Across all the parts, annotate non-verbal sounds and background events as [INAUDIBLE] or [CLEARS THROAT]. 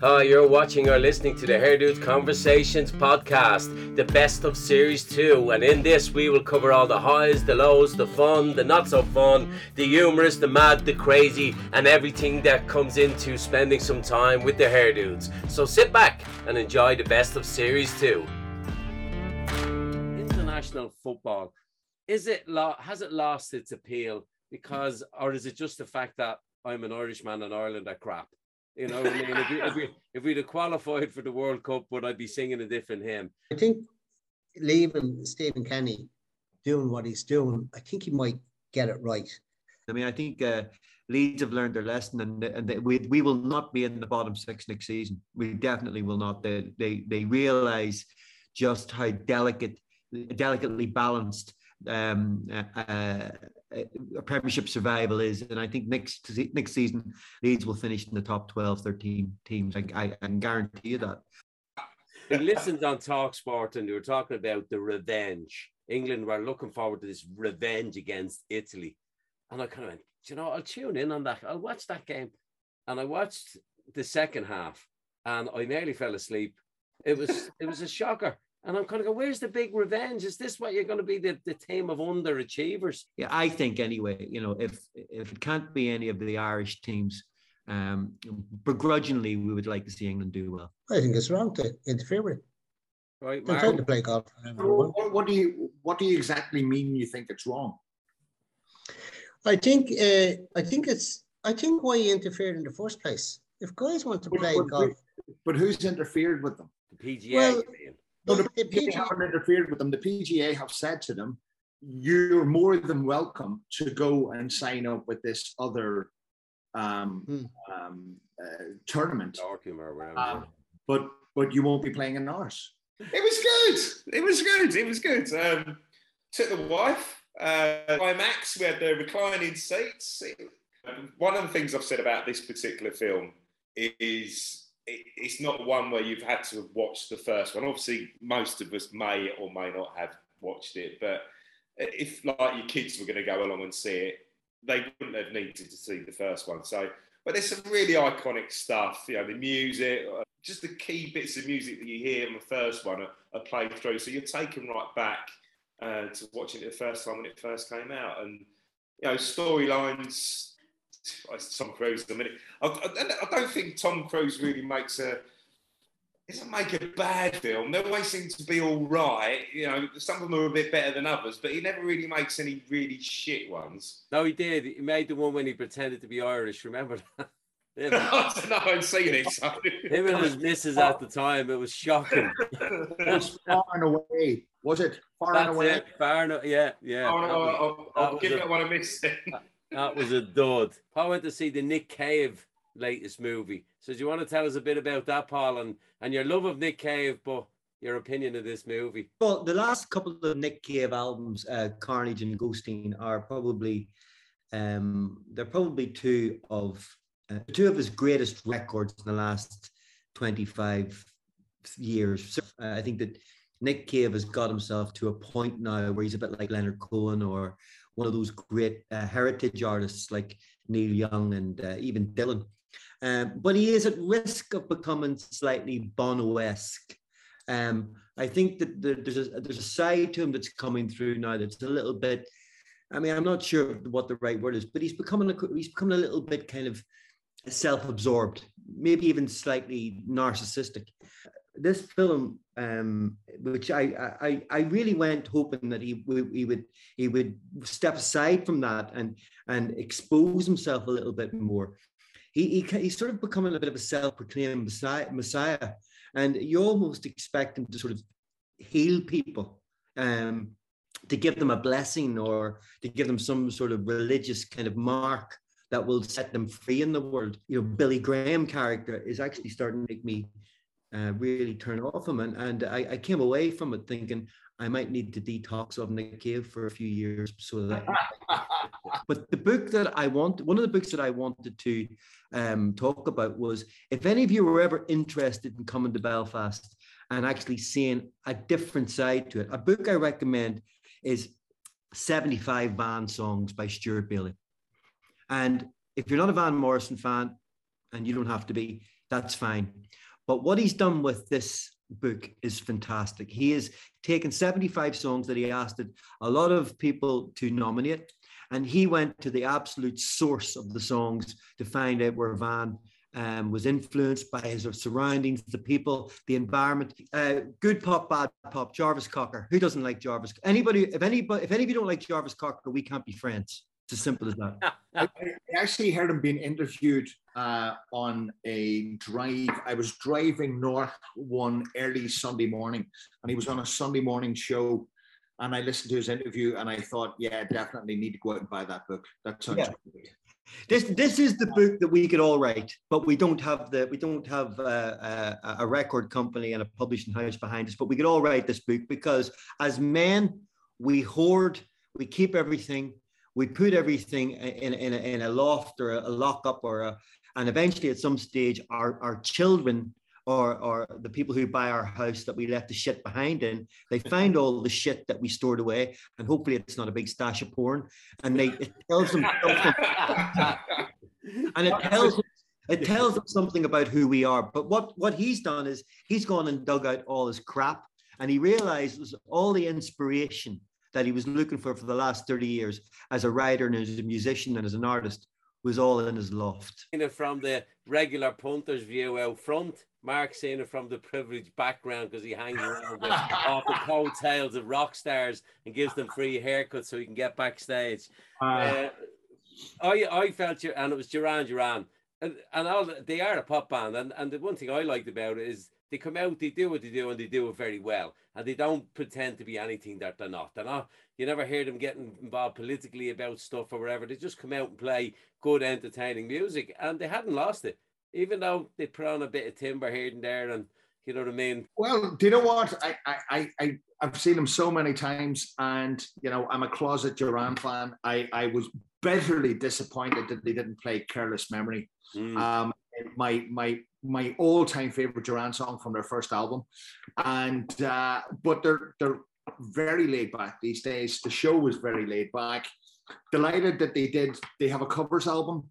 Hi, you're watching or listening to the Hair Dudes Conversations podcast, the best of series two. And in this, we will cover all the highs, the lows, the fun, the not so fun, the humorous, the mad, the crazy, and everything that comes into spending some time with the Hair Dudes. So sit back and enjoy the best of series two. International football, is it has it lost its appeal because, or is it just the fact that I'm an Irishman and Ireland are crap? You know, I mean, if, we, if, we, if we'd have qualified for the World Cup, would I be singing a different hymn? I think leaving Stephen Kenny doing what he's doing, I think he might get it right. I mean, I think uh, Leeds have learned their lesson, and, and they, we we will not be in the bottom six next season. We definitely will not. They they they realize just how delicate, delicately balanced um, uh, uh, Premiership survival is. And I think next next season, Leeds will finish in the top 12, 13 teams. I, I, I can guarantee you that. He listened on Talk Sport and they were talking about the revenge. England were looking forward to this revenge against Italy. And I kind of went, you know, I'll tune in on that. I'll watch that game. And I watched the second half and I nearly fell asleep. It was it was a shocker. And I'm kind of going, where's the big revenge? Is this what you're going to be the, the team of underachievers? Yeah, I think anyway, you know, if if it can't be any of the Irish teams, um, begrudgingly, we would like to see England do well. I think it's wrong to interfere with. Right, They're trying to play golf. What, what, do you what do you exactly mean? You think it's wrong? I think uh, I think it's I think why you interfered in the first place. If guys want to play but, golf, but who's interfered with them? The PGA. Well, no, the, the PGA haven't interfered with them. The PGA have said to them, "You're more than welcome to go and sign up with this other um, hmm. um, uh, tournament, um, but but you won't be playing in ours." It was good. It was good. It was good. Um, took the wife. Uh, Max. we had the reclining seats. One of the things I've said about this particular film is it, it's not one where you've had to watch the first one. Obviously, most of us may or may not have watched it, but if like your kids were going to go along and see it, they wouldn't have needed to see the first one. So, but there's some really iconic stuff. You know, the music, uh, just the key bits of music that you hear in the first one are, are played through. So you're taken right back uh, to watching it the first time when it first came out, and you know, storylines Tom Cruise a minute. I, I, I, don't think Tom Cruise really makes a doesn't make a bad film. They always seem to be all right. You know, some of them are a bit better than others, but he never really makes any really shit ones. No, he did. He made the one when he pretended to be Irish. Remember that? [LAUGHS] Him, I don't know. I've seen it. So. Him and his missus at the time. It was shocking. was far and away. Was it far That's and away? It, far and yeah, yeah. Oh, no, I'll, I'll give it one I missed. [LAUGHS] That was a dud. I went to see the Nick Cave latest movie. So do you want to tell us a bit about that, Paul, and, and your love of Nick Cave, but your opinion of this movie? Well, the last couple of Nick Cave albums, uh, Carnage and Ghosteen, are probably um, they're probably two of uh, two of his greatest records in the last 25 years. So, uh, I think that Nick Cave has got himself to a point now where he's a bit like Leonard Cohen or one of those great uh, heritage artists like Neil Young and uh, even Dylan. Um, but he is at risk of becoming slightly Bono-esque. Um, I think that there's a, there's a side to him that's coming through now that's a little bit. I mean, I'm not sure what the right word is, but he's becoming a, he's becoming a little bit kind of self-absorbed, maybe even slightly narcissistic this film, um, which I, I I really went hoping that he, he would he would step aside from that and and expose himself a little bit more. He, he he's sort of becoming a bit of a self-proclaimed messiah, messiah, and you almost expect him to sort of heal people, um, to give them a blessing or to give them some sort of religious kind of mark that will set them free in the world. You know, Billy Graham character is actually starting to make me uh, really turn off him. And, and I, I, came away from it thinking I might need to detox of Nick Cave for a few years. So that, [LAUGHS] but the book that I want, one of the books that I wanted to um, talk about was if any of you were ever interested in coming to Belfast and actually seeing a different side to it, a book I recommend is 75 Van Songs by Stuart Bailie. And if you're not a Van Morrison fan, and you don't have to be, That's fine. But what he's done with this book is fantastic. He has taken 75 songs that he asked a lot of people to nominate, and he went to the absolute source of the songs to find out where Van um, was influenced by his surroundings, the people, the environment. Uh, good pop, bad pop. Jarvis Cocker. Who doesn't like Jarvis? Anybody? If anybody, if any of you don't like Jarvis Cocker, we can't be friends. It's as simple as that. I, I actually heard him being interviewed uh, on a drive. I was driving north one early Sunday morning, and he was on a Sunday morning show. And I listened to his interview, and I thought, yeah, definitely need to go out and buy that book. That sounds yeah. great. This this is the book that we could all write, but we don't have the we don't have a, uh, a, a, record company and a publishing house behind us. But we could all write this book because as men, we hoard, we keep everything, we put everything in in a, in a loft or a lockup or a, and eventually at some stage our our children or, or the people who buy our house that we left the shit behind in, they find all the shit that we stored away, and hopefully it's not a big stash of porn, and they it tells them, and it [LAUGHS] tells them, it tells them something about who we are. But what what he's done is he's gone and dug out all his crap, and he realizes all the inspiration that he was looking for for the last 30 years as a writer and as a musician and as an artist was all in his loft. From the regular punter's view out front, Mark seeing it from the privileged background because he hangs around the, off [LAUGHS] the coattails of rock stars and gives them free haircuts so he can get backstage. Uh, uh, I I felt you, and it was Duran Duran, and, and all they are a pop band, and and the one thing I liked about it is they come out, they do what they do, and they do it very well, and they don't pretend to be anything that they're not. They're not. You never hear them getting involved politically about stuff or whatever. They just come out and play good, entertaining music, and they hadn't lost it even though they put on a bit of timber here and there, and you know what I mean. Well, do you know what? I I I I've seen them so many times, and you know I'm a closet Duran fan. I I was bitterly disappointed that they didn't play "Careless Memory." Mm. Um, my my my all time favorite Duran song from their first album, and uh, but they're they're very laid back these days. The show was very laid back. Delighted that they did. They have a covers album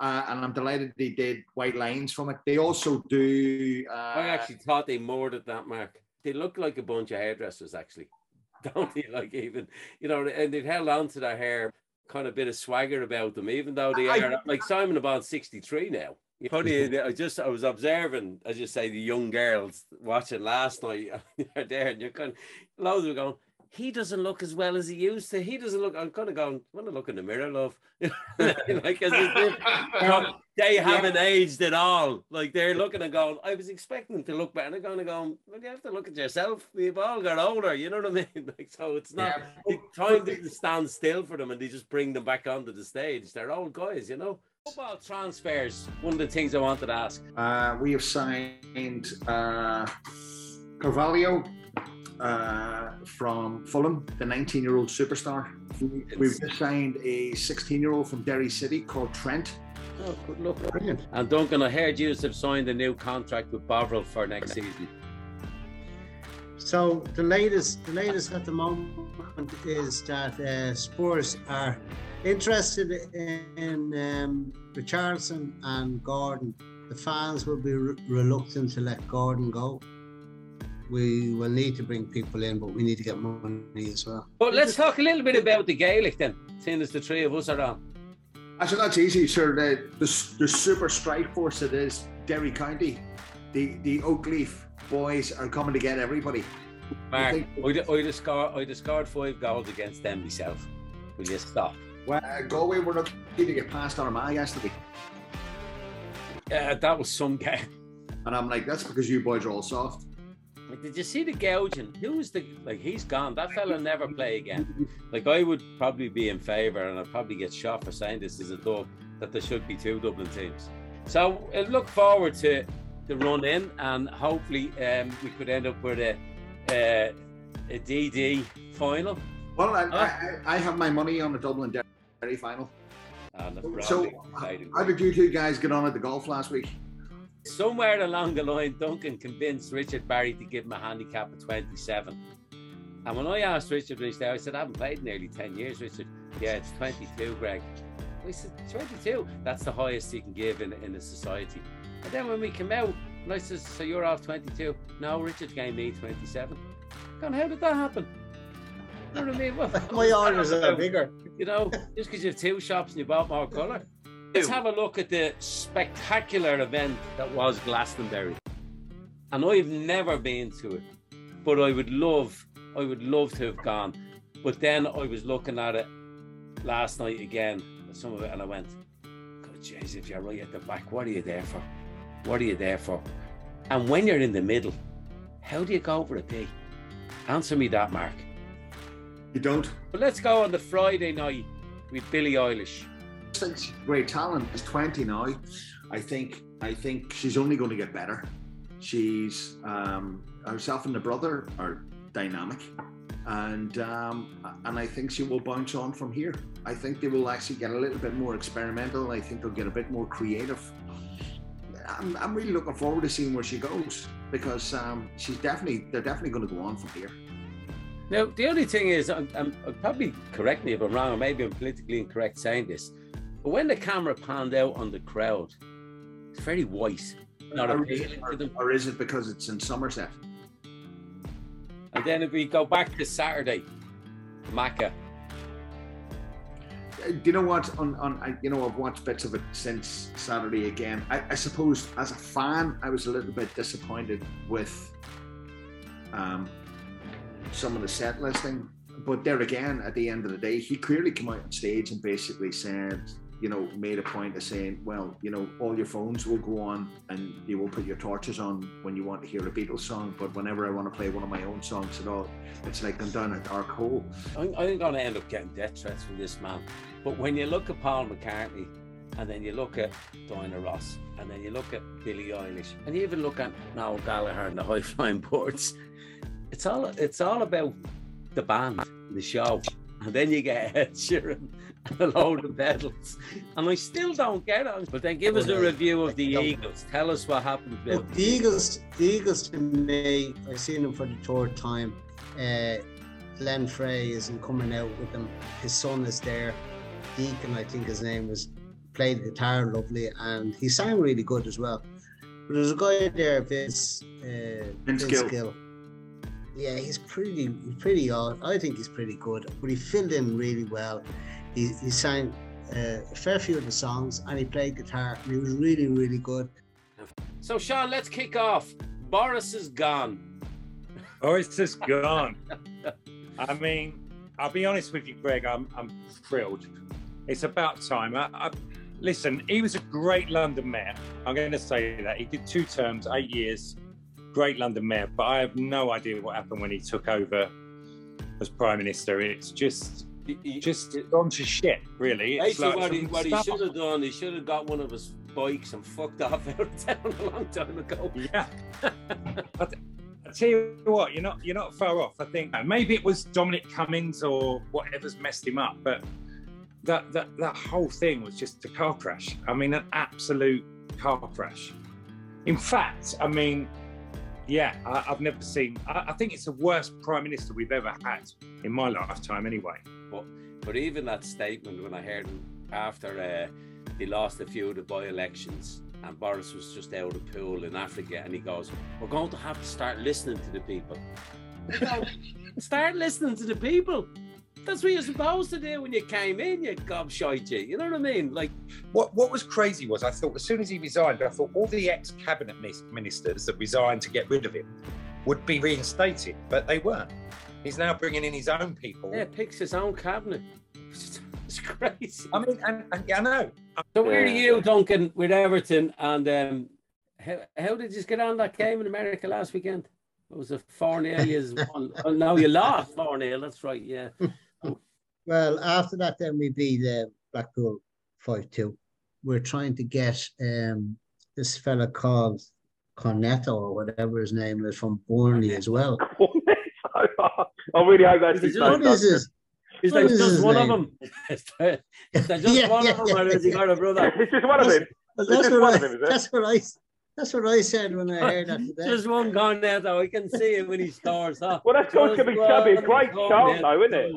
uh, and I'm delighted they did White Lines from it. They also do. Uh, I actually thought they moored at that, Mark. They look like a bunch of hairdressers, actually, [LAUGHS] don't they? Like even you know, and they've held on to their hair, kind of bit of swagger about them, even though they I, are like Simon about sixty three now. Funny, I just I was observing, as you say, the young girls watching last night. [LAUGHS] They're there, and you're kind of loads of going he doesn't look as well as he used to. He doesn't look. I'm kind of going. I want to look in the mirror, love. [LAUGHS] like as if [LAUGHS] they haven't aged at all. Like they're looking and going. I was expecting to look better. And they're going to go. Well, you have to look at yourself. We've all got older. You know what I mean? Like so, it's not yeah. time to stand still for them, and they just bring them back onto the stage. They're old guys, you know. Football transfers. One of the things I wanted to ask. Uh, we have signed uh, Carvalho uh, from Fulham, the 19 year old superstar. We've just signed a 16 year old from Derry City called Trent. Oh, good luck. Brilliant. And Duncan, I heard you have signed a new contract with Bovril for next season. So the latest, the latest at the moment is that uh, Spurs are interested in um, Richarlison and Gordon. The fans will be re- reluctant to let Gordon go we will need to bring people in, but we need to get money as well. But let's talk a little bit about the Gaelic then, seeing as the three of us are on. Actually, that's easy, sir. The, the, the super strike force that is Derry County, the, the Oakleaf boys are coming to get everybody. Mark, I'd, I'd, scored, I'd scored five goals against them myself. Will you stop? Well, uh, Galway were not to get past Armagh yesterday. Yeah, that was some game. And I'm like, that's because you boys are all soft. Like, did you see the gouging? Who was the like? He's gone. That fella never play again. Like, I would probably be in favour, and I'd probably get shot for saying this is a dub that there should be two Dublin teams. So, I look forward to the run in, and hopefully, um, we could end up with a uh, a DD final. Well, I, huh? I, I, have my money on the Dublin Derry final. Uh, so, uh, how did you two guys get on at the golf last week? Somewhere along the line, Duncan convinced Richard Barry to give him a handicap of 27. And when I asked Richard Rich there, I said, I haven't played nearly 10 years, Richard. Yeah, it's 22, Greg. I said, 22? That's the highest he can give in, in a society. And then when we came out, and I says, So you're off 22? No, Richard gave me 27. God, how did that happen? You know what I mean? What, [LAUGHS] My orders are bigger. You know, just because you have two shops and you bought more colour. Let's have a look at the spectacular event that was Glastonbury. And I've never been to it, but I would love, I would love to have gone. But then I was looking at it last night again, some of it, and I went, God, jeez, if you're right at the back, what are you there for? What are you there for? And when you're in the middle, how do you go over a a P? Answer me that, Mark. You don't. But let's go on the Friday night with Billie Eilish. I think she's great talent. She's 20 now. I think I think she's only going to get better. She's um, herself and the brother are dynamic, and um, and I think she will bounce on from here. I think they will actually get a little bit more experimental. I think they'll get a bit more creative. I'm, I'm really looking forward to seeing where she goes because um, she's definitely they're definitely going to go on from here. Now, the only thing is, I'm, I'm, probably correct me if I'm wrong, or maybe I'm politically incorrect saying this, but when the camera panned out on the crowd, it's very white. Not or, appealing or, to them. or is it because it's in Somerset? And then if we go back to Saturday, Macca. Uh, Do you know what? On, on I, you know, I've watched bits of it since Saturday again. I, I suppose as a fan, I was a little bit disappointed with um, some of the set listing. But there again, at the end of the day, he clearly came out on stage and basically said, you know, made a point of saying, well, you know, all your phones will go on and you will put your torches on when you want to hear a Beatles song. But whenever I want to play one of my own songs at all, it's like I'm down a dark hole. I'm, I'm going to end up getting death threats from this man. But when you look at Paul McCartney, and then you look at Diana Ross, and then you look at Billie Eilish, and you even look at Noel Gallagher and the [LAUGHS] High Flying Birds, it's all it's all about the band, the show, and then you get [LAUGHS] Ed Sheeran and a load of pedals, and I still don't get it. But then give us a review of the Eagles. Tell us what happened. Bill. Look, the Eagles, the Eagles to me, I've seen them for the third time. Uh, Glenn Frey isn't coming out with them. His son is there. Deacon, I think his name was, played the guitar lovely, and he sang really good as well. But there's a guy there, Vince, uh, Vince Gill. Yeah, he's pretty, pretty odd. I think he's pretty good, but he filled in really well. He, he sang uh, a fair few of the songs, and he played guitar, and he was really, really good. So Sean, let's kick off. Boris is gone. Boris is [LAUGHS] gone. I mean, I'll be honest with you, Greg. I'm I'm thrilled. It's about time. I, I, listen, he was a great London mayor. I'm going to say that he did two terms, eight years. Great London mayor, but I have no idea what happened when he took over as prime minister. It's just He- just gone to shit, really. It's Basically, like what he, what he should have done, he should have got one of his bikes and fucked off [LAUGHS] out of town a long time ago. Yeah. I, I tell you what, you're not you're not far off. I think maybe it was Dominic Cummings or whatever's messed him up, but that that that whole thing was just a car crash. I mean, an absolute car crash. In fact, I mean, yeah, I, I've never seen. I, I think it's the worst prime minister we've ever had in my lifetime, anyway. But but even that statement when I heard him after uh, they lost a few of the by-elections and Boris was just out of the pool in Africa and he goes, "We're going to have to start listening to the people." [LAUGHS] Start listening to the people. That's what you're supposed to do when you came in, you gobshite you. You know what I mean? Like, What what was crazy was I thought as soon as he resigned, I thought all the ex cabinet ministers that resigned to get rid of him would be reinstated, but they weren't. He's now bringing in his own people. yeah, picks his own cabinet. [LAUGHS] It's crazy. I mean, and, and yeah, I know. So where are you, Duncan, with Everton? And um, how, how did you get on that game in America last weekend? It was a 4 0. You [LAUGHS] won. Oh, no, you lost 4 0. That's right. Yeah. [LAUGHS] Well, after that, then we beat uh, Blackpool 5 2. We're trying to get um, this fella called Cornetto or whatever his name is from Burnley as well. [LAUGHS] I really hope that's his name. is his? Is What there is just his one of them? [LAUGHS] Is there just [LAUGHS] Yeah, one yeah, of them, or has he got a brother? It's just one of them. Well, There's that's what one I. of them. That's what I. That's what I said when I heard that today. Just one gone now, though. I can see it when he scores. Huh? Well, that's going to be that'd be a great Just chant, though, isn't it?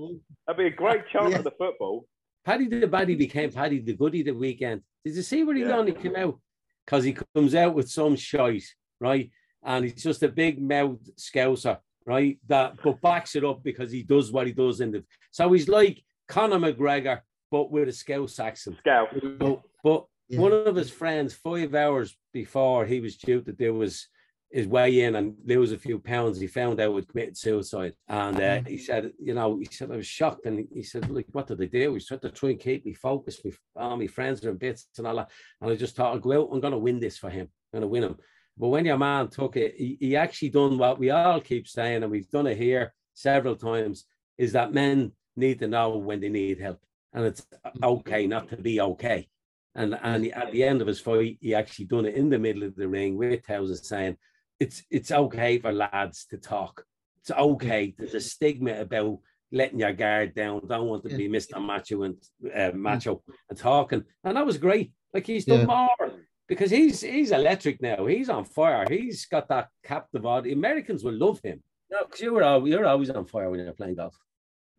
Gone. That'd be a great chance [LAUGHS] Yeah. for the football. Paddy the Baddy became Paddy the Goody the weekend. Did you see where he Yeah. He came out? because he comes out with some shite, right? And he's just a big mouth scouser, right? That but backs it up because he does what he does in the. So he's like Conor McGregor, but with a Scouse accent. Scout. But, but Yeah. one of his friends, five hours before he was due to do his his weigh in and lose a few pounds, he found out he'd committed suicide. And uh, mm-hmm. he said, you know, he said I was shocked, and he said, like, what did they do? He tried to try and keep me focused. Me, all my friends are in bits and all that. And I just thought, I'll go out. I'm going to win this for him. I'm going to win him. But when your man took it, he, he actually done what we all keep saying, and we've done it here several times, is that men need to know when they need help, and it's uh, mm-hmm. okay not to be okay. And and at the end of his fight, he actually done it in the middle of the ring with Towson saying, "It's it's okay for lads to talk. It's okay. There's a stigma about letting your guard down. Don't want to be Mr. Macho and uh, macho and talking." And that was great. Like he's done Yeah. more because he's he's electric now. He's on fire. He's got that captive audience. Americans will love him. No, because you were al- you're always on fire when you're playing golf.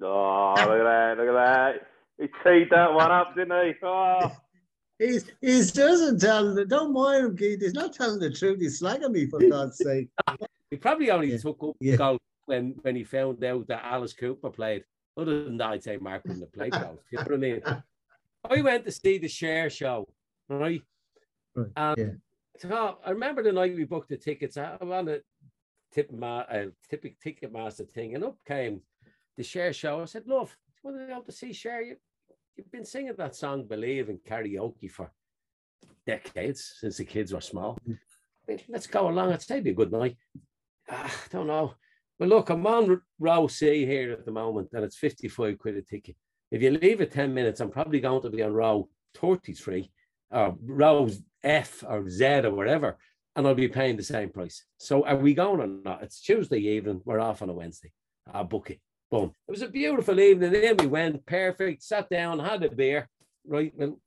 Oh, look at that! Look at that! He teed that one up, didn't he? [LAUGHS] Oh, He's he doesn't tell. the- Don't mind him, Keith. He's not telling the truth. He's slagging me for God's sake. He probably only Yeah. took up Yeah. golf when when he found out that Alice Cooper played. Other than that, I'd say Mark wouldn't have played golf. You know what I mean? I went to see the Cher show, right? Right, And yeah. so I remember the night we booked the tickets. I on a tip ma uh, tipping ticket master thing, and up came the Cher show. I said, "Love, do you want to go to see Cher? You, you've been singing that song "Believe" in karaoke for decades since the kids were small. Let's go along. I'd say it'd be a good night. Ah, don't know. Well, look, I'm on row C here at the moment, and it's 55 quid a ticket. If you leave it 10 minutes, I'm probably going to be on row 33 or row F or Z or whatever, and I'll be paying the same price. So are we going or not? It's Tuesday evening. We're off on a Wednesday. I'll book it. Boom. It was a beautiful evening. Then we went perfect, sat down, had a beer. Right. Well,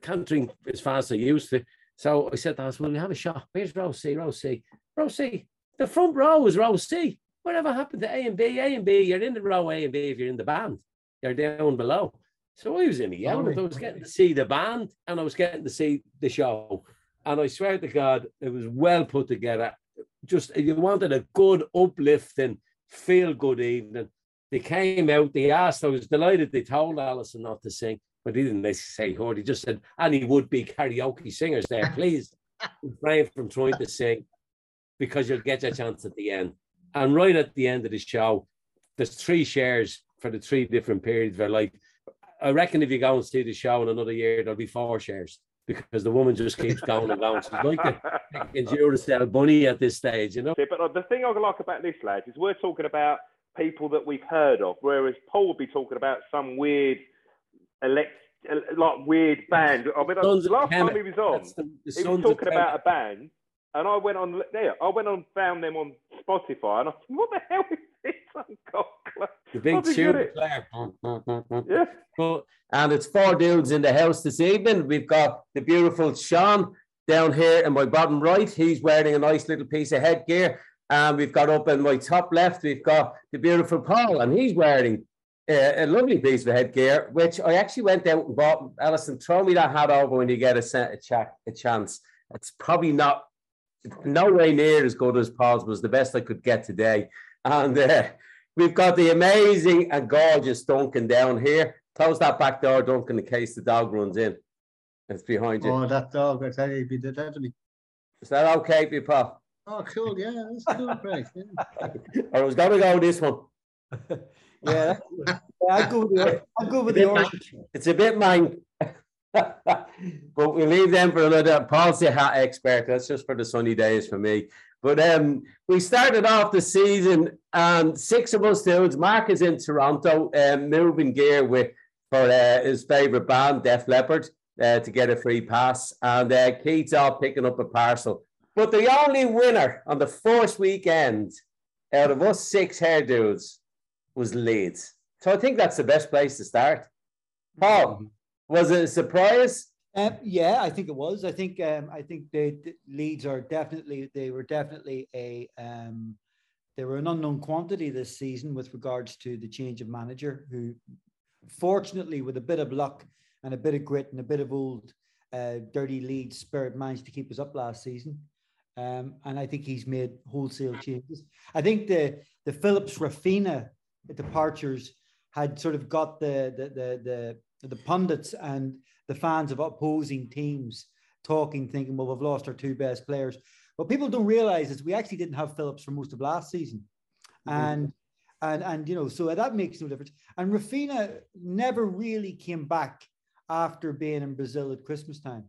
can't drink as fast as I used to. So I said to us, Will we have a shot? Where's row C? Row C. Row C. The front row is row C. Whatever happened to A and B? A and B, you're in the row A and B if you're in the band. You're down below. So I was in the element. I was getting to see the band and I was getting to see the show. And I swear to God, it was well put together. Just you wanted a good, uplifting, feel good evening. They came out, they asked, I was delighted they told Alison not to sing, but he didn't necessarily heard. He just said, any would be karaoke singers there, please [LAUGHS] refrain from trying to sing because you'll get your chance at the end. And right at the end of the show, there's three Chers for the three different periods of her life. I reckon if you go and see the show in another year, there'll be four Chers because the woman just keeps going and going. She's like a [LAUGHS] fucking Duracell bunny at this stage, you know. Yeah, but uh, the thing I like about this, lads, is we're talking about people that we've heard of, whereas Paul would be talking about some weird, elect, like weird band. I mean, Sons the last time he was on, the- the he was talking about a band, and I went on there. I went on, found them on Spotify, and I thought, what the hell is this? [LAUGHS] Oh, God. the big I didn't tuba get it. player. Yeah. And it's four dudes in the house this evening. We've got the beautiful Sean down here in my bottom right. He's wearing a nice little piece of headgear. And we've got up in my top left, we've got the beautiful Paul, and he's wearing a, a lovely piece of headgear, which I actually went out and bought. Alison, throw me that hat over when you get a, a, chat, a chance. It's probably not no way near as good as Paul's was the best I could get today. And uh, we've got the amazing and gorgeous Duncan down here. Close that back door, Duncan, in case the dog runs in. It's behind you. Oh, that dog! I tell you, if he did that to me. Is that okay, Paul? Oh, cool. Yeah, that's cool, Craig. Yeah. I was going to go this one. [LAUGHS] Yeah, I go with the, I go with the orange. It's a bit mine. [LAUGHS] but we leave them for another. Paul's the hat expert. That's just for the sunny days for me. But um, we started off the season, and six of us dudes. Mark is in Toronto, um, moving gear with for uh, his favorite band, Def Leppard, uh, to get a free pass, and uh, Keith's all picking up a parcel. But the only winner on the first weekend out of us six hair dudes was Leeds. So I think that's the best place to start. Paul, was it a surprise? Um, yeah, I think it was. I think um, I think the, the Leeds are definitely they were definitely a um, they were an unknown quantity this season with regards to the change of manager. Who, fortunately, with a bit of luck and a bit of grit and a bit of old uh, dirty lead spirit managed to keep us up last season. Um, and I think he's made wholesale changes. I think the the Phillips Raphinha departures had sort of got the the the the, the pundits and the fans of opposing teams talking, thinking, well, we've lost our two best players. What people don't realize is we actually didn't have Phillips for most of last season. Mm-hmm. And and and you know, so that makes no difference. And Raphinha never really came back after being in Brazil at Christmas time.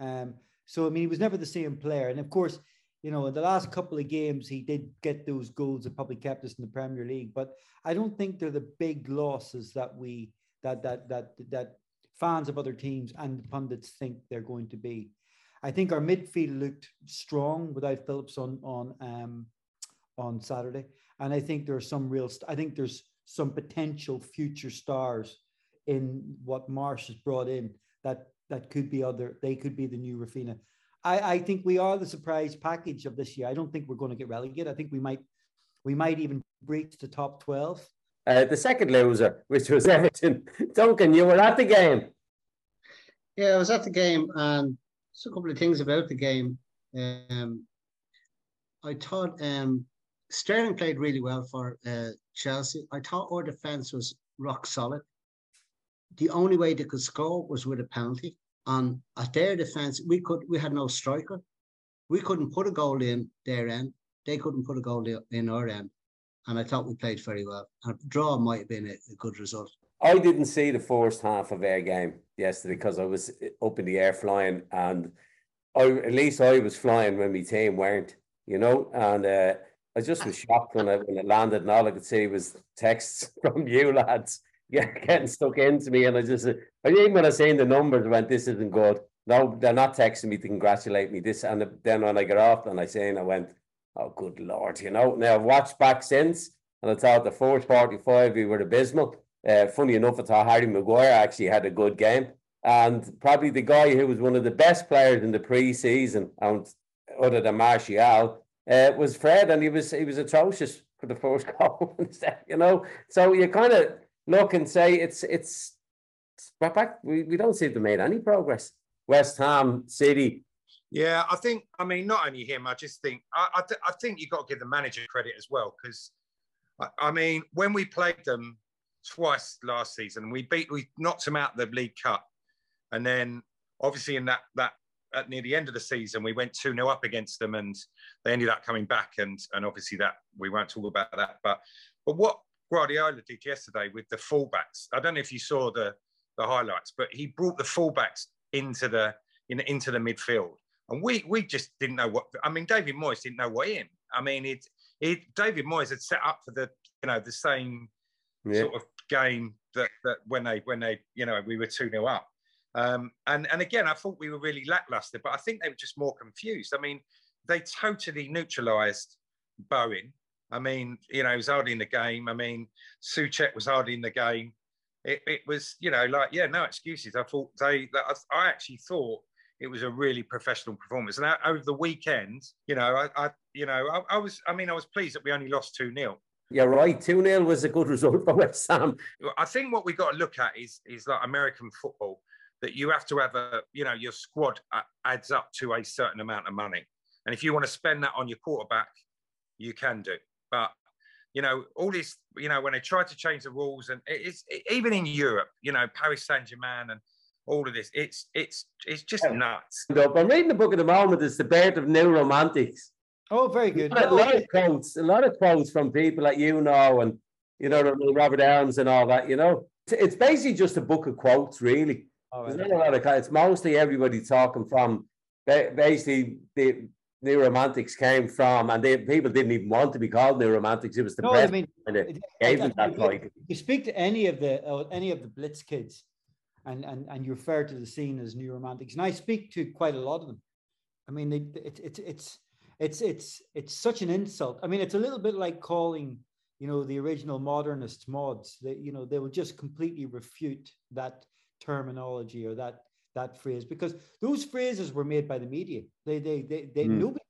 Um, so I mean, he was never the same player. And of course, you know, in the last couple of games, he did get those goals that probably kept us in the Premier League. But I don't think they're the big losses that we that that that that fans of other teams and pundits think they're going to be. I think our midfield looked strong without Phillips on on um, on Saturday, and I think there's some real. I think there's some potential future stars in what Marsch has brought in that that could be other. They could be the new Raphinha. I, I think we are the surprise package of this year. I don't think we're going to get relegated. I think we might we might even breach the top twelve. Uh, the second loser, which was Everton. [LAUGHS] Duncan, you were at the game. Yeah, I was at the game, and just a couple of things about the game. Um, I thought um, Sterling played really well for uh, Chelsea. I thought our defence was rock solid. The only way they could score was with a penalty. And at their defence, we could we had no striker. We couldn't put a goal in their end. They couldn't put a goal in our end and I thought we played very well. A draw might have been a, a good result. I didn't see the first half of our game yesterday because I was up in the air flying, and I at least I was flying when my team weren't, you know, and uh, I just was [LAUGHS] shocked when, I, when it landed, and all I could see was texts [LAUGHS] from you lads [LAUGHS] getting stuck into me, and I just, I even when I seen the numbers, I went, "This isn't good." No, they're not texting me to congratulate me. This, and then when I got off, and I seen, I went, Oh, good lord! You know, now I've watched back since, and I thought the fourth forty-five we were abysmal. Uh, funny enough, I thought Harry Maguire actually had a good game, and probably the guy who was one of the best players in the pre-season, and other than Martial, uh, was Fred, and he was he was atrocious for the first [LAUGHS] goal. you know, so you kind of look and say it's it's but back. We, we don't seem to made any progress. West Ham, City, yeah, I think. I mean, not only him. I just think. I I, th- I think you got to give the manager credit as well because, I, I, mean, when we played them twice last season, we beat we knocked them out the League Cup, and then obviously in that that at near the end of the season we went two 0 up against them, and they ended up coming back, and and obviously that we won't talk about that, but but what Guardiola did yesterday with the fullbacks, I don't know if you saw the the highlights, but he brought the fullbacks into the in, into the midfield and we we just didn't know what. I mean, David Moyes didn't know what in. I mean, it it David Moyes had set up for the you know the same yeah. sort of game that that when they when they you know we were two 0 up. Um, and and again, I thought we were really lackluster, but I think they were just more confused. I mean, they totally neutralised Bowen. I mean, you know, he was hardly in the game. I mean, Soucek was hardly in the game. It, it was, you know, like, yeah, no excuses. I thought they, I actually thought it was a really professional performance. And over the weekend, you know, I, I you know, I, I, was, I mean, I was pleased that we only lost 2 0. Yeah, right. 2 0 was a good result for West Ham. I think what we've got to look at is, is like American football, that you have to have a, you know, your squad adds up to a certain amount of money. And if you want to spend that on your quarterback, you can do. But you know, all this, you know, when they try to change the rules, and it's even in Europe, you know, Paris Saint Germain and all of this. It's it's it's just nuts. I'm reading the book at the moment. It's the birth of new romantics. Oh, very good. A lot, of oh. quotes, a lot of quotes from people like you know, and you know, Robert Elms and all that. You know, it's basically just a book of quotes, really. Oh, There's not a lot of. It's mostly everybody talking from basically the new romantics came from, and they, people didn't even want to be called new romantics. It was the no, I mean, and it gave them that title. You speak to any of the uh, any of the Blitz kids, and, and, and you refer to the scene as new romantics. And I speak to quite a lot of them. I mean, it, it, it, it's, it's, it's, it's such an insult. I mean, it's a little bit like calling, you know, the original modernists mods. That you know, they will just completely refute that terminology or that that phrase because those phrases were made by the media. They they they, they mm. nobody.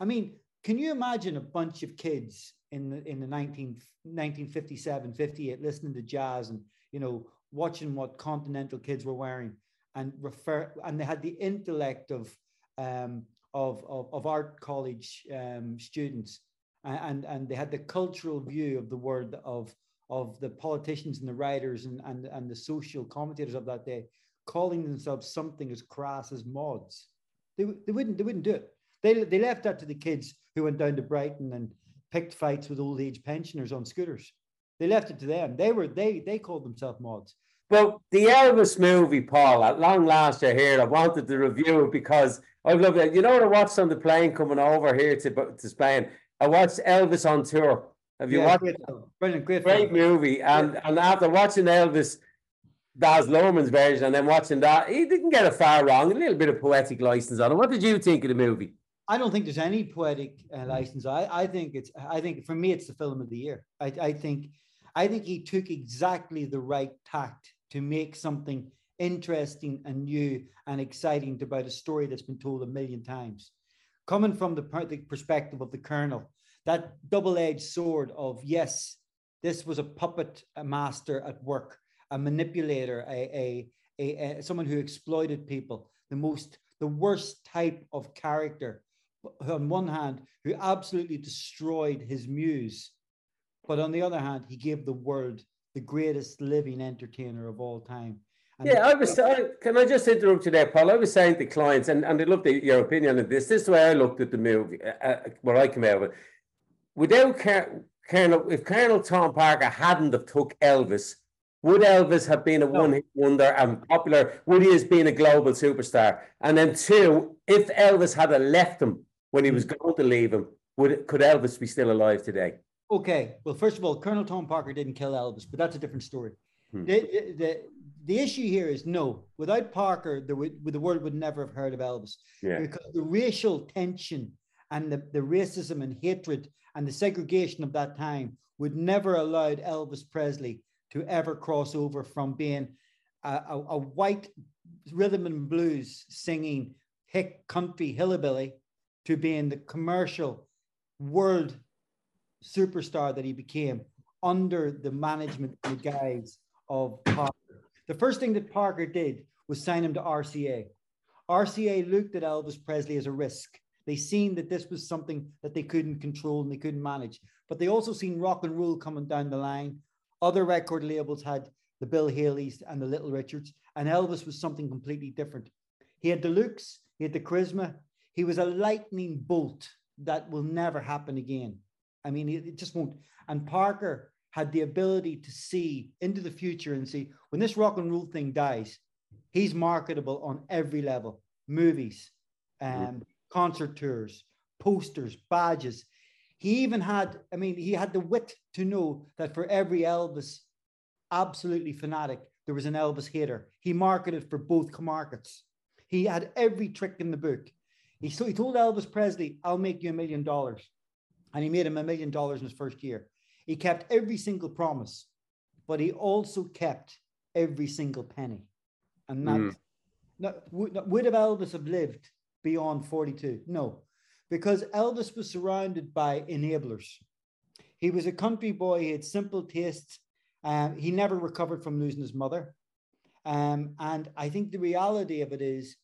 I mean, can you imagine a bunch of kids in the in the 19, 1957, 58 listening to jazz and you know watching what continental kids were wearing and refer, and they had the intellect of um, of, of, of art college um, students, and, and they had the cultural view of the word of of the politicians and the writers and, and, and the social commentators of that day, calling themselves something as crass as mods. They, they wouldn't they wouldn't do it. They, they left that to the kids who went down to Brighton and picked fights with old age pensioners on scooters. They left it to them. They were they they called themselves mods. Well, the Elvis movie, Paul, at long last you're here. I wanted to review it because I love it. You know what I watched on the plane coming over here to, to Spain? I watched Elvis on tour. Have you Yeah, watched great it? Brilliant, great, Great movie. And and after watching Elvis, Baz Luhrmann's version, and then watching that, he didn't get it far wrong. A little bit of poetic license on it. What did you think of the movie? I don't think there's any poetic uh, license. I, I think it's I think for me it's the film of the year. I, I think I think he took exactly the right tact to make something interesting and new and exciting about a story that's been told a million times. Coming from the, the perspective of the colonel, that double-edged sword of yes, this was a puppet master at work, a manipulator, a, a, a, a someone who exploited people, the most the worst type of character on one hand, who absolutely destroyed his muse, but on the other hand, he gave the world the greatest living entertainer of all time. And Yeah, I was. I, can I just interrupt you there, Paul? I was saying to clients, and, and I'd love your opinion on this. This is the way I looked at the movie, uh, uh, where I came out of it. Without Colonel, if Colonel Tom Parker hadn't have took Elvis, would Elvis have been a one-hit wonder and popular? Would he have been a global superstar? And then two, if Elvis had left him when he was going to leave him, would could Elvis be still alive today? Okay, well, first of all, Colonel Tom Parker didn't kill Elvis, but that's a different story. Hmm. The, the, the, issue here is no, without Parker, the, would- the world would never have heard of Elvis. Yeah. because the racial tension and the, the racism and hatred and the segregation of that time would never allowed Elvis Presley to ever cross over from being a, a, a white rhythm and blues singing hick country hillbilly to being the commercial world superstar that he became under the management and the guise of Parker. The first thing that Parker did was sign him to RCA. RCA looked at Elvis Presley as a risk. They seen that this was something that they couldn't control and they couldn't manage. But they also seen rock and roll coming down the line. Other record labels had the Bill Haleys and the Little Richards, and Elvis was something completely different. He had the looks, he had the charisma. He was a lightning bolt that will never happen again. I mean, it, just won't. And Parker had the ability to see into the future and see when this rock and roll thing dies, he's marketable on every level movies, um, concert tours, posters, badges. He even had, I mean, he had the wit to know that for every Elvis absolutely fanatic, there was an Elvis hater. He marketed for both markets. He had every trick in the book. He, so he told Elvis Presley, I'll make you a million dollars. And he made him a million dollars in his first year. He kept every single promise, but he also kept every single penny. And that, Mm. would, would have Elvis have lived beyond 42? No, because Elvis was surrounded by enablers. He was a country boy, he had simple tastes. Um, he never recovered from losing his mother. Um, and I think the reality of it is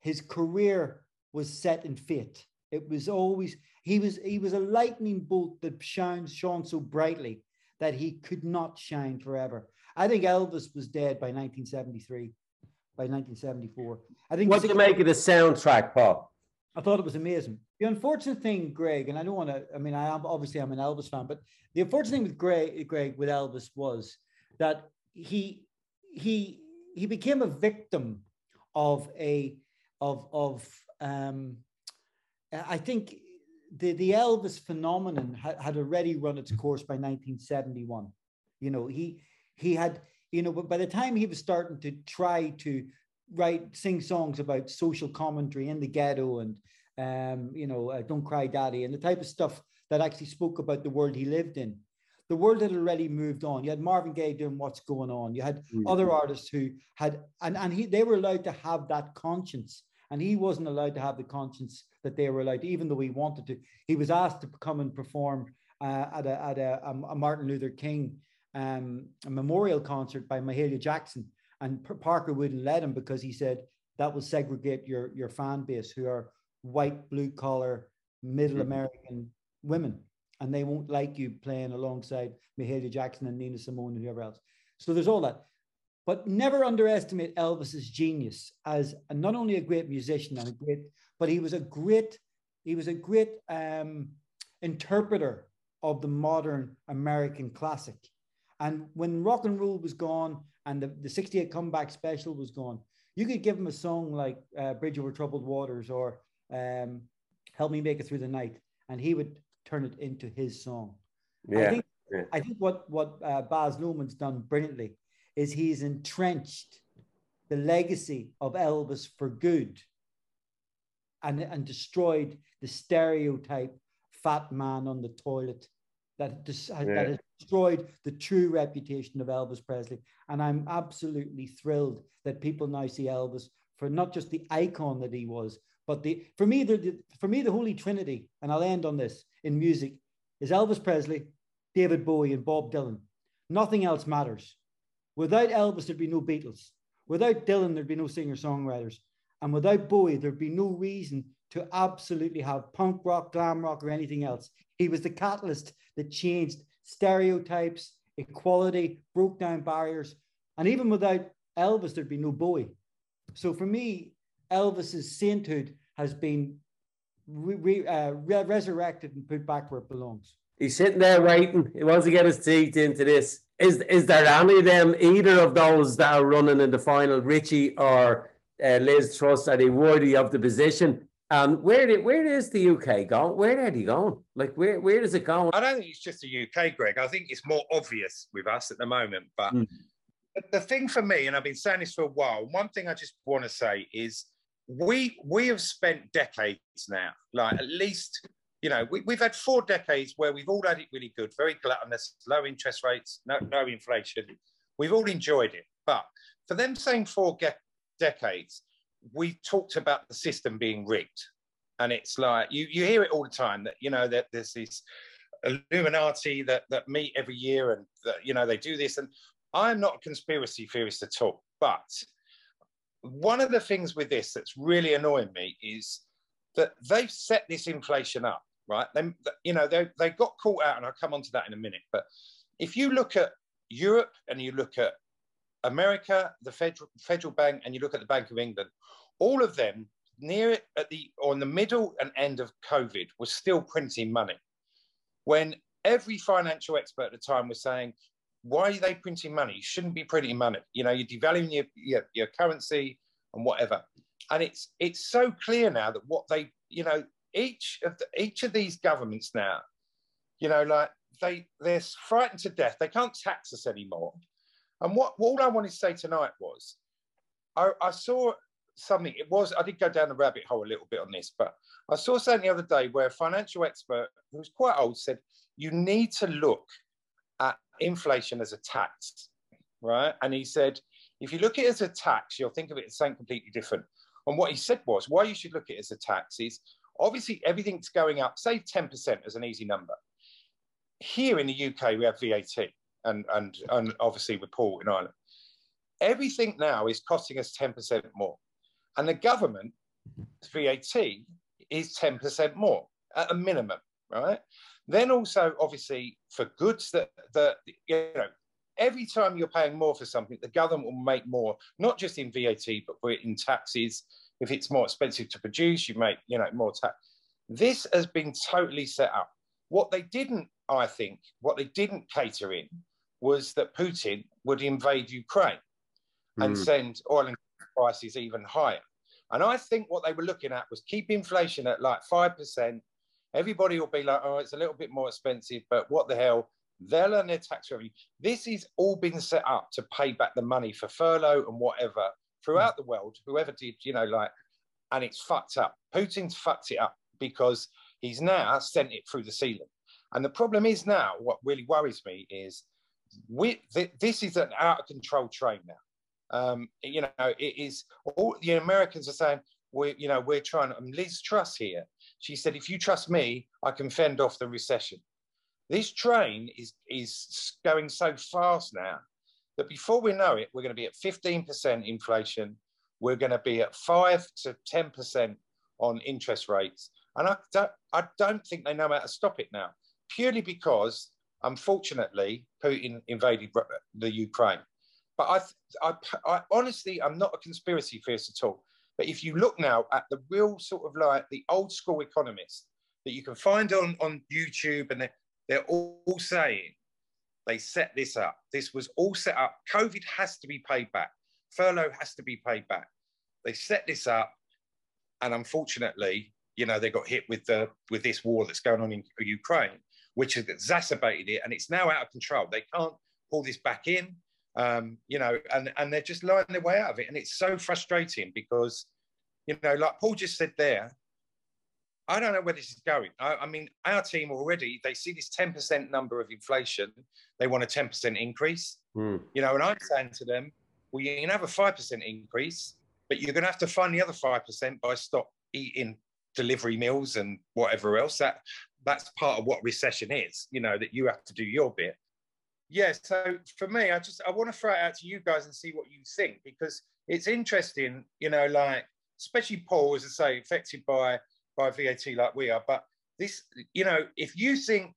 his career was set in fate. It was always he was he was a lightning bolt that shone shone so brightly that he could not shine forever. I think Elvis was dead by 1973, by 1974. I think What do you make of the soundtrack, Paul? I thought it was amazing. The unfortunate thing, Greg, and I don't want to, I mean, I am obviously I'm an Elvis fan, but the unfortunate thing with Greg, Greg with Elvis was that he he he became a victim of a of of um I think the the Elvis phenomenon had, had already run its course by 1971. You know, he he had, you know, but by the time he was starting to try to write sing songs about social commentary in the ghetto and um, you know, uh, Don't Cry Daddy and the type of stuff that actually spoke about the world he lived in. The world had already moved on. You had Marvin Gaye doing What's Going On. You had Mm. other artists who had, and, and he, they were allowed to have that conscience. And he wasn't allowed to have the conscience that they were allowed to, even though he wanted to. He was asked to come and perform uh, at, a, at a, a Martin Luther King um, memorial concert by Mahalia Jackson. And Parker wouldn't let him because he said that will segregate your your fan base who are white, blue collar, middle mm-hmm. American women, and they won't like you playing alongside Mahalia Jackson and Nina Simone and whoever else. So there's all that. But never underestimate Elvis's genius as a, not only a great musician and a great, but he was a great, he was a great um, interpreter of the modern American classic. And when rock and roll was gone and the, the 68 comeback special was gone, you could give him a song like uh, Bridge Over Troubled Waters or um, Help Me Make It Through the Night, and he would turn it into his song. Yeah. I think, yeah. I think what, what uh, Baz Luhrmann's done brilliantly is he's entrenched the legacy of Elvis for good and, and destroyed the stereotype fat man on the toilet Uh, that, yeah. that has destroyed the true reputation of Elvis Presley. And I'm absolutely thrilled that people now see Elvis for not just the icon that he was, but the for me the, the for me the holy trinity, and I'll end on this in music, is Elvis Presley, David Bowie, and Bob Dylan. Nothing else matters. Without Elvis, there'd be no Beatles. Without Dylan, there'd be no singer songwriters. And without Bowie, there'd be no reason to absolutely have punk rock, glam rock, or anything else. He was the catalyst that changed stereotypes, equality, broke down barriers. And even without Elvis, there'd be no Bowie. So for me, Elvis's sainthood has been re- re- uh, re- resurrected and put back where it belongs. He's sitting there waiting. He wants to get his teeth into this. Is is there any of them, either of those that are running in the final, Rishi or uh, Liz Truss, are they worthy of the position? Um, where did where is the UK going? Where are he gone? Like where where does it go? I don't think it's just the UK, Greg. I think it's more obvious with us at the moment. But mm. the thing for me, and I've been saying this for a while, one thing I just want to say is we we have spent decades now, like at least you know we, we've had four decades where we've all had it really good, very gluttonous, low interest rates, no no inflation. We've all enjoyed it, but for them saying four ge- decades we talked about the system being rigged. And it's like you, you hear it all the time that, you know, that there's this Illuminati that, that meet every year and that, you know, they do this. And I'm not a conspiracy theorist at all. But one of the things with this that's really annoying me is that they've set this inflation up, right? They, you know, they, they got caught out, and I'll come on to that in a minute. But if you look at Europe and you look at America, the federal federal bank, and you look at the Bank of England, all of them near it at the or in the middle and end of COVID was still printing money. When every financial expert at the time was saying, why are they printing money? You shouldn't be printing money. You know, you're devaluing your, your, your currency and whatever. And it's it's so clear now that what they, you know, each of the, each of these governments now, you know, like they they're frightened to death. They can't tax us anymore. And what, all I wanted to say tonight was, I, I saw something. It was I did go down the rabbit hole a little bit on this, but I saw something the other day where a financial expert who was quite old said you need to look at inflation as a tax, right? And he said if you look at it as a tax, you'll think of it as something completely different. And what he said was why you should look at it as a tax is obviously everything's going up. Say ten percent as an easy number. Here in the UK, we have VAT and, and, and obviously with Paul in Ireland. Everything now is costing us 10% more. And the government, VAT, is 10% more at a minimum, right? Then also, obviously, for goods that, that you know, every time you're paying more for something, the government will make more, not just in VAT, but in taxes. If it's more expensive to produce, you make, you know, more tax. This has been totally set up. What they didn't, I think, what they didn't cater in was that Putin would invade Ukraine and mm. send oil and prices even higher. And I think what they were looking at was keep inflation at like 5%. Everybody will be like, oh, it's a little bit more expensive, but what the hell? They'll earn their tax revenue. This has all been set up to pay back the money for furlough and whatever throughout mm. the world, whoever did, you know, like, and it's fucked up. Putin's fucked it up because he's now sent it through the ceiling. And the problem is now, what really worries me is we th- this is an out of control train now. Um, you know, it is all the Americans are saying we, you know, we're trying. to. Liz Truss here. She said, if you trust me, I can fend off the recession. This train is is going so fast now that before we know it, we're going to be at 15% inflation. We're going to be at 5 to 10% on interest rates. And I don't, I don't think they know how to stop it now, purely because, unfortunately, Putin invaded the Ukraine. But I, I, I honestly, I'm not a conspiracy theorist at all. But if you look now at the real sort of like the old school economists that you can find on, on YouTube, and they're, they're all, saying they set this up. This was all set up. COVID has to be paid back. Furlough has to be paid back. They set this up, and unfortunately, you know, they got hit with the with this war that's going on in Ukraine, which has exacerbated it, and it's now out of control. They can't pull this back in, um, you know, and and they're just lying their way out of it, and it's so frustrating because, you know, like Paul just said there, I don't know where this is going. I, I, mean, our team already, they see this 10% number of inflation. They want a 10% increase. Mm. You know, and I'm saying to them, well, you can have a 5% increase, but you're going to have to fund the other 5% by stop eating delivery meals and whatever else. That That's part of what recession is, you know, that you have to do your bit. Yeah, so for me, I just, I want to throw it out to you guys and see what you think because it's interesting, you know, like, especially Paul, as I say, affected by by VAT like we are. But this, you know, if you think,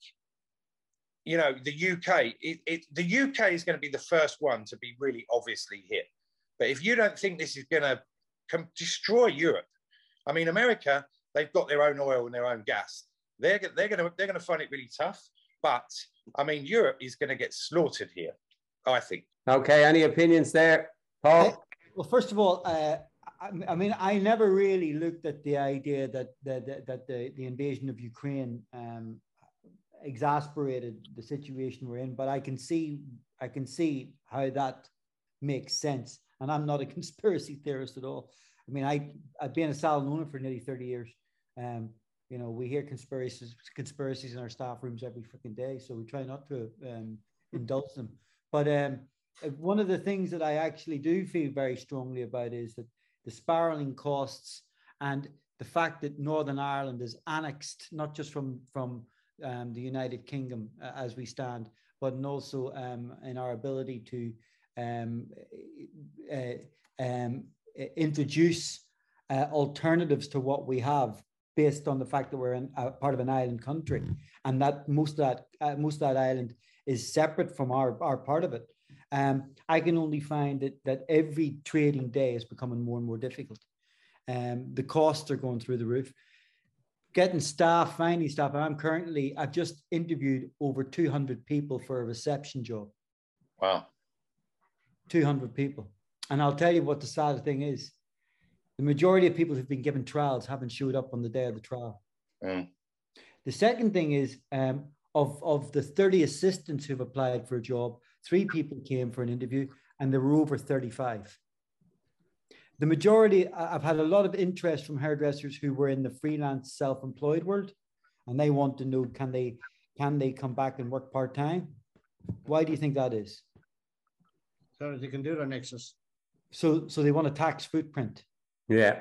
you know, the UK, it, it, the UK is going to be the first one to be really obviously hit. But if you don't think this is going to destroy Europe, I mean, America, they've got their own oil and their own gas. They're, they're going to they're going to find it really tough. But I mean, Europe is going to get slaughtered here. I think. Okay. Any opinions there, Paul? Well, first of all, uh, I mean, I never really looked at the idea that that, that the, the invasion of Ukraine um, exasperated the situation we're in, but I can see I can see how that makes sense. And I'm not a [LAUGHS] conspiracy theorist at all. I mean, I I've been a salon owner for nearly 30 years. Um, you know, we hear conspiracies conspiracies in our staff rooms every freaking day, so we try not to um, indulge them. But um, one of the things that I actually do feel very strongly about is that the spiraling costs, and the fact that Northern Ireland is annexed not just from from um, the United Kingdom uh, as we stand, but also um, in our ability to um, uh, um, introduce uh, alternatives to what we have based on the fact that we're in, part of an island country and that most of that uh, most of that island is separate from our, our part of it um, I can only find that, that every trading day is becoming more and more difficult. Um, the costs are going through the roof. Getting staff, finding staff. I'm currently, I've just interviewed over 200 people for a reception job. Wow. 200 people. And I'll tell you what the sad thing is. The majority of people who've been given trials haven't showed up on the day of the trial. Mm. The second thing is um, of, of the 30 assistants who've applied for a job, Three people came for an interview, and there were over 35. The majority, I've had a lot of interest from hairdressers who were in the freelance self-employed world, and they want to know can they can they come back and work part time? Why do you think that is? So they can do their nexus. So so they want a tax footprint. Yeah.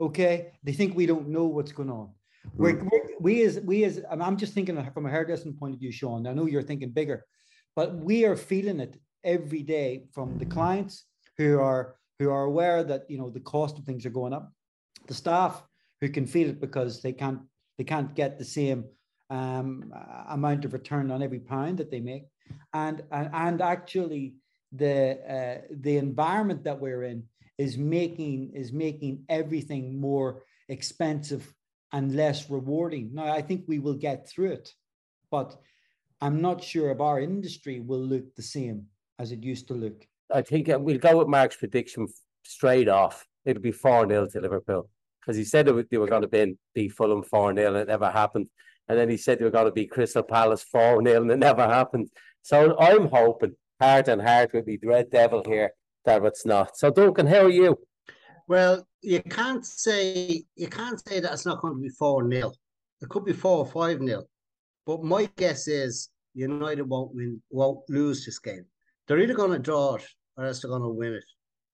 Okay. They think we don't know what's going on. We're, hmm. we're, we as we as I'm just thinking from a hairdressing point of view, Sean. I know you're thinking bigger. But we are feeling it every day from the clients who are who are aware that you know the cost of things are going up, the staff who can feel it because they can't they can't get the same um, amount of return on every pound that they make, and and, and actually the uh, the environment that we're in is making is making everything more expensive and less rewarding. Now I think we will get through it, but I'm not sure if our industry will look the same as it used to look. I think uh, we'll go with Mark's prediction straight off. It'll be 4 0 to Liverpool because he said they were going to be, be Fulham 4 0 and it never happened. And then he said they were going to be Crystal Palace 4 0 and it never happened. So I'm hoping heart and heart with the Red Devil here that it's not. So, Duncan, how are you? Well, you can't say you can't say that it's not going to be 4 0. It could be 4 or 5 0. But my guess is United won't win, won't lose this game. They're either going to draw it or else they're going to win it,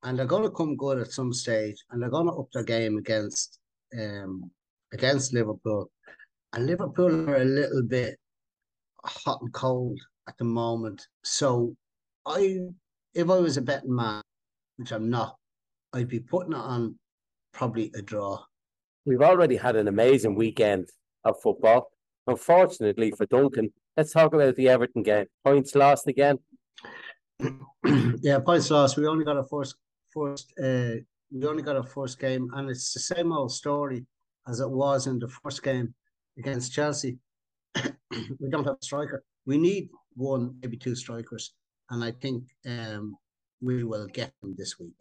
and they're going to come good at some stage, and they're going to up their game against um against Liverpool. And Liverpool are a little bit hot and cold at the moment. So I if I was a betting man, which I'm not, I'd be putting it on probably a draw. We've already had an amazing weekend of football. Unfortunately for Duncan, let's talk about the Everton game. Points lost again. [CLEARS THROAT] yeah, points lost. We only got a first first uh we only got a first game and it's the same old story as it was in the first game against Chelsea. [CLEARS THROAT] we don't have a striker. We need one, maybe two strikers. And I think um we will get them this week.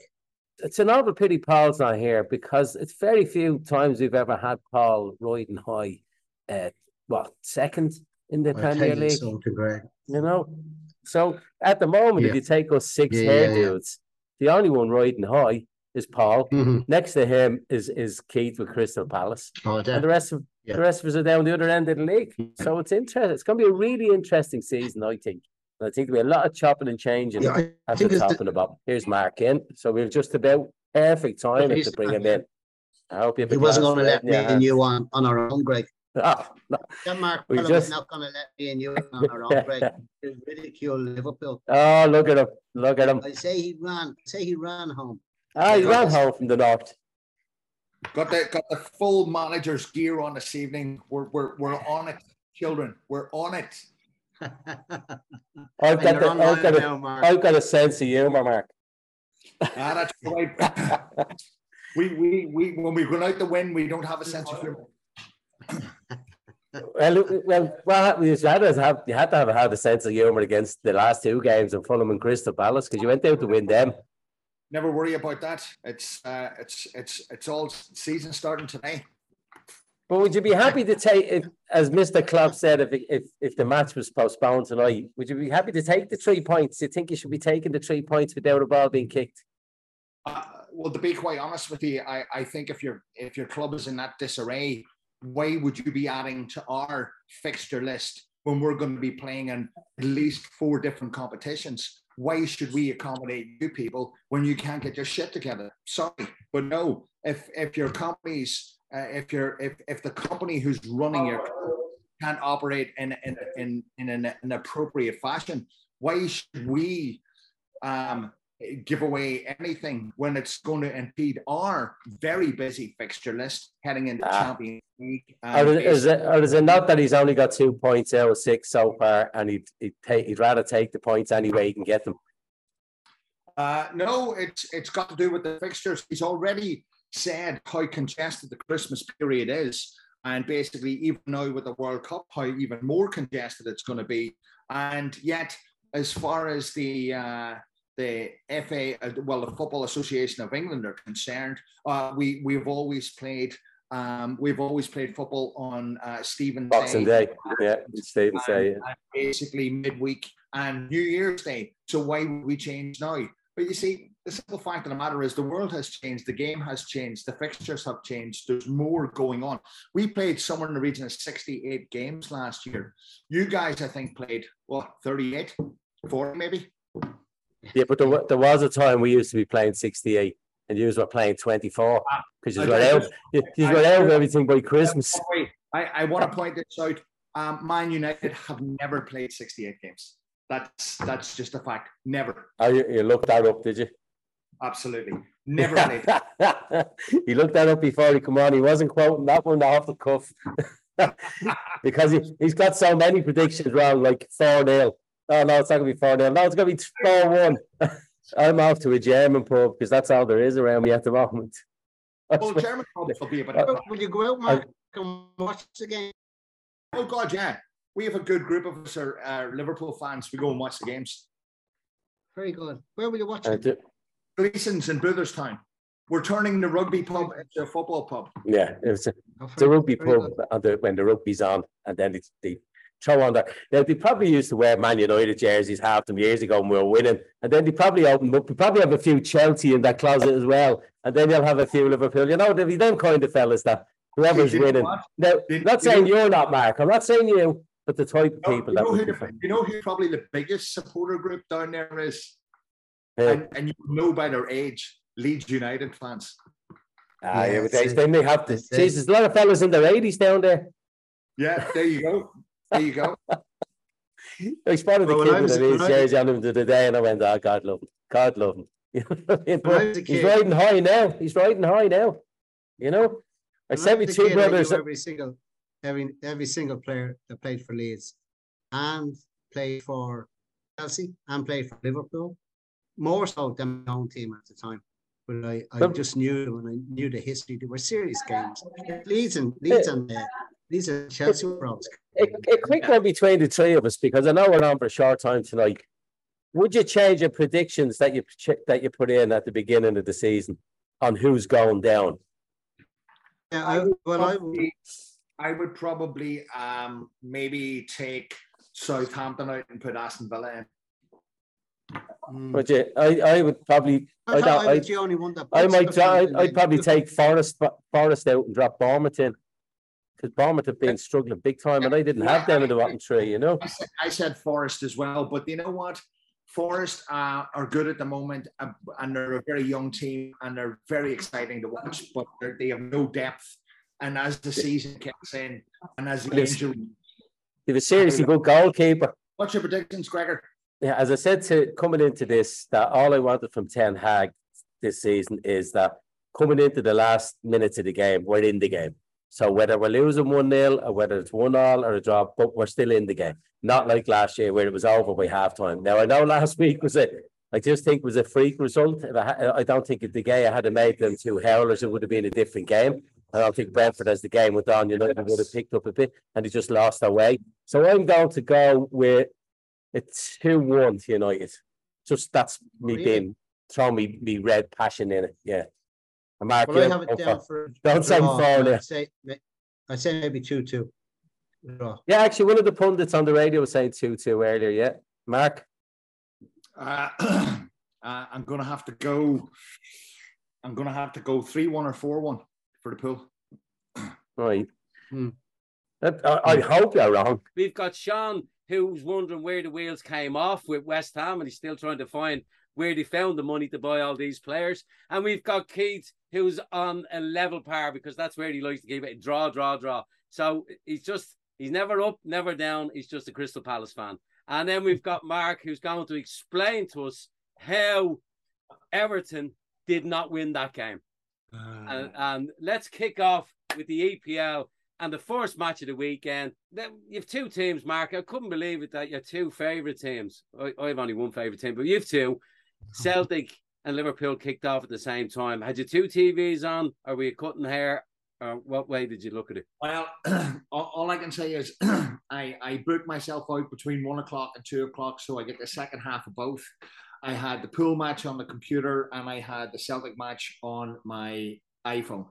It's an awful pity Paul's not here because it's very few times we've ever had Paul riding high, uh, what second in the I Premier League. You know, so at the moment, if you take us six Yeah, hair yeah, yeah. dudes, the only one riding high is Paul. Mhm. Next to him is is Keith with Crystal Palace, Oh, and the rest of Yeah. the rest of us are down the other end of the league. So it's interesting. It's going to be a really interesting season, I think. And I think there'll be a lot of chopping and changing yeah, I at think the it's top the- and the bottom. Here's Mark in, so we'll just about perfect time to He's bring him in. I hope you have he a wasn't glass going to of let that in me your and you on, on our own, Greg. Ah, no. That Mark We Fellow just- is not going to let me and you on our own, [LAUGHS] Greg. He'll ridicule Liverpool. Oh, look at him! Look at him! I say he ran. Say he ran home. Ah, he Yeah. ran home from the north. Got the got the full manager's gear on this evening. We're we're we're on it, children. We're on it. I've got the, I've got a, now. I've got a sense of humour, Mark. Ah, that's right. [LAUGHS] we we we when we run out the win, we don't have a sense of humor. Well, well, well, you had to have you had to have had a sense of humour against the last two games of Fulham and Crystal Palace because you went out to win them. Never worry about that. It's uh, it's it's it's all season starting today. But would you be happy to [LAUGHS] take, if, as Mr. Klopp said, if, if if the match was postponed tonight, would you be happy to take the three points? Do you think you should be taking the three points without a ball being kicked? Uh, well, to be quite honest with you, I, I think if your if your club is in that disarray, why would you be adding to our fixture list when we're going to be playing in at least four different competitions? Why should we accommodate you people when you can't get your shit together? Sorry, but no. If if your companies, uh, if you're if if the company who's running your can't operate in in in in an, an appropriate fashion, why should we um, give away anything when it's going to impede our very busy fixture list heading into Ah. Champions League? Or and is, it, or is it not that he's only got two points out of six so far and he'd, he'd, take, he'd rather take the points anyway he can get them? Uh, no, it's it's got to do with the fixtures. He's already said how congested the Christmas period is, and basically even now with the World Cup, how even more congested it's going to be. And yet, as far as the uh, the FA, uh, well, the Football Association of England are concerned, uh, we we've always played. Um, we've always played football on uh, Stephen Boxing Day, yeah, Stephen and, and basically midweek and New Year's Day. So why would we change now? But you see, the simple fact of the matter is the world has changed, the game has changed, the fixtures have changed. There's more going on. We played somewhere in the region of 68 games last year. You guys, I think, played what 38, 40 maybe. Yeah, but there, there was a time we used to be playing 68 and you were playing 24 because you were out, you, were out of everything by Christmas. I, I want to point this out. Um, Man United have never played 68 games. That's that's just a fact. Never. Oh, you, you looked that up, did you? Absolutely. Never played. [LAUGHS] he looked that up before he come on. He wasn't quoting that one off the cuff [LAUGHS] because he, he's got so many predictions wrong, like 4 0. Oh, no, it's not going to be 4 0. No, it's going to be 4 1. [LAUGHS] I'm off to a German pub because that's all there is around me at the moment. Well, German pubs will be about. Oh, Will you go out, Mark, and watch the game? Oh God, yeah. We have a good group of us are uh, Liverpool fans. We go and watch the games. Very good. Where will you watch Uh, it? Gleeson's in Booterstown. We're turning the rugby pub into a football pub. yeah, it's a, it's a rugby pub the, when the rugby's on, and then it's, they throw on that. Now, they probably used to wear Man United jerseys half them years ago when we were winning, and then they probably open up. We probably have a few Chelsea in that closet as well, and then you'll have a few Liverpool. You know, there'll be them kind of fellas that whoever's You winning. what? Now, You- not saying you're not, Mark. I'm not saying you, but the type of You know, people you that know, who the, you know who probably the biggest supporter group down there is, Yeah. and, and you know by their age, Leeds United fans. Ah, yeah, Yeah, but they, they may have to. it's, Jesus, a lot of fellas in their 80s down there. Yeah, there you go. There you go. [LAUGHS] I spotted the Well, when kid I with was- a Leeds when I- jersey on him the other day, and I went, "Oh God, love him." God love him. [LAUGHS] You know what I mean? When I But was a he's kid- riding high now. He's riding high now. You know, I When said with two kid, I knew brothers. Every single, every every single player that played for Leeds, and played for Chelsea, and played for Liverpool, more so than my own team at the time. But I, I But- just knew them and I knew the history. They were serious games. Leeds and Leeds and uh, Leeds and Chelsea were always a, a quick one between the three of us because I know we're on for a short time tonight. Would you change your predictions that you ch- that you put in at the beginning of the season on who's going down? Yeah, I, well, I would. I would probably um, maybe take Southampton out and put Aston Villa in. Mm. Would you? I, I would probably. I I, thought I I, the only one that. I might. I, I'd probably take Forest Forest out and drop Bournemouth in because Bournemouth have been struggling big time, and I didn't have them in the bottom three. You know. I said, I said Forest as well, but you know what? Forest uh, are good at the moment, uh, and they're a very young team, and they're very exciting to watch. But they're- have no depth, and as the season kicks in, and as the Yes. injury, They have a seriously good goalkeeper. what's your predictions, Gregor? Yeah, as I said to coming into this, that all I wanted from Ten Hag this season is that coming into the last minutes of the game, we're in the game. So whether we're losing one 0 or whether it's one all or a draw, but we're still in the game. Not like last year where it was over by half time. Now I know [LAUGHS] last week was a, I just think was a freak result. I, I don't think if the game had made them two howlers, it would have been a different game. I don't think Brentford, as the game went on, United would have picked up a bit, and they just lost their way. So I'm going to go with it's two one to United. Just that's me Really? being throwing me, me red passion in it. Yeah. And Mark, Well, I you're have it going down for- for. Don't say draw. four. I'd say, I say maybe two two. Draw. Yeah, actually, one of the pundits on the radio was saying two two earlier. Yeah, Mark. Uh, [CLEARS THROAT] uh, I'm going to have to go. I'm going to have to go three one or four one for the pool. Right. Hmm. That- I, I hope you're wrong. We've got Sean who's wondering where the wheels came off with West Ham, and he's still trying to find where they found the money to buy all these players. And we've got Keith who's on a level par because that's where he likes to keep it draw, draw, draw. So he's just he's never up, never down. He's just a Crystal Palace fan. And then we've got Mark who's going to explain to us how Everton did not win that game. Ah. And, and let's kick off with the EPL and the first match of the weekend. Then You have two teams, Mark. I couldn't believe it that your two favourite teams. I, I have only one favourite team, but you've two. [LAUGHS] Celtic and Liverpool kicked off at the same time. Had you two TVs on? Are we cutting hair? Or what way did you look at it? Well, [CLEARS THROAT] all, all I can say is [CLEARS THROAT] I, I booked myself out between one o'clock and two o'clock, so I get the second half of both. I had the pool match on the computer and I had the Celtic match on my iPhone.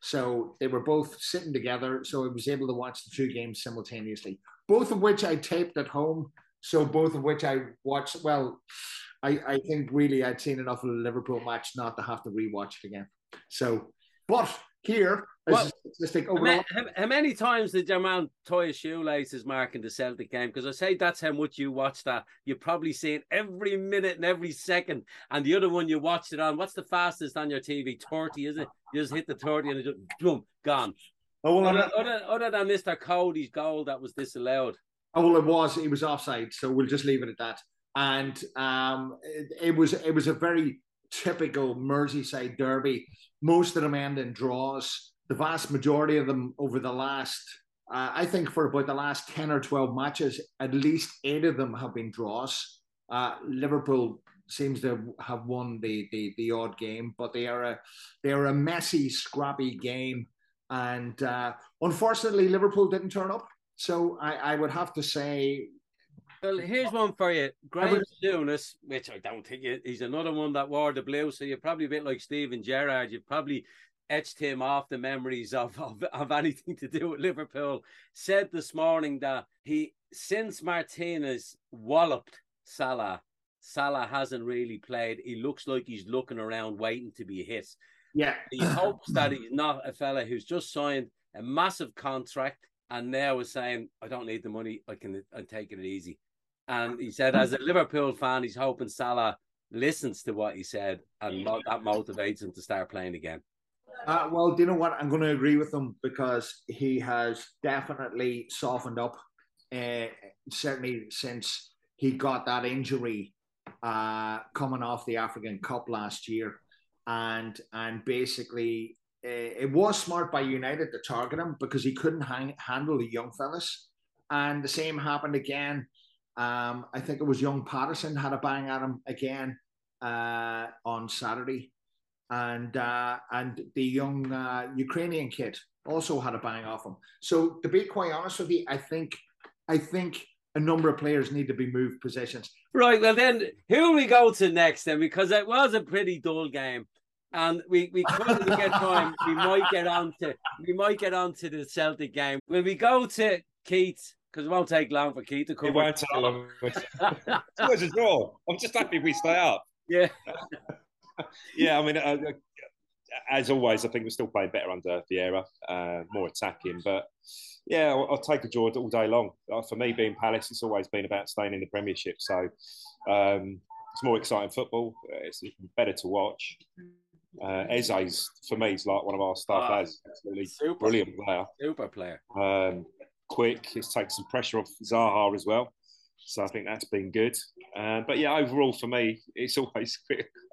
So they were both sitting together, so I was able to watch the two games simultaneously, both of which I taped at home. So both of which I watched. Well, I, I think really I'd seen enough of the Liverpool match not to have to rewatch it again. So, but here, Well, How, overall, how, many times did your man tie his shoelaces, Mark, in the Celtic game? Because I say that's how much you watch that. You've probably seen every minute and every second. And the other one you watched it on, what's the fastest on your TV? 30, is it? You just hit the 30 and it just boom, gone. Oh, well, Other, other, other than Mr. Coady's goal that was disallowed. Oh, well, it was. It was offside, so we'll just leave it at that. And um, it, it was it was a very typical Merseyside derby. Most of them end in draws. The vast majority of them over the last, uh, I think, for about the last ten or twelve matches, at least eight of them have been draws. Uh, Liverpool seems to have won the, the the odd game, but they are a they are a messy, scrappy game. And uh, unfortunately, Liverpool didn't turn up. So I, I would have to say, Well, here's one for you. Graham would- Souness, which I don't think he- he's another one that wore the blue. So you're probably a bit like Steven Gerrard. You've probably etched him off the memories of, of, of anything to do with Liverpool. Said this morning that he, since Martinez walloped Salah, Salah hasn't really played. He looks like he's looking around waiting to be hit. yeah, He hopes that he's not a fella who's just signed a massive contract and now is saying, I don't need the money, I can I'm taking it easy. And he said, as a Liverpool fan, he's hoping Salah listens to what he said and that motivates him to start playing again. Uh, well, do you know what? I'm going to agree with him because he has definitely softened up. Uh, certainly since he got that injury uh, coming off the African Cup last year, and and basically uh, it was smart by United to target him because he couldn't hang, handle the young fellas, and the same happened again. Um, I think it was young Patterson had a bang at him again uh, on Saturday, and uh, and the young uh, Ukrainian kid also had a bang off him. So to be quite honest with you, I think I think a number of players need to be moved positions. Right. Well, then who will we go to next then? Because it was a pretty dull game, and we we couldn't get time. [LAUGHS] We might get on to we might get on to the Celtic game. Will we go to Keith? Because it won't take long for Keith to come. It won't take long. [LAUGHS] it's always a draw. I'm just happy we stay up. Yeah. [LAUGHS] yeah. I mean, uh, as always, I think we're still playing better under Vieira, uh, more attacking, but yeah, I'll, I'll, take a draw all day long. Uh, for me, being Palace, it's always been about staying in the Premiership. So um, it's more exciting football. It's better to watch. Uh, Eze's for me is like one of our star oh, players. Absolutely super, brilliant player. Super player. Um, quick. It's taken some pressure off Zaha as well. So I think that's been good. Uh, but yeah, overall for me, it's [LAUGHS] always.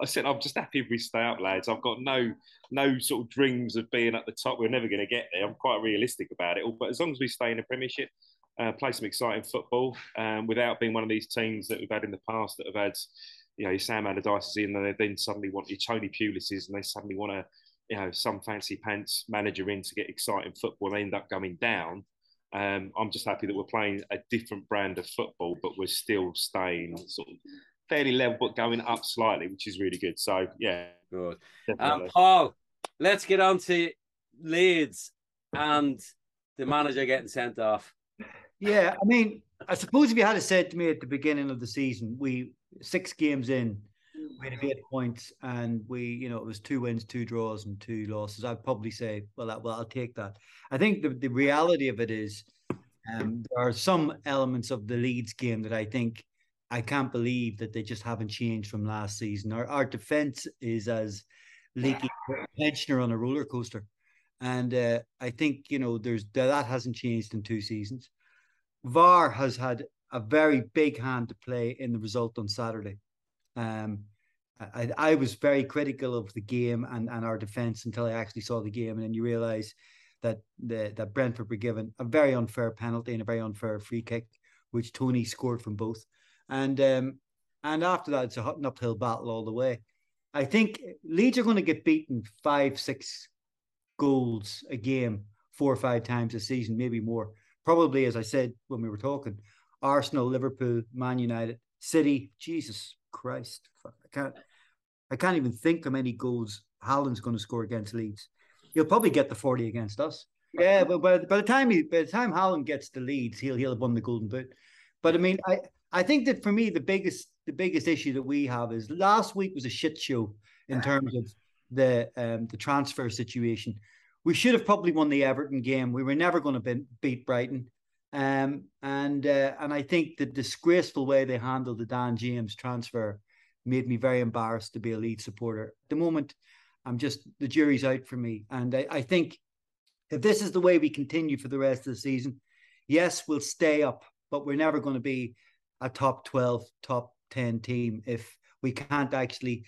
I said I'm just happy if we stay up, lads. I've got no no sort of dreams of being at the top. We're never going to get there. I'm quite realistic about it all. But as long as we stay in the Premiership, uh, play some exciting football, um, without being one of these teams that we've had in the past that have had, you know, Sam Allardyce in, and they then suddenly want your Tony Pulis's, and they suddenly want to, you know, some fancy pants manager in to get exciting football, and they end up going down. Um, I'm just happy that we're playing a different brand of football, but we're still staying sort of fairly level, but going up slightly, which is really good. So yeah, good. Um, Paul, let's get on to Leeds and the manager getting sent off. Yeah, I mean, I suppose if you had said to me at the beginning of the season, we six games in, we had eight points, and we, you know, it was two wins, two draws, and two losses. I'd probably say, well, that, well, I'll take that. I think the, the reality of it is, um, there are some elements of the Leeds game that I think I can't believe that they just haven't changed from last season. Our our defense is as leaky as a pensioner on a roller coaster, and uh, I think you know there's that hasn't changed in two seasons. VAR has had a very big hand to play in the result on Saturday. Um, I, I was very critical of the game and, and our defense until I actually saw the game, and then you realize that the, that Brentford were given a very unfair penalty and a very unfair free kick, which Toney scored from both, and um, and after that it's a hot and uphill battle all the way. I think Leeds are going to get beaten five, six goals a game, four or five times a season, maybe more. Probably, as I said when we were talking, Arsenal, Liverpool, Man United, City. Jesus Christ, I can't. I can't even think how many goals Haaland's going to score against Leeds. He'll probably get the 40 against us. Yeah, but by, by the time he by the time Haaland gets the Leeds, he'll he'll have won the golden boot. But I mean, I I think that for me the biggest the biggest issue that we have is last week was a shit show in terms of the um the transfer situation. We should have probably won the Everton game. We were never going to be, beat Brighton. Um, and uh, and I think the disgraceful way they handled the Dan James transfer made me very embarrassed to be a lead supporter. At the moment, I'm just the jury's out for me, and I, I think if this is the way we continue for the rest of the season, yes, we'll stay up, but we're never going to be a top twelve, top ten team if we can't actually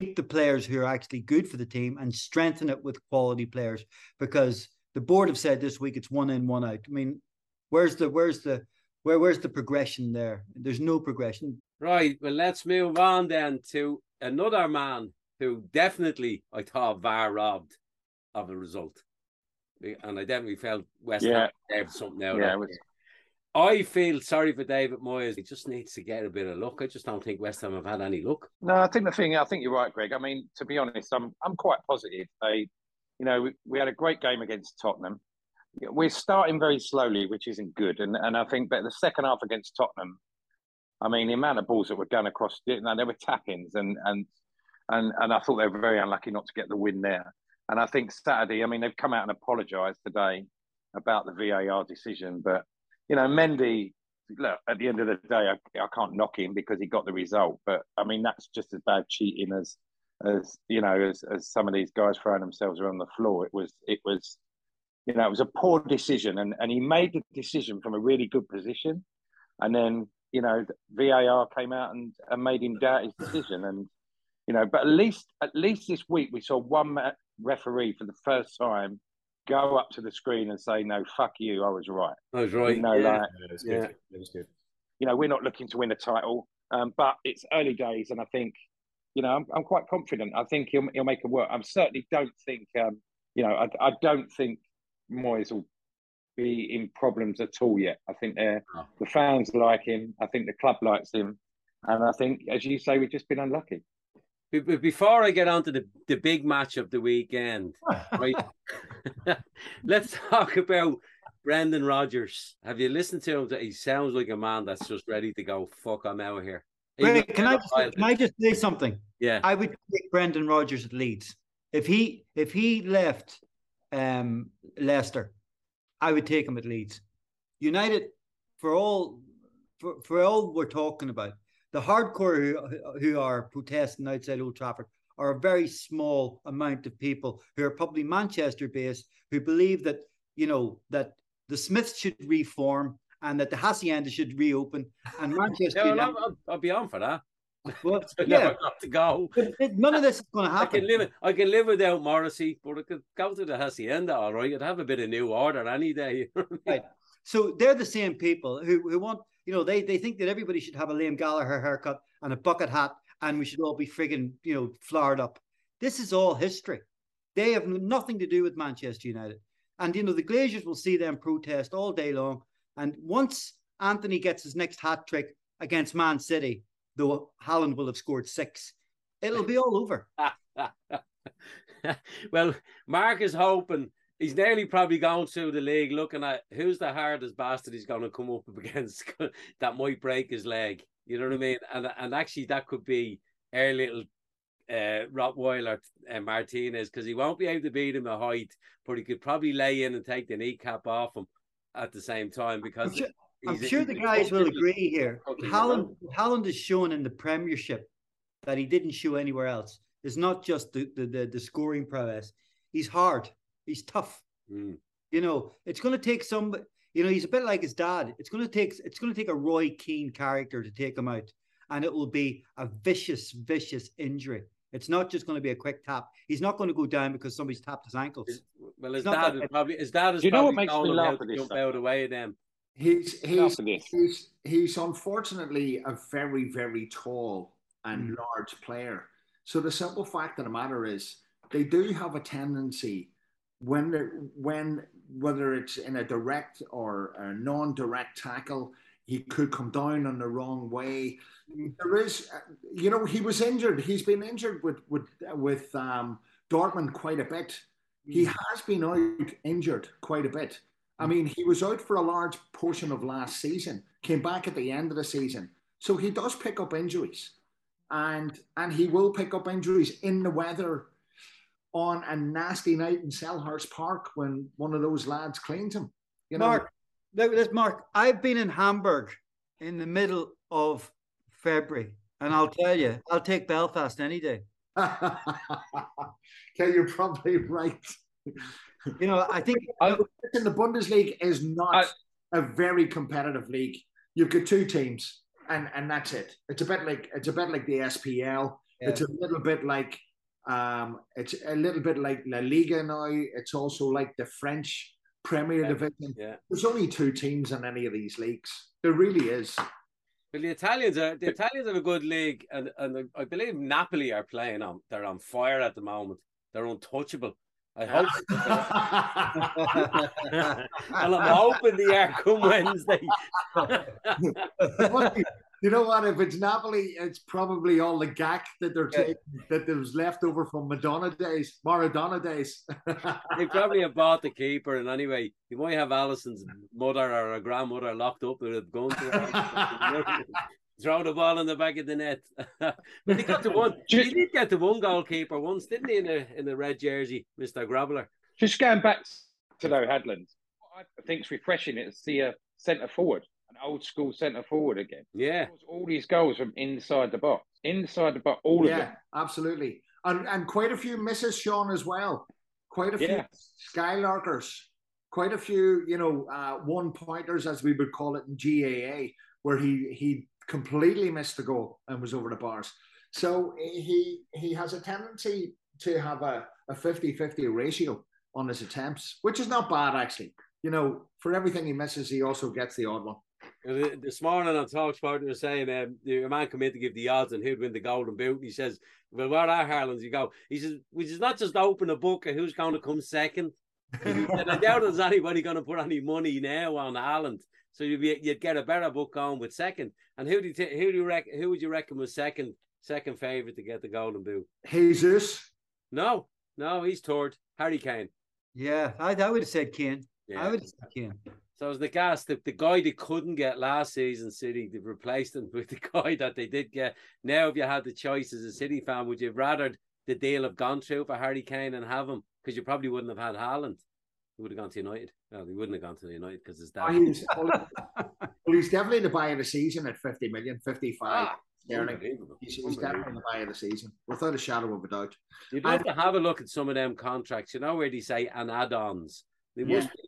keep the players who are actually good for the team and strengthen it with quality players. Because the board have said this week it's one in, one out. I mean, where's the where's the where where's the progression there? There's no progression. Right. Well, let's move on then to another man who definitely I thought VAR robbed of the result. And I definitely felt West yeah. Ham gave something out. Yeah, was... I feel sorry for David Moyes. He just needs to get a bit of luck. I just don't think West Ham have had any luck. No, I think the thing. I think you're right, Greg. I mean, to be honest, I'm I'm quite positive. They, you know, we, we had a great game against Tottenham. We're starting very slowly, which isn't good. And and I think, but the second half against Tottenham, I mean, the amount of balls that were going across, you know, there were tap-ins, and and and and I thought they were very unlucky not to get the win there. And I think Saturday, I mean, they've come out and apologised today about the VAR decision, but you know, Mendy. Look, at the end of the day, I, I can't knock him because he got the result, but I mean, that's just as bad cheating as as you know as, as some of these guys throwing themselves around the floor. It was it was you know it was a poor decision, and and he made the decision from a really good position, and then you know, VAR came out and, and made him doubt his decision. And you know, but at least at least this week we saw one referee for the first time go up to the screen and say, "No, fuck you, I was right." I was right. You know, yeah. like, Yeah, it was Yeah. good. It was good. you know, we're not looking to win a title, um, but it's early days, and I think, you know, I'm, I'm quite confident. I think he'll he'll make it work. I certainly don't think, um, you know, I, I don't think Moyes will be in problems at all yet. I think they're, No. the fans like him. I think the club likes him, and I think, as you say, we've just been unlucky. Be- be- Before I get on to the, the big match of the weekend, [LAUGHS] right? [LAUGHS] let's talk about Brendan Rodgers. Have you listened to him? He sounds like a man that's just ready to go. Fuck, I'm out of here. Greg, can I just, can I just say something? Yeah. I would take Brendan Rodgers at Leeds. If he if he left um, Leicester, I would take him at Leeds. United, for all for, for all we're talking about, the hardcore who, who are protesting outside Old Trafford are a very small amount of people who are probably Manchester based who believe that you know that the Smiths should reform and that the Hacienda should reopen and [LAUGHS] Manchester Yeah, well, United. I'll, I'll, I'll be on for that. Well, [LAUGHS] I yeah, never got to go. but none of this is going to I happen. can live. I can live without Morrissey, but I could go to the hacienda. All right, I'd have a bit of new order any day. [LAUGHS] Right. So they're the same people who, who want, you know, they, they think that everybody should have a Liam Gallagher haircut and a bucket hat and we should all be frigging, you know, flowered up. This is all history. They have nothing to do with Manchester United. And, you know, the Glazers will see them protest all day long. And once Antony gets his next hat trick against Man City, though Haaland will have scored six, it'll be all over. [LAUGHS] well, Mark is hoping he's nearly probably going through the league looking at who's the hardest bastard he's going to come up [LAUGHS] against [LAUGHS] that might break his leg. You know what I mean? And and actually, that could be our little uh, Rottweiler uh, Martinez because he won't be able to beat him at height, but he could probably lay in and take the kneecap off him at the same time because. I'm sure, he's- sure he's the guys will agree here. Haaland. Haaland is shown in the Premiership that he didn't show anywhere else. It's not just the, the, the, the scoring prowess. He's hard. He's tough. Mm. You know, it's going to take some. You know, he's a bit like his dad. It's going to take. It's going to take a Roy Keane character to take him out, and it will be a vicious, vicious injury. It's not just going to be a quick tap. He's not going to go down because somebody's tapped his ankles. Well, his It's not dad that- is probably his dad is Do you know what probably makes me laugh to at this jump out of the way of them. He's he's he's he's unfortunately a very very tall and Mm. large player. So the simple fact of the matter is they do have a tendency when when whether it's in a direct or a non-direct tackle, he could come down on the wrong way. There is, you know, he was injured. He's been injured with with with um, Dortmund quite a bit. He has been out injured quite a bit. I mean, he was out for a large portion of last season, came back at the end of the season. So he does pick up injuries. And and he will pick up injuries in the weather on a nasty night in Selhurst Park when one of those lads cleans him. You know, Mark, look at this, Mark. I've been in Hamburg in the middle of February, and I'll tell you, I'll take Belfast any day. [LAUGHS] okay, you're probably right. [LAUGHS] You know, I think [LAUGHS] Listen, the Bundesliga is not a very competitive league. You've got two teams, and and that's it. It's a bit like it's a bit like the SPL. It's a little bit like um, it's a little bit like La Liga now. It's also like the French Premier Yeah, Division. yeah. There's only two teams in any of these leagues. There really is. Well, the Italians are the Italians have a good league, and and I believe Napoli are playing on. They're on fire at the moment. They're untouchable. I hope. and [LAUGHS] I'm hoping they are come Wednesday. you know what? If it's Napoli, it's probably all the gack that they're taking that there was left over from Madonna days, Maradona days. they probably have bought the keeper, and anyway, you might have Alisson's mother or a grandmother locked up with a gun. Throw the ball in the back of the net. [LAUGHS] but he got the one. He did get the one goalkeeper once, didn't he? In a in the red jersey, Mister Grobbelaar. Just going back to though Haaland, what I think's refreshing it to see a centre forward, an old school centre forward again. Yeah, all these goals from inside the box, inside the box, all of yeah, absolutely, and and quite a few misses, Sean, as well. Quite a few Yeah. skylarkers, quite a few, you know, uh, one pointers as we would call it in GAA, where he he completely missed the goal and was over the bars. So he he has a tendency to have a, a 50-50 ratio on his attempts, which is not bad actually. You know, for everything he misses, he also gets the odd one. This morning on Talksport, they were saying um, the man come in to give the odds and who'd win the Golden Boot. He says, "Well, where are Haaland's?" You go. He says, "We just not just open a book of who's going to come second. [LAUGHS] and I doubt there's anybody going to put any money now on Haaland. So you'd be, you'd get a better book going with second. And who do you t- who do you reckon? Who would you reckon was second second favorite to get the Golden Boot? Jesus. No, no, he's third. Harry Kane. Yeah, I, I would have said Kane. Yeah. I would have said Kane. So as the gas, the, the guy they couldn't get last season, City, they've replaced him [LAUGHS] with the guy that they did get. Now, if you had the choice as a City fan, would you have rather the deal have gone through for Harry Kane and have him? Because you probably wouldn't have had Haaland. He would have gone to United. Well, he wouldn't have gone to United because his dad. He's, [LAUGHS] well, he's definitely the buy of the season at 50 million, 55. Ah, sterling. He's, he's definitely the buy of the season, without a shadow of a doubt. You'd love to have a look at some of them contracts, you know, where they say and add-ons. They Yeah. must be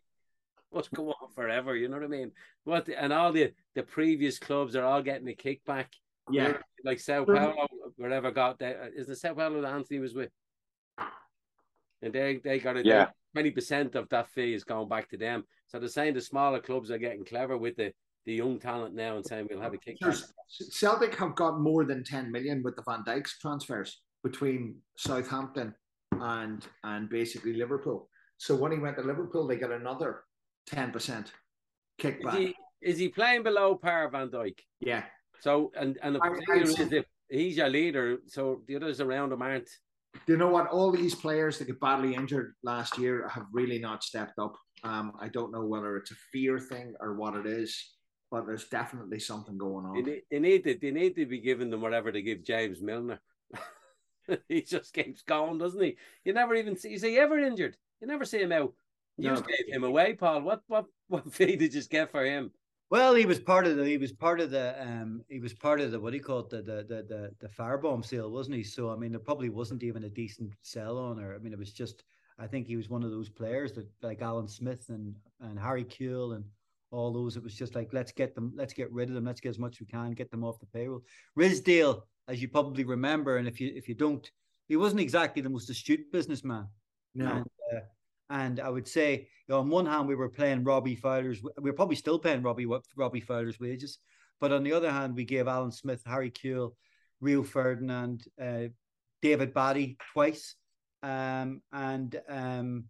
must go on forever, you know what I mean? What and all the the previous clubs are all getting a kickback. Yeah. Like Sao Paulo, wherever got that is the Sao Paulo that Antony was with. And they they got a Yeah. twenty percent of that fee is going back to them. So they're saying the smaller clubs are getting clever with the, the young talent now and saying we'll have a kickback. There's- Celtic have got more than 10 million with the Van Dijk's transfers between Southampton and and basically Liverpool. So when he went to Liverpool, they got another 10% Is kickback. he is he playing below par Van Dijk? Yeah. So and and the I- I'd is say- that he's your leader, so the others around him aren't. Do you know what? All these players that got badly injured last year have really not stepped up. Um, I don't know whether it's a fear thing or what it is, but there's definitely something going They on. need, they need to they need to be giving them whatever they give James Milner. [LAUGHS] he just keeps going, doesn't he? You never even see is he ever injured? You never see him out. You No. just gave him away, Paul. What what [LAUGHS] what fee did you just get for him? Well, he was part of the. He was part of the. Um, he was part of the. What do you call it? The the the the, the firebomb sale, wasn't he? So I mean, there probably wasn't even a decent sell on her. I mean, it was just. I think he was one of those players that like Alan Smith and and Harry Kewell and all those. It was just like let's get them, let's get rid of them, let's get as much as we can, get them off the payroll. Ridsdale, as you probably remember, and if you if you don't, he wasn't exactly the most astute businessman. No. And, and I would say, you know, on one hand, we were playing Robbie Fowler's, we we're probably still paying Robbie Robbie Fowler's wages, but on the other hand, we gave Alan Smith, Harry Kewell, Rio Ferdinand, uh, David Batty twice, um, and um,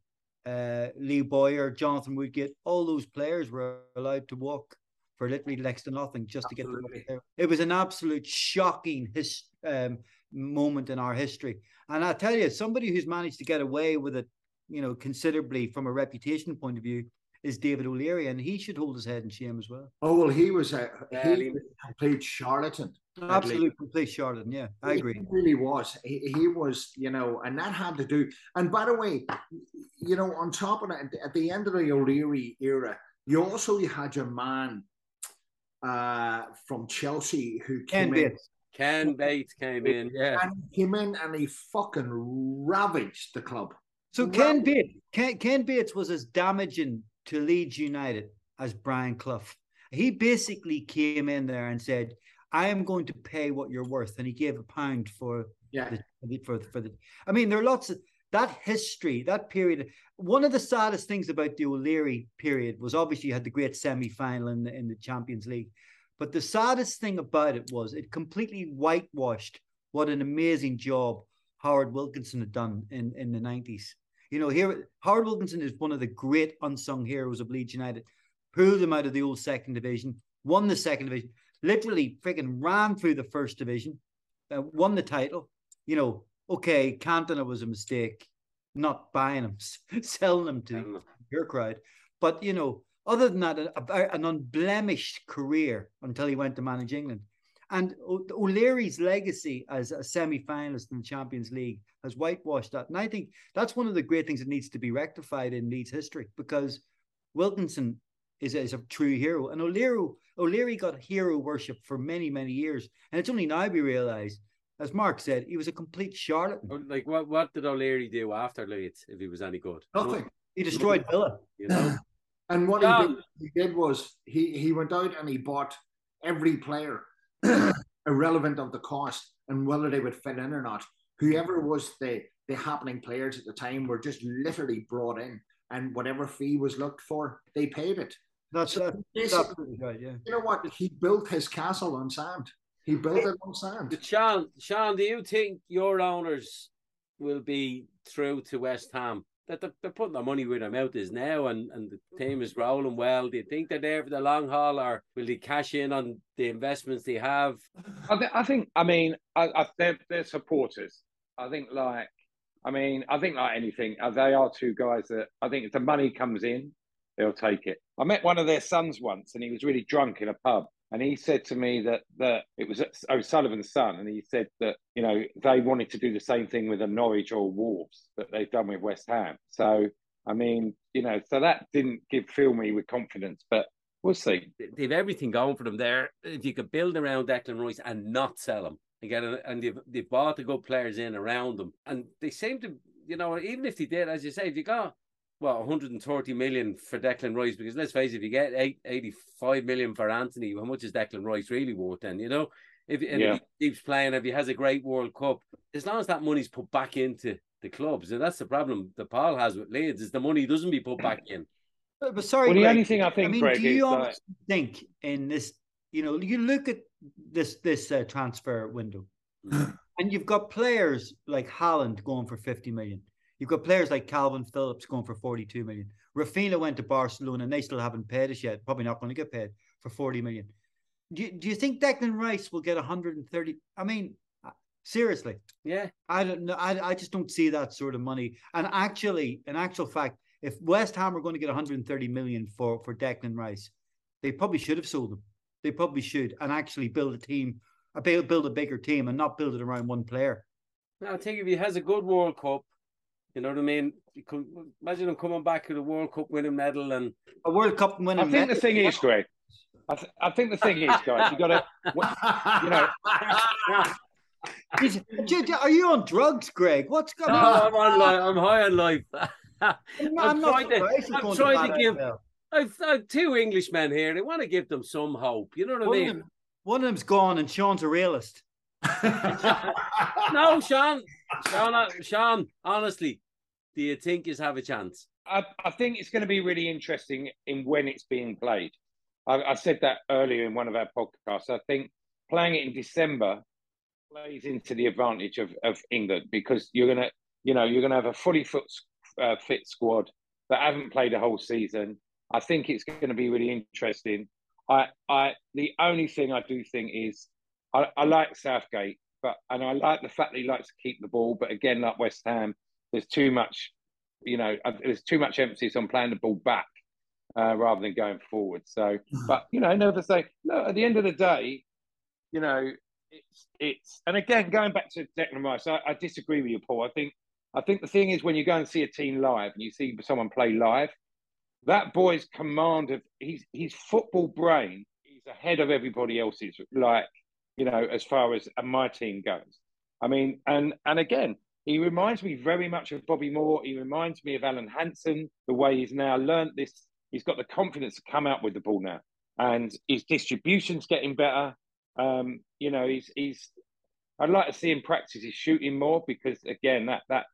uh, Lee Bowyer, Jonathan Woodgate, all those players were allowed to walk for literally next to nothing just to get them up there. It was an absolute shocking his, um, moment in our history. And I tell you, somebody who's managed to get away with it, you know, considerably from a reputation point of view is David O'Leary, and he should hold his head in shame as well. Oh, well, he was a he he- was a complete charlatan. Absolute complete charlatan. Yeah, I agree. He really was. He, he was, you know, and that had to do. And by the way, you know, on top of that, at the end of the O'Leary era, you also you had your man uh, from Chelsea who Ken came in. Bates. Ken Bates came in, yeah. And he came in and he fucking ravaged the club. So Right. Ken Bates, Ken, Ken Bates was as damaging to Leeds United as Brian Clough. He basically came in there and said, "I am going to pay what you're worth," and he gave a pound for Yeah. the for for the. I mean, there are lots of that history, that period. One of the saddest things about the O'Leary period was obviously you had the great semi final in the, in the Champions League, but the saddest thing about it was it completely whitewashed what an amazing job Howard Wilkinson had done in in the nineties. You know, here Howard Wilkinson is one of the great unsung heroes of Leeds United. Pulled them out of the old second division, won the second division, literally freaking ran through the first division, uh, won the title. You know, okay, Cantona was a mistake, not buying him, [LAUGHS] selling him to your crowd. But you know, other than that, a, a- an unblemished career until he went to manage England. And O'Leary's legacy as a semi-finalist in the Champions League has whitewashed that. And I think that's one of the great things that needs to be rectified in Leeds history because Wilkinson is, a- is a true hero. And O'Leary, O'Leary got hero worship for many, many years. And it's only now we realise, as Mark said, he was a complete charlatan. Oh, like what what did O'Leary do after Leeds if he was any good? Nothing. He destroyed Villa. You know? [SIGHS] And what Yeah. he, did, he did was he he went out and he bought every player, [CLEARS THROAT] irrelevant of the cost and whether they would fit in or not. Whoever was the the happening players at the time were just literally brought in, and whatever fee was looked for, they paid it. That's, So that's absolutely right. Yeah. you know what? He built his castle on sand. He built it on sand. Sean, Sean, do you think your owners will be through to West Ham? That they're, they're putting their money where their mouth is now, and, and the team is rolling well. Do you think they're there for the long haul, or will they cash in on the investments they have? I, th- I think. I mean, I, I, they're, they're supporters. I think, like, I mean, I think like anything, uh, they are two guys that I think if the money comes in, they'll take it. I met one of their sons once, and he was really drunk in a pub, and he said to me that that it was oh, O'Sullivan's son, and he said that you know they wanted to do the same thing with a Norwich or Wolves that they've done with West Ham. So I mean, you know, so that didn't give fill me with confidence, but we'll see. They've everything going for them there. If you could build around Declan Rice and not sell him, and get and they've they've bought the good players in around them, and they seem to, you know, even if they did, as you say, if you got well, 130 million for Declan Rice, because let's face it, if you get eight, 85 million for Antony, how much is Declan Rice really worth then? You know, if, and Yeah. if he keeps playing, if he has a great World Cup, as long as that money's put back into the clubs, and that's the problem that Paul has with Leeds, is the money doesn't be put back in. [CLEARS THROAT] But, but sorry, Well, the Greg, only thing I think, I mean, Greg, do you is like- think in this? You know, you look at this this uh, transfer window, and you've got players like Haaland going for fifty million. You've got players like Kalvin Phillips going for forty-two million. Raphinha went to Barcelona, and they still haven't paid us yet. Probably not going to get paid for forty million. Do you, do you think Declan Rice will get one hundred and thirty? I mean, uh, seriously, Yeah, I don't know. I, I just don't see that sort of money. And actually, in actual fact, if West Ham are going to get 130 million for for Declan Rice, they probably should have sold him. They probably should, and actually build a team, build a bigger team, and not build it around one player. I think if he has a good World Cup, you know what I mean. You could, imagine him coming back with a World Cup winning medal, and A World Cup winning. Medal. I think the thing is, Greg. I, th- I think the thing is, guys, you got to, you know, [LAUGHS] Is- J- J- Are you on drugs, Greg? What's going No, on? I'm on life. I'm high on life. I'm, [LAUGHS] I'm not trying to- I'm trying to give- I've, I've two Englishmen here. They want to give them some hope. You know what I One of, mean? them, one of them's gone, and Sean's a realist. [LAUGHS] No, Sean. Sean, uh, Sean. Honestly, do you think you have a chance? I, I think it's going to be really interesting in when it's being played. I, I said that earlier in one of our podcasts. I think playing it in December plays into the advantage of, of England because you're going to, you know, you're going to have a fully foot, uh, fit squad that haven't played a whole season. I think it's going to be really interesting. I, I, the only thing I do think is I, I like Southgate, but and I like the fact that he likes to keep the ball. But again, like West Ham, there's too much you know, uh, there's too much emphasis on playing the ball back uh, rather than going forward. So, but you know, never say no. At the end of the day, you know, it's it's and again going back to Declan Rice, I, I disagree with you, Paul. I think I think the thing is when you go and see a team live and you see someone play live, that boy's command of his his football brain is ahead of everybody else's. Like you know, as far as my team goes. I mean, and and again, he reminds me very much of Bobby Moore. He reminds me of Alan Hansen, the way he's now learnt this. He's got the confidence to come out with the ball now, and his distribution's getting better. Um, you know, he's he's. I'd like to see him practice his shooting more because again, that that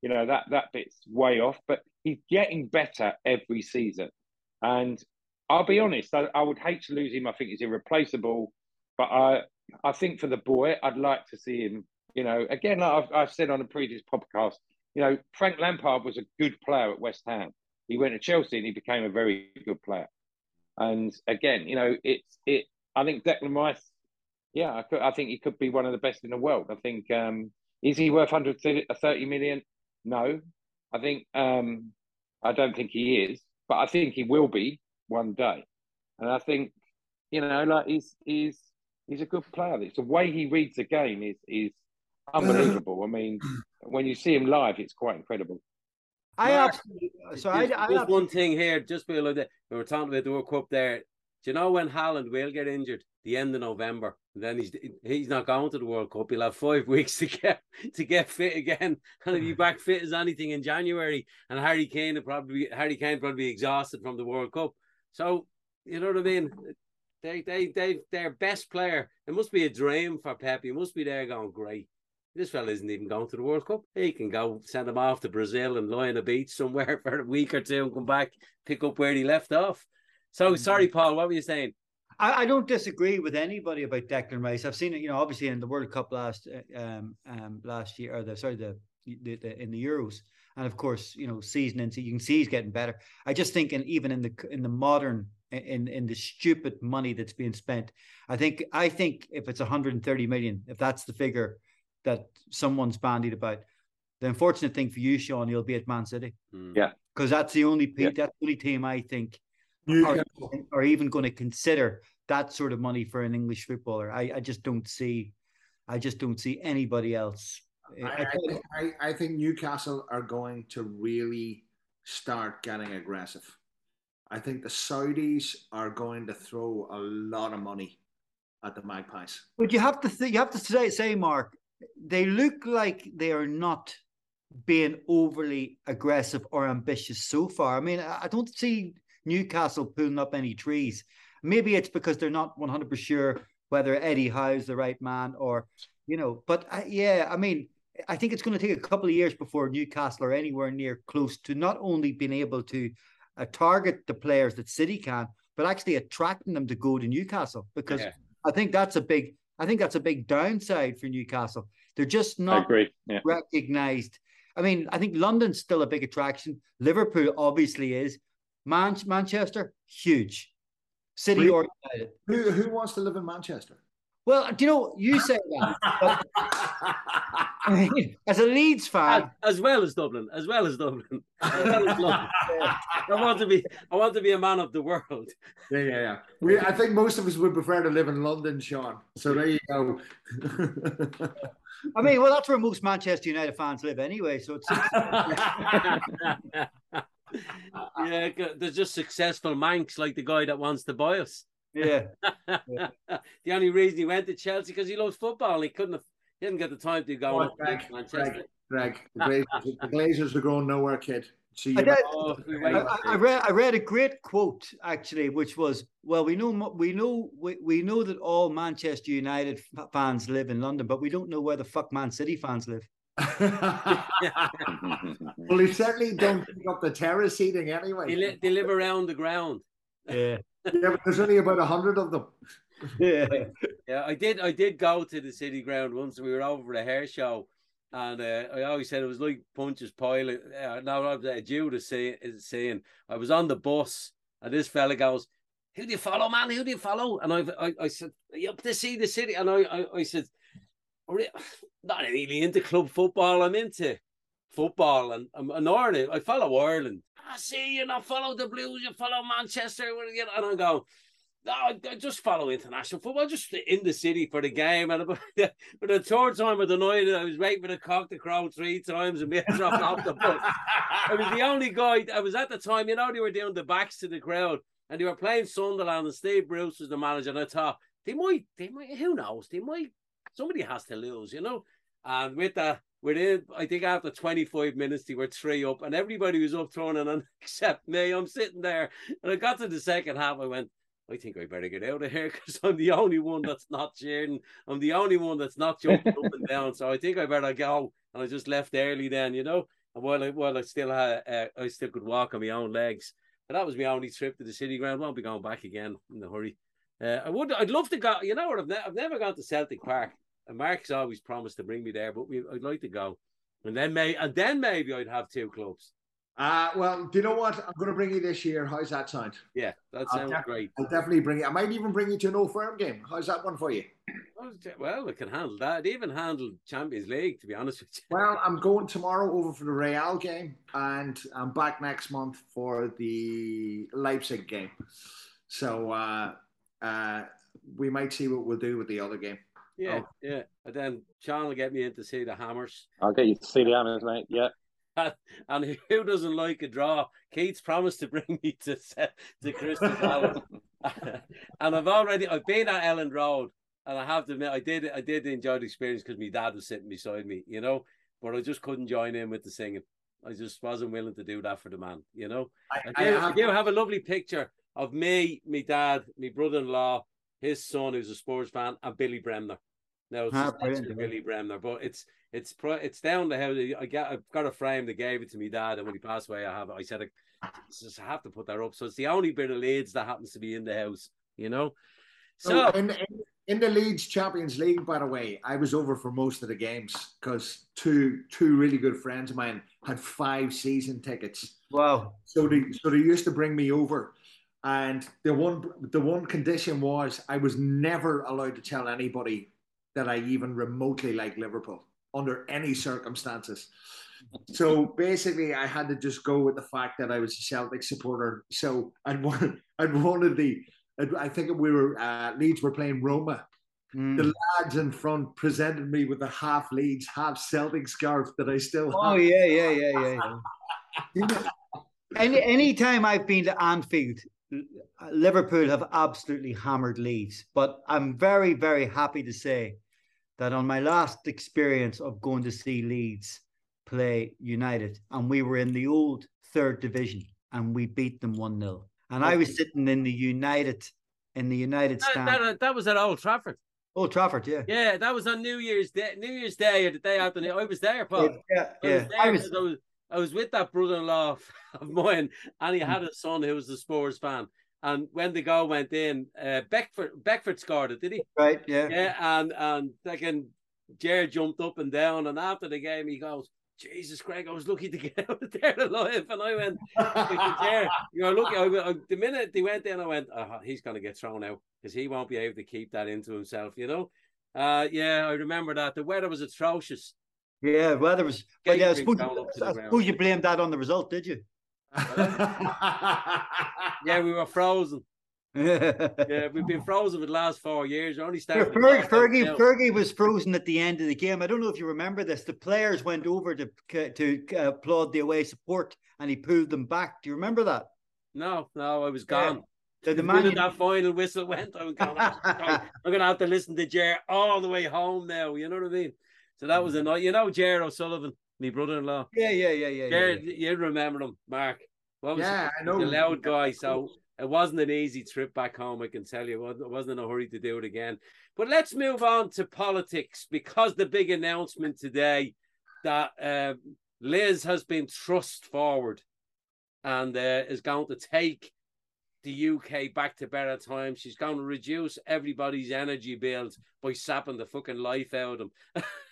you know that that bit's way off. But he's getting better every season, and I'll be honest, I, I would hate to lose him. I think he's irreplaceable, but I I think for the boy, I'd like to see him you know, again, like I've, I've said on a previous podcast, you know, Frank Lampard was a good player at West Ham. He went to Chelsea and he became a very good player. And again, you know, it's it. I think Declan Rice, yeah, I, could, I think he could be one of the best in the world. I think um, is he worth 130 million? No, I think um, I don't think he is, but I think he will be one day. And I think, you know, like he's he's he's a good player. It's the way he reads the game is is unbelievable. I mean, when you see him live, it's quite incredible. I Mark, absolutely. So I, just, I just one thing here, just below that we were talking about the World Cup there. Do you know when Haaland will get injured? The end of November, and then he's he's not going to the World Cup. He'll have five [LAUGHS] weeks to get to get fit again, [LAUGHS] and he'll be hmm. back fit as anything in January. And Harry Kane will probably Harry Kane probably be exhausted from the World Cup. So you know what I mean? They they they their best player. It must be a dream for Pep. He must be there going great. This fella isn't even going to the World Cup. He can go send him off to Brazil and lie on a beach somewhere [LAUGHS] for a week or two and come back, pick up where he left off. So sorry, Paul. What were you saying? I, I don't disagree with anybody about Declan Rice. I've seen it, you know, obviously in the World Cup last um, um last year or the sorry the, the, the in the Euros, and of course you know season into you can see he's getting better. I just think and even in the in the modern in in the stupid money that's being spent, I think I think if it's 130 million, if that's the figure that someone's bandied about, the unfortunate thing for you, Sean, you'll be at Man City. Hmm. Yeah. because that's the only pe- Yeah. that's the only team I think are, are even going to consider that sort of money for an English footballer. I, I just don't see, I just don't see anybody else. I, I- I, I, I think Newcastle are going to really start getting aggressive. I think the Saudis are going to throw a lot of money at the Magpies. But you have to th- you have to say, say, Mark, they look like they are not being overly aggressive or ambitious so far. I mean, I don't see Newcastle pulling up any trees. Maybe it's because they're not one hundred percent sure whether Eddie Howe's the right man or you know. But I, yeah, I mean, I think it's going to take a couple of years before Newcastle are anywhere near close to not only being able to uh, target the players that City can, but actually attracting them to go to Newcastle because Yeah. I think that's a big I think that's a big downside for Newcastle. They're just not. Yeah. recognized. I mean, I think London's still a big attraction. Liverpool obviously is. Man- Manchester, huge. City or United. Who, who wants to live in Manchester? Well, do you know, you say that. but, [LAUGHS] [LAUGHS] as a Leeds fan, as well as Dublin, as well as Dublin, [LAUGHS] as well as London. I want to be, I want to be a man of the world. Yeah, yeah, yeah. We, I think most of us would prefer to live in London, Sean. So there you go. I mean, well, that's where most Manchester United fans live anyway. So it's yeah, they're just successful manx like the guy that wants to buy us. Yeah. [LAUGHS] the only reason he went to Chelsea because he loves football. He couldn't have, he didn't get the time to go Oh, up to Greg, Manchester. Greg, Greg, the Glazers, the Glazers are going nowhere, kid. See I you. did- Oh, I, wait. I- I read I read a great quote actually, which was, "Well, we know we know we, we know that all Manchester United fans live in London, but we don't know where the fuck Man City fans live." [LAUGHS] [LAUGHS] well, they certainly don't pick up the terrace seating anyway. They, li- they live around the ground. Yeah, yeah, but there's only about a hundred of them. yeah. Yeah, I did. I did go to the city ground once. We were over for a hair show, and uh, I always said it was like Punch's Pilot. Uh, now I was uh, to say, saying I was on the bus, and this fella goes, "Who do you follow, man? Who do you follow?" And I, I, I said, "Are you up to see the city?" And I, I, I said, "Are you- "Not really into club football. I'm into football, and I'm an Ireland. I follow Ireland. I see you not follow the Blues. You follow Manchester, you know," and I go. No, I, I just follow international football, just in the city for the game. And [LAUGHS] about the, for the third time of the night, I was waiting for the cock to crow three times and being [LAUGHS] dropped off the bus. I was the [LAUGHS] only guy. I was at the time, you know, they were doing the backs to the crowd, and they were playing Sunderland, and Steve Bruce was the manager. And I thought they might, they might, who knows? They might. Somebody has to lose, you know. And with that, within I think after 25 minutes, they were three up, and everybody was up throwing it on [LAUGHS] except me. I'm sitting there, and I got to the second half. I went. I think I better get out of here [LAUGHS] because I'm the only one that's not cheering. I'm the only one that's not jumping up and down. So I think I better go. And I just left early then, you know. And while I while I still had, uh, I still could walk on my own legs. But that was my only trip to the city ground. Won't be going back again in a hurry. Uh, I would. I'd love to go. You know what? I've, ne- I've never gone to Celtic Park. And Mark's always promised to bring me there, but we, I'd like to go. And then may and then maybe I'd have two clubs. Uh, well, do you know what? I'm going to bring you this year. How's that sound? Yeah, that sounds def- great. I'll definitely bring you. I might even bring you to an old firm game. How's that one for you? Well, I can handle that. I'd even handle Champions League, to be honest with you. Well, I'm going tomorrow over for the Real game, and I'm back next month for the Leipzig game. So uh, uh, we might see what we'll do with the other game. Yeah, oh. yeah. And then Sean will get me in to see the Hammers. I'll get you to see the Hammers, mate. Yeah. And, [LAUGHS] and who doesn't like a draw? Keith's promised to bring me to to Crystal Palace, [LAUGHS] and I've already I've been at Elland Road, and I have to admit I did I did enjoy the experience because my dad was sitting beside me, you know, but I just couldn't join in with the singing. I just wasn't willing to do that for the man, you know. I, I, do, I, have, I do have a lovely picture of me, my dad, my brother-in-law, his son, who's a sports fan, and Billy Bremner. Now it's ah, Billy Bremner, but it's it's it's down the house. I get I've got a frame that gave it to me dad, and when he passed away, I have. I said I, just have to put that up. So it's the only bit of Leeds that happens to be in the house, you know. So, in, in, in the Leeds Champions League, by the way, I was over for most of the games because two two really good friends of mine had five season tickets. Wow! So they so they used to bring me over, and the one the one condition was I was never allowed to tell anybody that I even remotely like Liverpool under any circumstances. So basically, I had to just go with the fact that I was a Celtic supporter. So I'd [LAUGHS] one, I'd wanted the, I think we were uh, Leeds were playing Roma. Mm. The lads in front presented me with a half Leeds, half Celtic scarf that I still have. Oh yeah, yeah, yeah, yeah. [LAUGHS] any any time I've been to Anfield, Liverpool have absolutely hammered Leeds. But I'm very, very happy to say that on my last experience of going to see Leeds play United, and we were in the old third division and we beat them 1 0. And okay. I was sitting in the United in the United that, stand. That, uh, that, was at Old Trafford. Old Trafford, yeah. Yeah, that was on New Year's Day, New Year's Day or the day after. I was there, Paul. Yeah, yeah. I was, I was, I was, I was with that brother-in-law [LAUGHS] of mine, and he hmm. had a son who was a Spurs fan. And when the goal went in, uh, Beckford Beckford scored it, did he? Right, yeah. Yeah, and and again, Jared jumped up and down, and after the game, he goes, Jesus, Craig, I was lucky to [LAUGHS] get out of there alive. And I went, Jared, [LAUGHS] you're lucky. I, I, the minute they went in, I went, oh, he's going to get thrown out because he won't be able to keep that into himself, you know? Uh, yeah, I remember that. The weather was atrocious. Yeah, weather was. But yeah, I suppose, I suppose you blamed that on the result, did you? [LAUGHS] yeah, we were frozen. [LAUGHS] yeah, we've been frozen for the last four years. We're only started. Fergie, Fergie, Fergie, was frozen at the end of the game. I don't know if you remember this. The players went over to to uh, applaud the away support, and he pulled them back. Do you remember that? No, no, I was gone. Yeah. So the man that final whistle went, I'm gonna, [LAUGHS] I'm gonna have to listen to Jer all the way home now. You know what I mean? So that was a night. You know Jer O'Sullivan my brother-in-law. Yeah, yeah, yeah, yeah. Jared, yeah, you remember him, Mark? What was yeah, I know. The loud guy. So it wasn't an easy trip back home. I can tell you, it wasn't in a hurry to do it again. But let's move on to politics because the big announcement today that uh, Liz has been thrust forward and uh, is going to take the UK back to better times. She's going to reduce everybody's energy bills by sapping the fucking life out of them. [LAUGHS]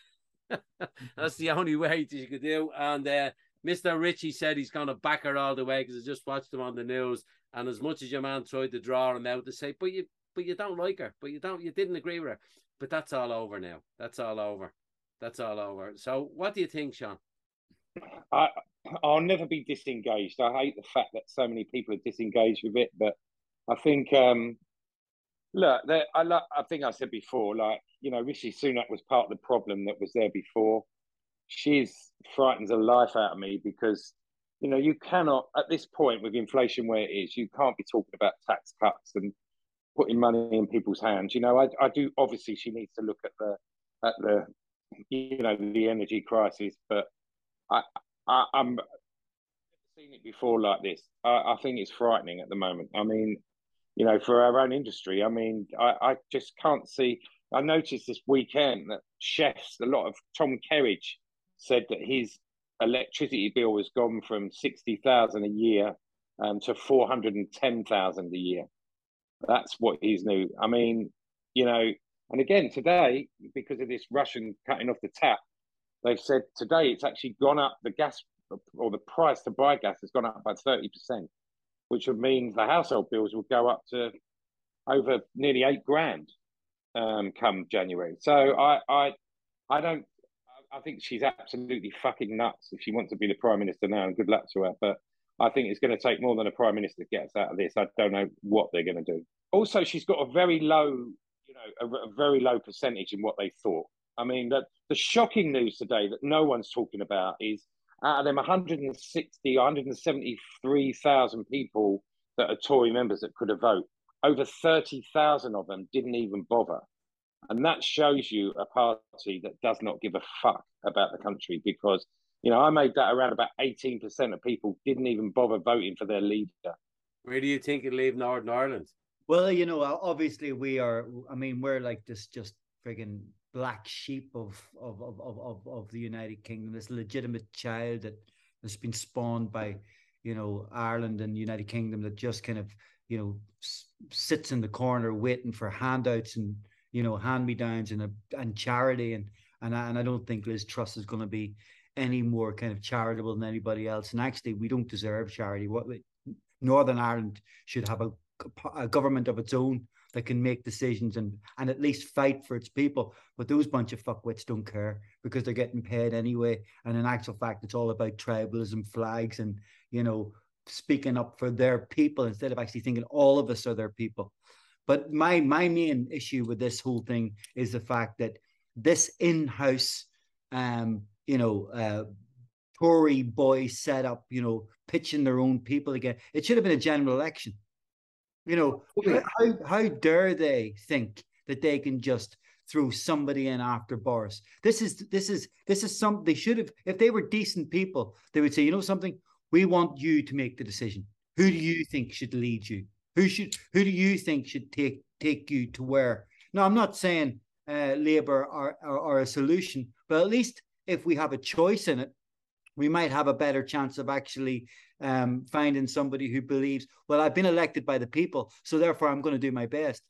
[LAUGHS] That's the only way you could do. And uh, Mr. Rishi said he's going to back her all the way because I just watched him on the news. And as much as your man tried to draw him out to say, but you, but you don't like her, but you don't, you didn't agree with her. But that's all over now. That's all over. That's all over. So, what do you think, Sean? I, I'll never be disengaged. I hate the fact that so many people are disengaged with it, but I think um, look, I, I think I said before, like you know, Rishi Sunak was part of the problem that was there before. She's frightens the life out of me because you know you cannot at this point with inflation where it is, you can't be talking about tax cuts and putting money in people's hands. You know, I, I do obviously she needs to look at the at the you know the energy crisis, but I, I I'm seen it before like this. I, I think it's frightening at the moment. I mean, you know, for our own industry. I mean, I, I just can't see. I noticed this weekend that chefs, a lot of Tom Kerridge said that his electricity bill has gone from 60,000 a year um, to 410,000 a year. That's what he's new. I mean, you know, and again, today, because of this Russian cutting off the tap, they've said today it's actually gone up, the gas or the price to buy gas has gone up by 30% which would mean the household bills would go up to over nearly eight grand um, come January. So I, I, I don't. I think she's absolutely fucking nuts if she wants to be the prime minister now. And good luck to her. But I think it's going to take more than a prime minister to get us out of this. I don't know what they're going to do. Also, she's got a very low, you know, a, a very low percentage in what they thought. I mean, the, the shocking news today that no one's talking about is out of them 160, 173,000 people that are Tory members that could have voted, over 30,000 of them didn't even bother. And that shows you a party that does not give a fuck about the country because, you know, I made that around about 18% of people didn't even bother voting for their leader. Where do you think it'll leave Northern Ireland? Well, you know, obviously we are. I mean, we're like this just frigging black sheep of of, of of of the United Kingdom, this legitimate child that has been spawned by, you know, Ireland and United Kingdom that just kind of, you know, s- sits in the corner waiting for handouts and you know hand me downs and a, and charity and and I, and I don't think Liz Truss is going to be any more kind of charitable than anybody else. And actually, we don't deserve charity. What Northern Ireland should have a, a government of its own that can make decisions and and at least fight for its people. But those bunch of fuckwits don't care because they're getting paid anyway. And in actual fact, it's all about tribalism, flags, and you know speaking up for their people instead of actually thinking all of us are their people. But my my main issue with this whole thing is the fact that this in-house, um, you know, uh, Tory boys set up, you know, pitching their own people again. It should have been a general election. You know, how, how dare they think that they can just throw somebody in after Boris? This is this is this is some they should have if they were decent people, they would say, you know something, we want you to make the decision. Who do you think should lead you? Who should who do you think should take take you to where? No, I'm not saying uh, Labour are, are, are a solution, but at least if we have a choice in it, we might have a better chance of actually um, finding somebody who believes, well, I've been elected by the people, so therefore I'm going to do my best.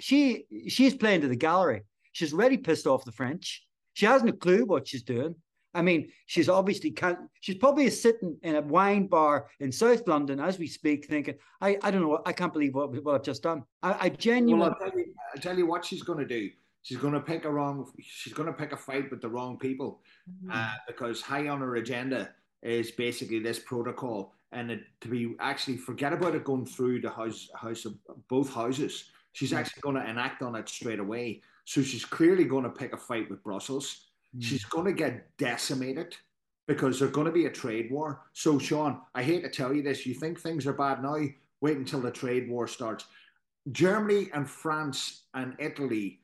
She she's playing to the gallery. She's already pissed off the French. She hasn't a clue what she's doing. I mean, she's obviously can't. She's probably sitting in a wine bar in South London as we speak, thinking, "I, I don't know. I can't believe what, what I've just done." I, I genuinely. Well, I'll tell, you, I'll tell you what she's going to do. She's going to pick a wrong. She's going to pick a fight with the wrong people, mm-hmm. uh, because high on her agenda is basically this protocol, and it, to be actually forget about it going through the house, house of both houses. She's mm. actually going to enact on it straight away. So she's clearly going to pick a fight with Brussels. Mm. She's going to get decimated because there's going to be a trade war. So, Sean, I hate to tell you this. You think things are bad now? Wait until the trade war starts. Germany and France and Italy,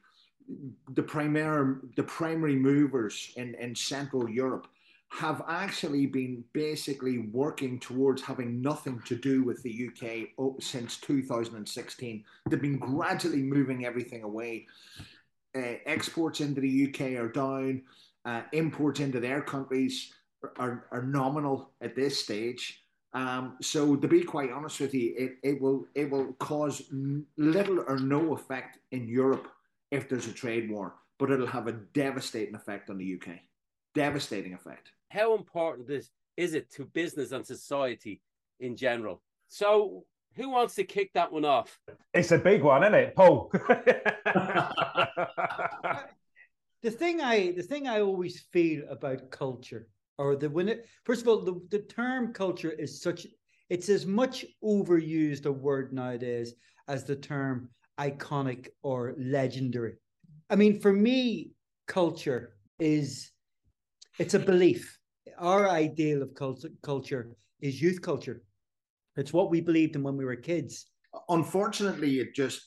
the primary the primary movers in, in Central Europe, have actually been basically working towards having nothing to do with the UK since 2016. They've been gradually moving everything away. Uh, exports into the UK are down. Uh, imports into their countries are, are nominal at this stage. Um, so to be quite honest with you, it, it will it will cause little or no effect in Europe if there's a trade war, but it'll have a devastating effect on the UK. Devastating effect. How important is is it to business and society in general? So, who wants to kick that one off? It's a big one, isn't it, Paul? [LAUGHS] [LAUGHS] the thing I the thing I always feel about culture, or the when it first of all, the, the term culture is such it's as much overused a word nowadays as the term iconic or legendary. I mean, for me, culture is it's a belief. Our ideal of culture culture is youth culture. It's what we believed in when we were kids. Unfortunately, it just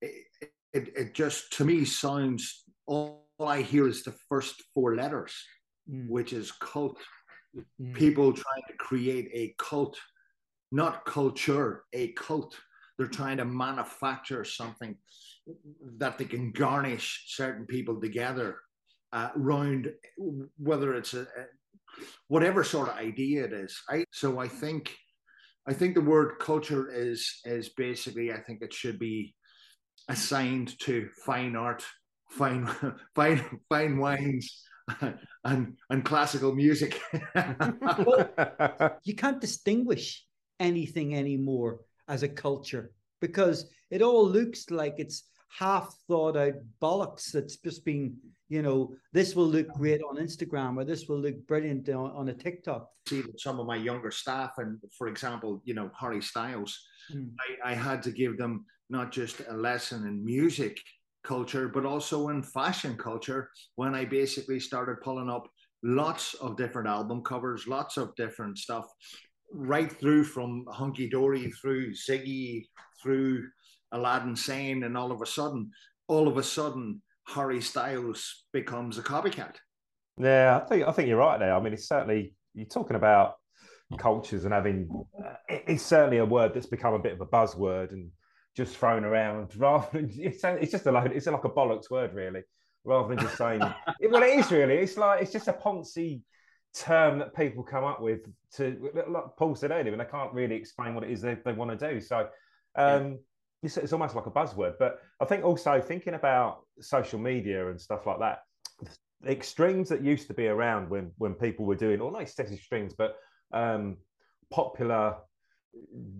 it, it, it just to me sounds all I hear is the first four letters, Mm. which is cult. Mm. People trying to create a cult, not culture, a cult. They're trying to manufacture something that they can garnish certain people together uh, whether it's a, a whatever sort of idea it is. I so I think I think the word culture is is basically I think it should be assigned to fine art, fine [LAUGHS] fine fine wines, [LAUGHS] and and classical music. [LAUGHS] you can't distinguish anything anymore as a culture because it all looks like it's half thought out bollocks that's just been you know this will look great on instagram or this will look brilliant on, on a tiktok see that some of my younger staff and for example you know harry styles Mm. I, I had to give them not just a lesson in music culture but also in fashion culture when i basically started pulling up lots of different album covers, lots of different stuff, right through from Hunky Dory through Ziggy through Aladdin Sane, and all of a sudden, all of a sudden, Harry Styles becomes a copycat. Yeah, I think I think you're right there. I mean, it's certainly you're talking about cultures and having uh, it's certainly a word that's become a bit of a buzzword and just thrown around [LAUGHS] rather than it's, it's just a load, it's like a bollocks word really rather than just saying [LAUGHS] well it is really it's like it's just a poncy term that people come up with to like paul said earlier and they can't really explain what it is they, they want to do so um, yeah. it's, it's almost like a buzzword but i think also thinking about social media and stuff like that the extremes that used to be around when when people were doing all or not extremes but um, popular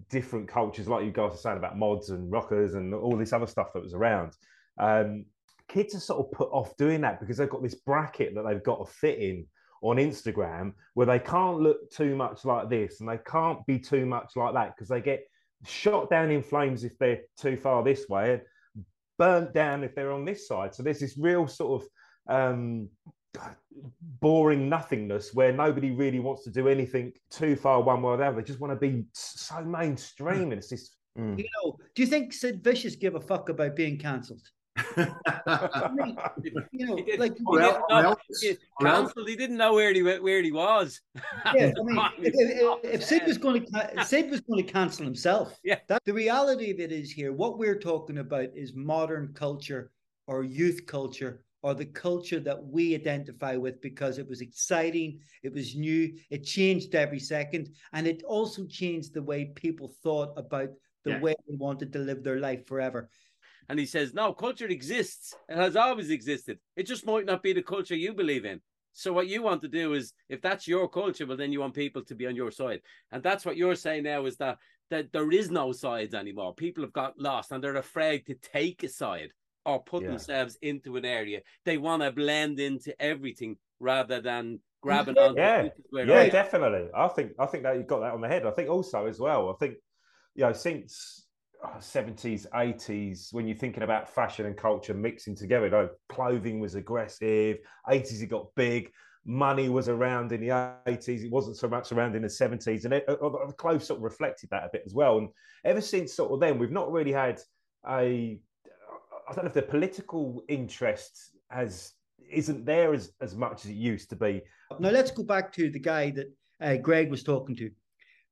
different cultures, like you guys are saying about mods and rockers and all this other stuff that was around. Um, kids are sort of put off doing that because they've got this bracket that they've got to fit in on Instagram where they can't look too much like this and they can't be too much like that because they get shot down in flames if they're too far this way and burnt down if they're on this side. So there's this real sort of um, boring nothingness where nobody really wants to do anything too far one way or the other. They just want to be so mainstream. And it's this. Mm. You know, do you think Sid Vicious give a fuck about being cancelled? [LAUGHS] I mean, [LAUGHS] you know, like well, well, cancelled. He didn't know where he where he was. [LAUGHS] Yeah, I mean, if, if, if, Sid was going to Sid was going to cancel himself. Yeah, that the reality of it is here. What we're talking about is modern culture or youth culture or the culture that we identify with because it was exciting, it was new, it changed every second, and it also changed the way people thought about the yeah. way they wanted to live their life forever. And he says, No, culture exists. It has always existed. It just might not be the culture you believe in. So what you want to do is, if that's your culture, well, then you want people to be on your side, and that's what you're saying now is that that there is no sides anymore. People have got lost, and they're afraid to take a side or put yeah. themselves into an area. They want to blend into everything rather than grabbing on. Yeah, yeah, definitely. I think I think that you've got that on the head. I think also as well. I think you know since. 70s, 80s, when you're thinking about fashion and culture mixing together, you know, clothing was aggressive, 80s it got big, money was around in the 80s, it wasn't so much around in the 70s, and it, uh, uh, the clothes sort of reflected that a bit as well. And ever since sort of then, we've not really had a I don't know if the political interest has isn't there as, as much as it used to be. Now let's go back to the guy that uh, Greg was talking to.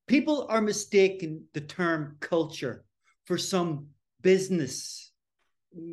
People are mistaking the term culture for some business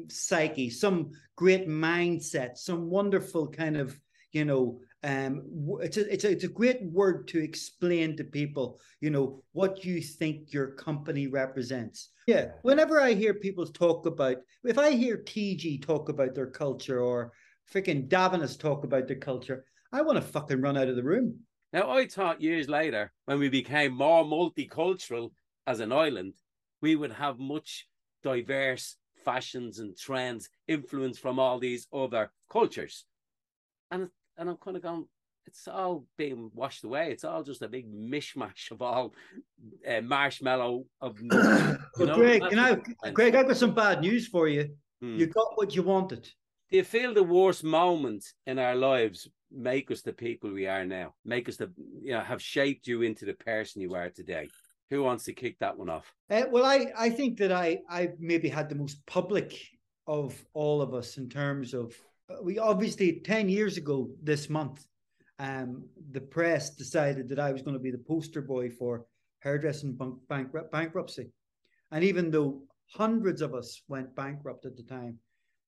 psyche, some great mindset, some wonderful kind of you know um, it's a, it's a it's a great word to explain to people, you know, what you think your company represents. Yeah. Whenever I hear people talk about, if I hear TG talk about their culture or freaking Davines talk about their culture, I want to fucking run out of the room. Now, I thought years later, when we became more multicultural as an island, we would have much diverse fashions and trends influenced from all these other cultures. And and I'm kind of going, it's all being washed away. It's all just a big mishmash of all uh, marshmallow of. [COUGHS] You know, Greg, you know, Greg, I've got some bad news for you. Hmm. You got what you wanted. Do you feel the worst moments in our lives make us the people we are now? Make us the, you know, have shaped you into the person you are today? Who wants to kick that one off? Uh, well, I, I think that I, I maybe had the most public of all of us in terms of we obviously 10 years ago this month, um, the press decided that I was going to be the poster boy for hairdressing bank- bankruptcy. And even though hundreds of us went bankrupt at the time,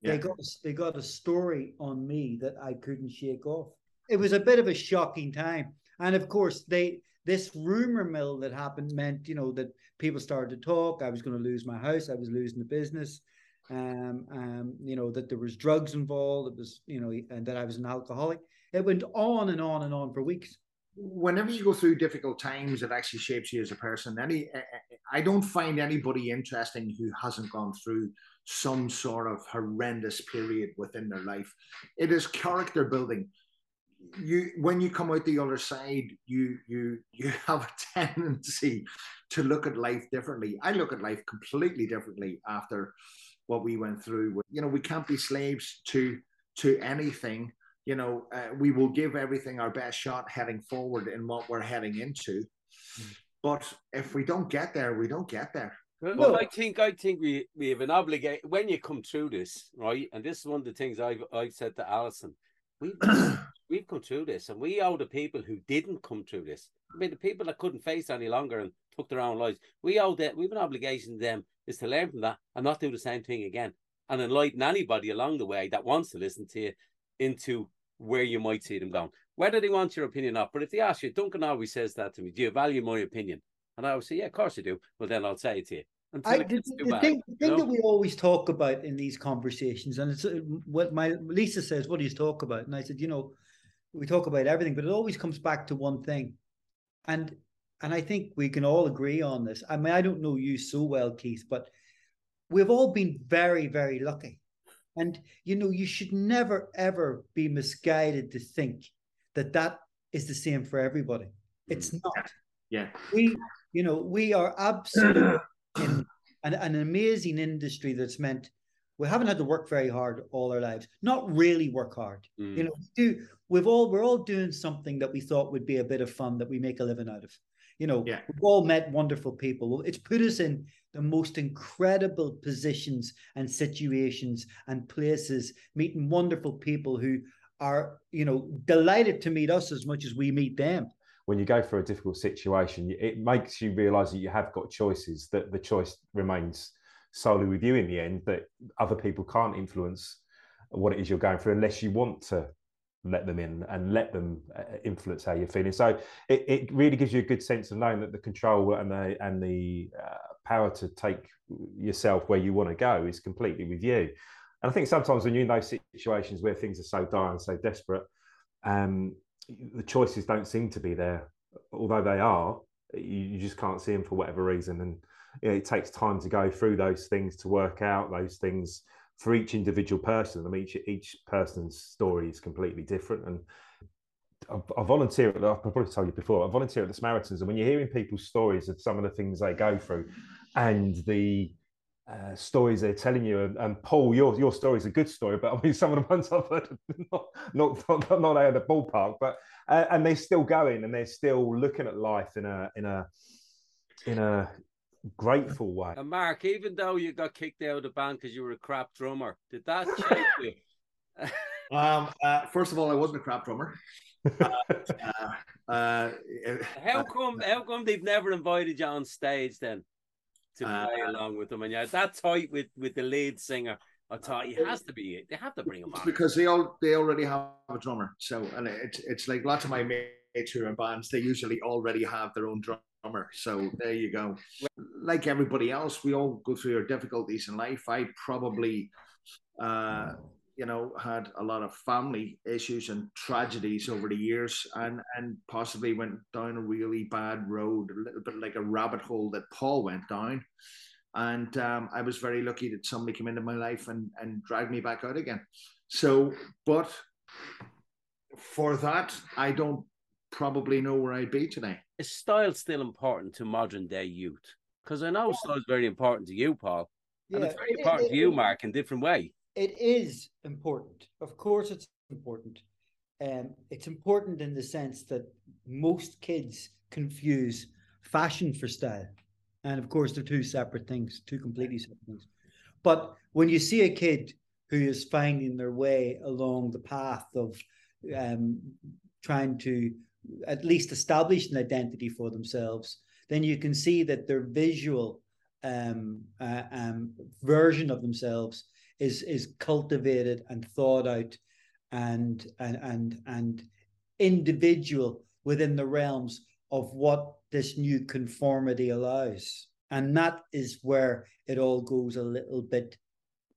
yeah. they got they got a story on me that I couldn't shake off. It was a bit of a shocking time, and of course they this rumor mill that happened meant you know that people started to talk. I was going to lose my house. I was losing the business um, um, you know, that there was drugs involved, it was, you know, and that I was an alcoholic. It went on and on and on for weeks. Whenever you go through difficult times, it actually shapes you as a person. Any, I don't find anybody interesting who hasn't gone through some sort of horrendous period within their life. It is character building. You, when you come out the other side, you you you [LAUGHS] have a tendency to look at life differently. I look at life completely differently after what we went through. You know, we can't be slaves to to anything you know, uh, we will give everything our best shot heading forward in what we're heading into. But if we don't get there, we don't get there. Well, Well- I think I think we, we have an obligation when you come through this, right? And this is one of the things I've I've said to Alison. We [CLEARS THROAT] we've come through this, and we owe the people who didn't come through this. I mean, the people that couldn't face any longer and took their own lives. We owe that. We have an obligation to them is to learn from that and not do the same thing again, and enlighten anybody along the way that wants to listen to you into where you might see them going. Whether they want your opinion or not, but if they ask you, Duncan always says that to me. Do you value my opinion? And I always say, yeah, of course I do. Well, then I'll say it to you. I, the, the thing, the thing know? that we always talk about in these conversations, and it's uh, what my Lisa says, what do you talk about? And I said, you know, we talk about everything, but it always comes back to one thing. And and I think we can all agree on this. I mean, I don't know you so well, Keith, but we've all been very, very lucky. And you know, you should never ever be misguided to think that that is the same for everybody. It's not Yeah. we you know we are absolutely [CLEARS THROAT] in an, an amazing industry that's meant we haven't had to work very hard all our lives. Not really work hard. Mm. you know we do we've all we're all doing something that we thought would be a bit of fun that we make a living out of. You know Yeah. we've all met wonderful people. It's put us in the most incredible positions and situations and places meeting wonderful people who are you know delighted to meet us as much as we meet them when you go through a difficult situation, it makes you realize that you have got choices, that the choice remains solely with you in the end, that other people can't influence what it is you're going through unless you want to let them in and let them uh, influence how you're feeling. So it, it really gives you a good sense of knowing that the control and the and the uh, power to take yourself where you want to go is completely with you. And I think sometimes when you're in those situations where things are so dire and so desperate, um, the choices don't seem to be there, although they are. You, you just can't see them for whatever reason, and you know, it takes time to go through those things to work out those things for each individual person. I mean, each each person's story is completely different, and I, I volunteer. At, I've probably told you before. I volunteer at the Samaritans, and when you're hearing people's stories of some of the things they go through, and the uh, stories they're telling you. And, and Paul, your your story is a good story, but I mean, [LAUGHS] some of the ones I've heard, [LAUGHS] not not not, not out of the ballpark, but uh, and they're still going and they're still looking at life in a in a in a grateful way. And Mark, even though you got kicked out of the band because you were a crap drummer, did that change you? [LAUGHS] Um, uh, first of all, I wasn't a crap drummer. Uh, uh, uh, How come? How come they've never invited you on stage then to Uh, play along with them? And you're that tight with with the lead singer. I thought it has to be. it. They have to bring him It's on. because they all they already have a drummer. So and it's it's like lots of my mates who are in bands, they usually already have their own drummer. So there you go. Like everybody else, we all go through our difficulties in life. I probably uh you know had a lot of family issues and tragedies over the years and and possibly went down a really bad road a little bit like a rabbit hole that paul went down and um, I was very lucky that somebody came into my life and and dragged me back out again. So, but for that, I don't probably know where I'd be today. Is style still important to modern day youth? Because I know style is very important to you, Paul, and Yeah, it's very important it- to you, Mark, in different way. It is important. Of course, it's important. Um, it's important in the sense that most kids confuse fashion for style. And of course, they're two separate things, two completely separate things. But when you see a kid who is finding their way along the path of um, trying to at least establish an identity for themselves, then you can see that their visual um, uh, um, version of themselves is is cultivated and thought out and and and and individual within the realms of what this new conformity allows. And that is where it all goes a little bit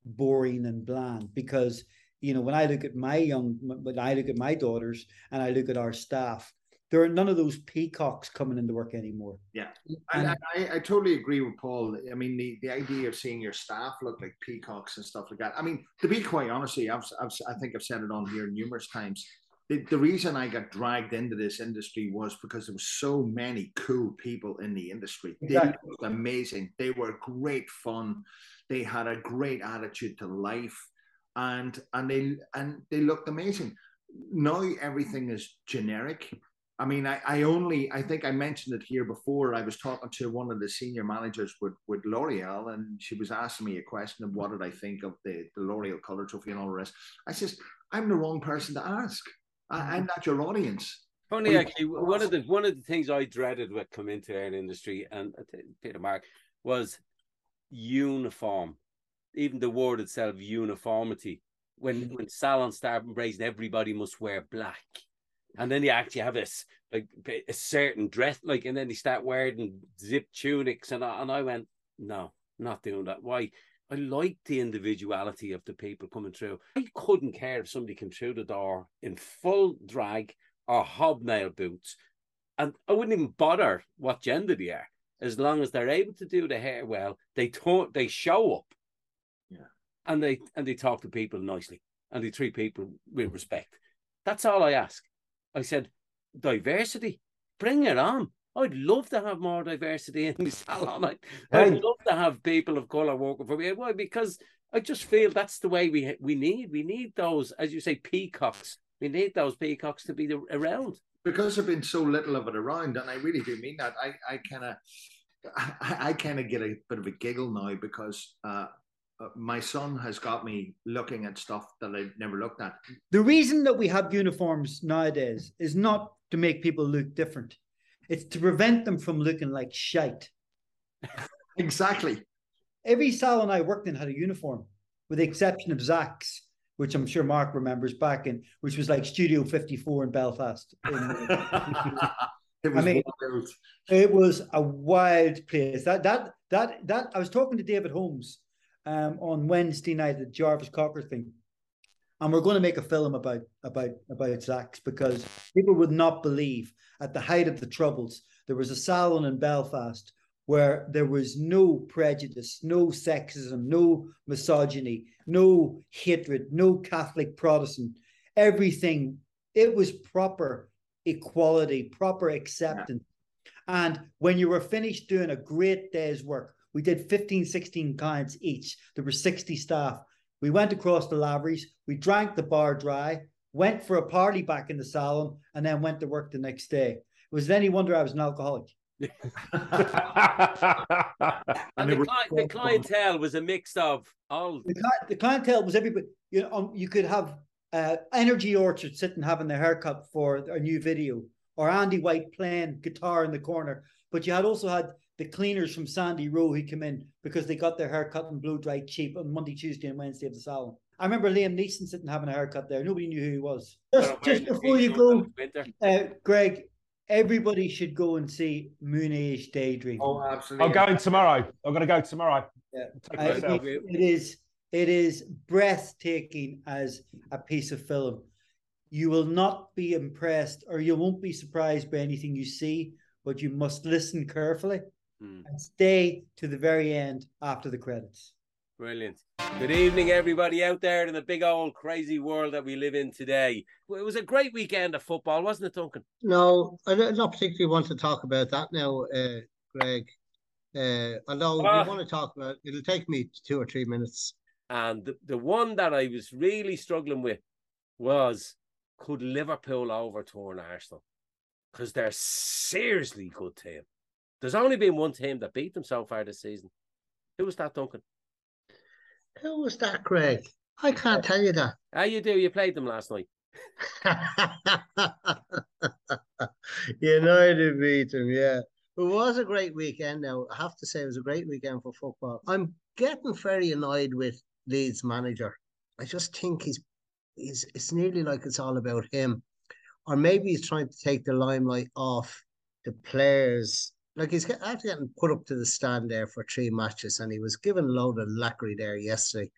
boring and bland because you know when i look at my young when i look at my daughters and i look at our staff there are none of those peacocks coming into work anymore Yeah, and I, I, I totally agree with Paul. I mean, the, the idea of seeing your staff look like peacocks and stuff like that. I mean, to be quite honestly, I've, I've I think I've said it on here numerous times. The, the reason I got dragged into this industry was because there was so many cool people in the industry. They looked amazing. They were great fun. They had a great attitude to life, and and they and they looked amazing. now everything is generic. I mean, I, I only I think I mentioned it here before. I was talking to one of the senior managers with with L'Oreal, and she was asking me a question of what did I think of the the L'Oreal color trophy and all the rest. I says I'm the wrong person to ask. I, am not your audience. Funny, actually, one of the one of the things I dreaded with coming into our industry and Peter Mark was uniform. Even the word itself, uniformity. When mm-hmm. when salons start embracing everybody must wear black and then you actually have this like a certain dress, like, and then they start wearing zip tunics, and I, and I went, no, not doing that. Why? I like the individuality of the people coming through. I couldn't care if somebody came through the door in full drag or hobnail boots, and I wouldn't even bother what gender they are, as long as they're able to do the hair well. They talk, they show up, yeah, and they and they talk to people nicely, and they treat people with respect. That's all I ask. I said, diversity, bring it on. I'd love to have more diversity in the [LAUGHS] salon. I'd, I'd love to have people of color working for me. Why? Because I just feel that's the way we we need. We need those, as you say, peacocks. We need those peacocks to be the, around. Because there's been so little of it around, and I really do mean that. I I kind of I, I kind of get a bit of a giggle now because uh, my son has got me looking at stuff that I've never looked at. The reason that we have uniforms nowadays is not to make people look different. It's to prevent them from looking like shite. [LAUGHS] exactly. Every salon I worked in had a uniform, with the exception of Zach's, which I'm sure Mark remembers back in, which was like Studio 54 in Belfast. [LAUGHS] Uh, it was I mean, wild. It was a wild place. That that that that I was talking to David Holmes um, on Wednesday night at Jarvis Cocker thing. And we're going to make a film about about about Zach's because people would not believe at the height of the troubles there was a salon in Belfast where there was no prejudice, no sexism, no misogyny, no hatred, no Catholic Protestant. Everything it was proper equality, proper acceptance. Yeah. And when you were finished doing a great day's work, we did 15, 16 clients each. There were 60 staff. We went across the Lavery's. We drank the bar dry, went for a party back in the salon, and then went to work the next day. It Was it any wonder I was an alcoholic? [LAUGHS] [LAUGHS] and the, cli- the, clientele was a mix of all. The, the clientele was everybody. You know, um, you could have uh, Energy Orchard sitting having their haircut for a new video, or Andy White playing guitar in the corner. But you had also had the cleaners from Sandy Row who come in because they got their hair cut and blow dried cheap on Monday, Tuesday, and Wednesday of the salon. I remember Liam Neeson sitting having a haircut there. Nobody knew who he was. Just, just before you go, uh, Greg, everybody should go and see Moon Age Daydream. Oh, absolutely. I'm going tomorrow. I'm going to go tomorrow. Yeah. I, it, it is it is breathtaking as a piece of film. You will not be impressed or you won't be surprised by anything you see, but you must listen carefully mm. and stay to the very end after the credits. Brilliant. Good evening, everybody out there in the big old crazy world that we live in today. It was a great weekend of football, wasn't it, Duncan? No, I don't particularly want to talk about that now, uh, Greg. Uh, although uh, we want to talk about it'll take me two or three minutes. And the, the one that I was really struggling with was could Liverpool overturn Arsenal? Because they're seriously good team. There's only been one team that beat them so far this season. Who was that, Duncan? Who was that, Craig? I can't tell you that. How you do? You played them last night. [LAUGHS] United beat them, yeah. It was a great weekend now. I have to say it was a great weekend for football. I'm getting very annoyed with Leeds manager. I just think he's he's it's nearly like it's all about him. Or maybe he's trying to take the limelight off the players like he's after getting put up to the stand there for three matches, and he was given a load of lacquery there yesterday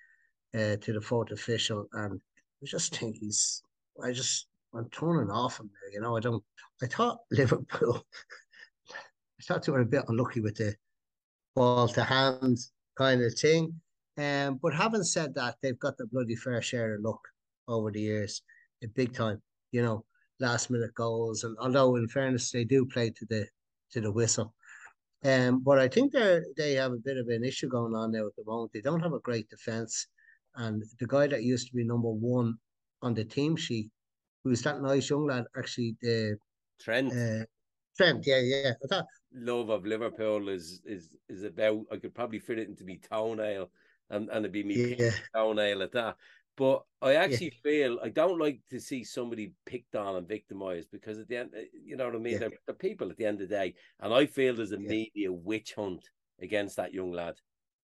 uh, to the fourth official, and I just think he's. I just I'm turning off him there. You know, I don't. I thought [LAUGHS] Liverpool. I thought they were a bit unlucky with the ball to hand kind of thing. Um, but having said that, they've got the bloody fair share of luck over the years, big time. You know, last minute goals, and although in fairness they do play to the to the whistle. Um, but I think they they have a bit of an issue going on now at the moment. They don't have a great defense, and the guy that used to be number one on the team sheet who's that nice young lad? Actually, the Trent. uh, Trent. Yeah, yeah. Thought, love of Liverpool is is is about I could probably fit it into me toenail and, and it'd be me Yeah. toenail at that. But I actually feel I don't like to see somebody picked on and victimized because at the end, eh, you know what I mean? Yeah. They're, they're people at the end of the day. And I feel there's a Yeah. media witch hunt against that young lad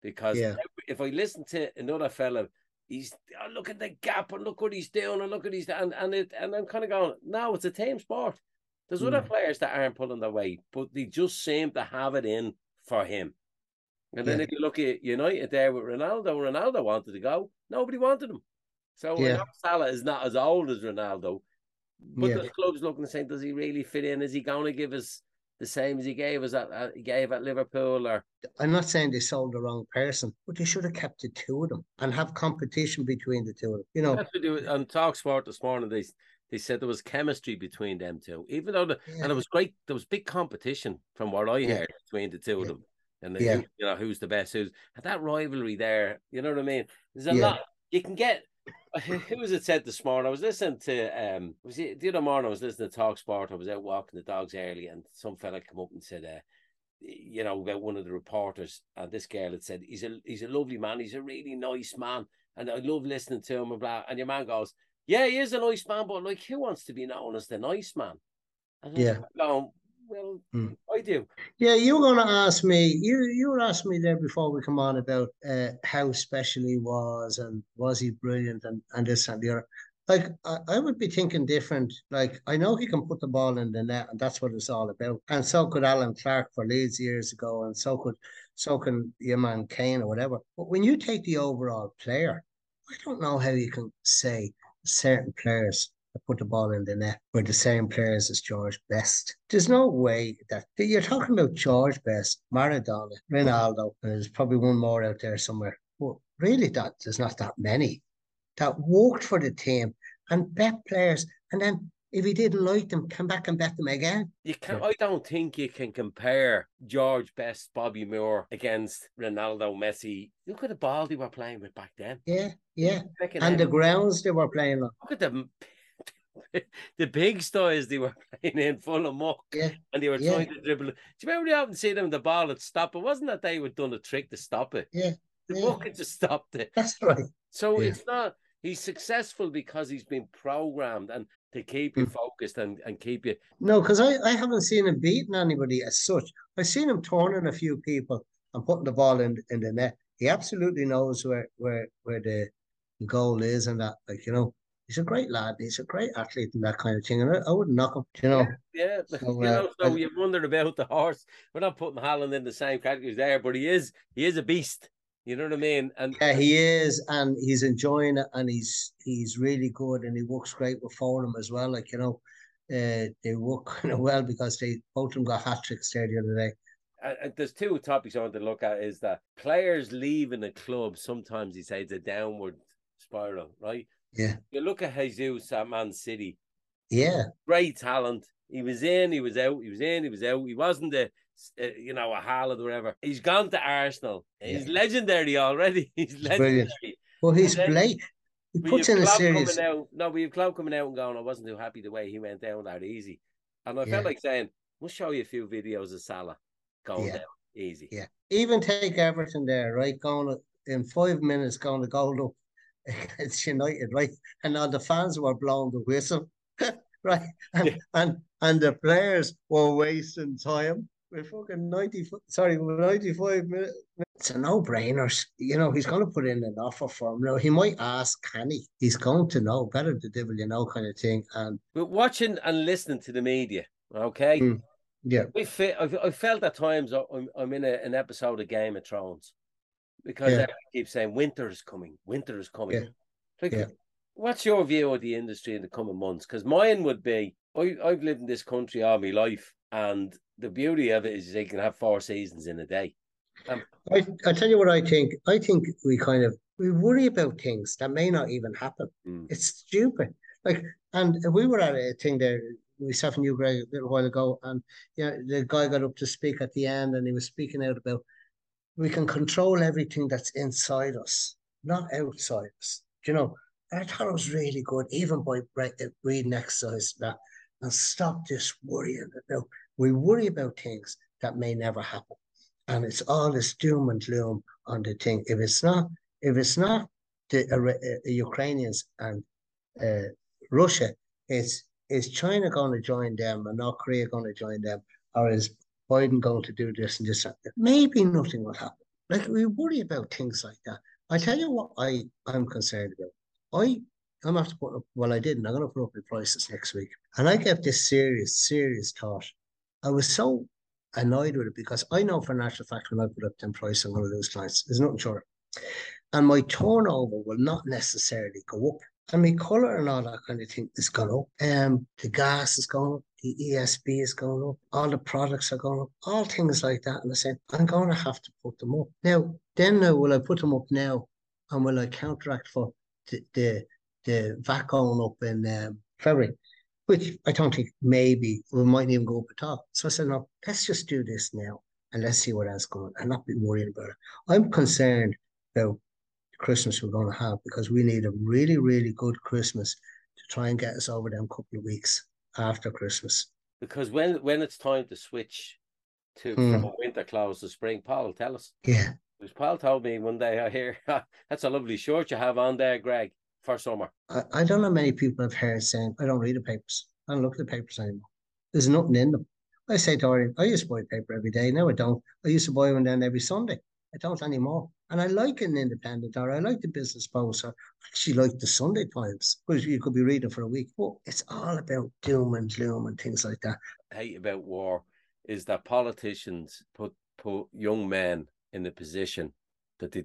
because Yeah. if I listen to another fella, he's oh, look at the gap and look what he's doing and look at he's and and it and I'm kind of going, no, it's a team sport. There's other Mm. players that aren't pulling their weight, but they just seem to have it in for him. And then if you look at United there with Ronaldo, Ronaldo wanted to go. Nobody wanted him. So uh, Yeah. Salah is not as old as Ronaldo, but Yeah. the club's looking and saying, does he really fit in? Is he going to give us the same as he gave us at, at he gave at Liverpool? Or I'm not saying they sold the wrong person, but they should have kept the two of them and have competition between the two of them. You know, to do on Talk Sport this morning. They they said there was chemistry between them two, even though the, Yeah. and it was great. There was big competition from what I Yeah. heard between the two of them, and the, Yeah. you know who's the best. Who's that rivalry there. You know what I mean? There's a lot you can get. Who was it said this morning? I was listening to um was it the other morning I was listening to Talk Sport. I was out walking the dogs early, and some fella come up and said, uh, you know, about one of the reporters, and this girl had said he's a he's a lovely man, he's a really nice man, and I love listening to him and blah. And your man goes, Yeah, he is a nice man, but like who wants to be known as the nice man? And Yeah. going, Well, Hmm. I do. Yeah, you were going to ask me. You you were asking me there before we come on about uh, how special he was and was he brilliant and and this and the other. Like I, I would be thinking different. Like I know he can put the ball in the net, and that's what it's all about. And so could Allan Clarke for Leeds years ago, and so could so can your man Kane or whatever. But when you take the overall player, I don't know how you can say certain players put the ball in the net were the same players as George Best. There's no way that you're talking about George Best, Maradona, Ronaldo, and there's probably one more out there somewhere. But really, that there's not that many that worked for the team and bet players, and then if he didn't like them, come back and bet them again. You can I don't think you can compare George Best, Bobby Moore against Ronaldo, Messi. Look at the ball they were playing with back then. Yeah, yeah. And the grounds they were playing on. Look at them. [LAUGHS] The big styles they were [LAUGHS] playing in full of muck, Yeah, and they were yeah. trying to dribble. Do you remember you often see them the ball had stopped? It wasn't that they would done a trick to stop it. yeah. The yeah. muck had just stopped it. That's right. [LAUGHS] So Yeah. it's not. He's successful because he's been programmed and to keep you Mm. focused and, and keep you. No, because I, I haven't seen him beating anybody as such. I've seen him turning a few people and putting the ball in in the net. He absolutely knows where where where the goal is and that. Like you know, he's a great lad. He's a great athlete and that kind of thing. And I, I wouldn't knock him. You know. Yeah, So, you know, uh, so I- you wonder about the horse. We're not putting Haaland in the same category there, but he is he is a beast. You know what I mean? And Yeah, he is, and he's enjoying it, and he's he's really good, and he works great with Foden as well. Like you know, uh, they work [LAUGHS] kind of well because they both of them got hat tricks there the other day. and- and there's two topics I want to look at is that players leaving a club sometimes he says a downward spiral, right? Yeah, You look at Jesus at Man City, yeah, great talent. He was in, he was out, he was in, he was out. He wasn't a, uh, you know, a Haaland or whatever. He's gone to Arsenal. He's legendary already. [LAUGHS] He's He's brilliant. Well, he's Blake. He puts in a coming out. No, we you've Klopp coming out and going, I wasn't too happy the way he went down that easy. And I Yeah. felt like saying, we'll show you a few videos of Salah going Yeah. down easy. Yeah, even take Everton there, right? Going in five minutes, going to goal up [LAUGHS] against United, right? And all the fans were blowing the whistle, [LAUGHS] right? And and and the players were wasting time. With fucking ninety, fo- sorry, with ninety-five minutes. It's a no-brainer. You know, he's going to put in an offer for him. Now he might ask, can he? He's going to know better the devil you know, kind of thing. And But watching and listening to the media, okay? Mm. yeah, I, fe- I've, I felt at times I'm, I'm in a, an episode of Game of Thrones because Yeah. everyone keeps saying winter is coming, winter is coming. Yeah. Like, Yeah. what's your view of the industry in the coming months? Because mine would be I, I've lived in this country all my life, and the beauty of it is they can have four seasons in a day. Um, I, I tell you what I think. I think we kind of we worry about things that may not even happen. Mm. It's stupid. Like, and we were at a thing there. Myself and you, Greg, a little while ago, and yeah, the guy got up to speak at the end, and he was speaking out about we can control everything that's inside us, not outside us. Do You know, I thought it was really good, even by reading exercise that and stop this worrying about. We worry about things that may never happen, and it's all this doom and gloom on the thing. If it's not, if it's not the uh, Ukrainians and uh, Russia, it's is China going to join them and North Korea going to join them, or is Biden going to do this and this? Maybe nothing will happen. Like we worry about things like that. I tell you what I I'm concerned about. I I'm to put up. Well, I didn't. I'm going to put up the prices next week, and I gave this serious serious thought. I was so annoyed with it because I know for natural fact when I put up them prices, I'm to lose clients. There's nothing sure. And my turnover will not necessarily go up. And mean, colour and all that kind of thing is going up. Um, the gas is going up, the ESB is going up, all the products are going up, all things like that. And I said, I'm going to have to put them up. Now, then now, will I put them up now? And will I counteract for the, the, the VAT going up in um, February? Which I don't think maybe we might even go up at all. So I said, no, let's just do this now and let's see what else going and not be worried about it. I'm concerned about Christmas we're going to have because we need a really, really good Christmas to try and get us over them couple of weeks after Christmas. Because when when it's time to switch to mm. winter clothes to spring, Paul, tell us. Yeah. Because Paul told me one day I hear [LAUGHS] that's a lovely shirt you have on there, Greg, for summer. I, I don't know many people have heard saying, I don't read the papers. I don't look at the papers anymore. There's nothing in them. I say to Orion, I used to buy paper every day. Now I don't. I used to buy one then every Sunday. I don't anymore. And I like an independent or I like the business post or I actually like the Sunday Times, which you could be reading for a week. But it's all about doom and gloom and things like that. I hate about war is that politicians put put young men in the position that they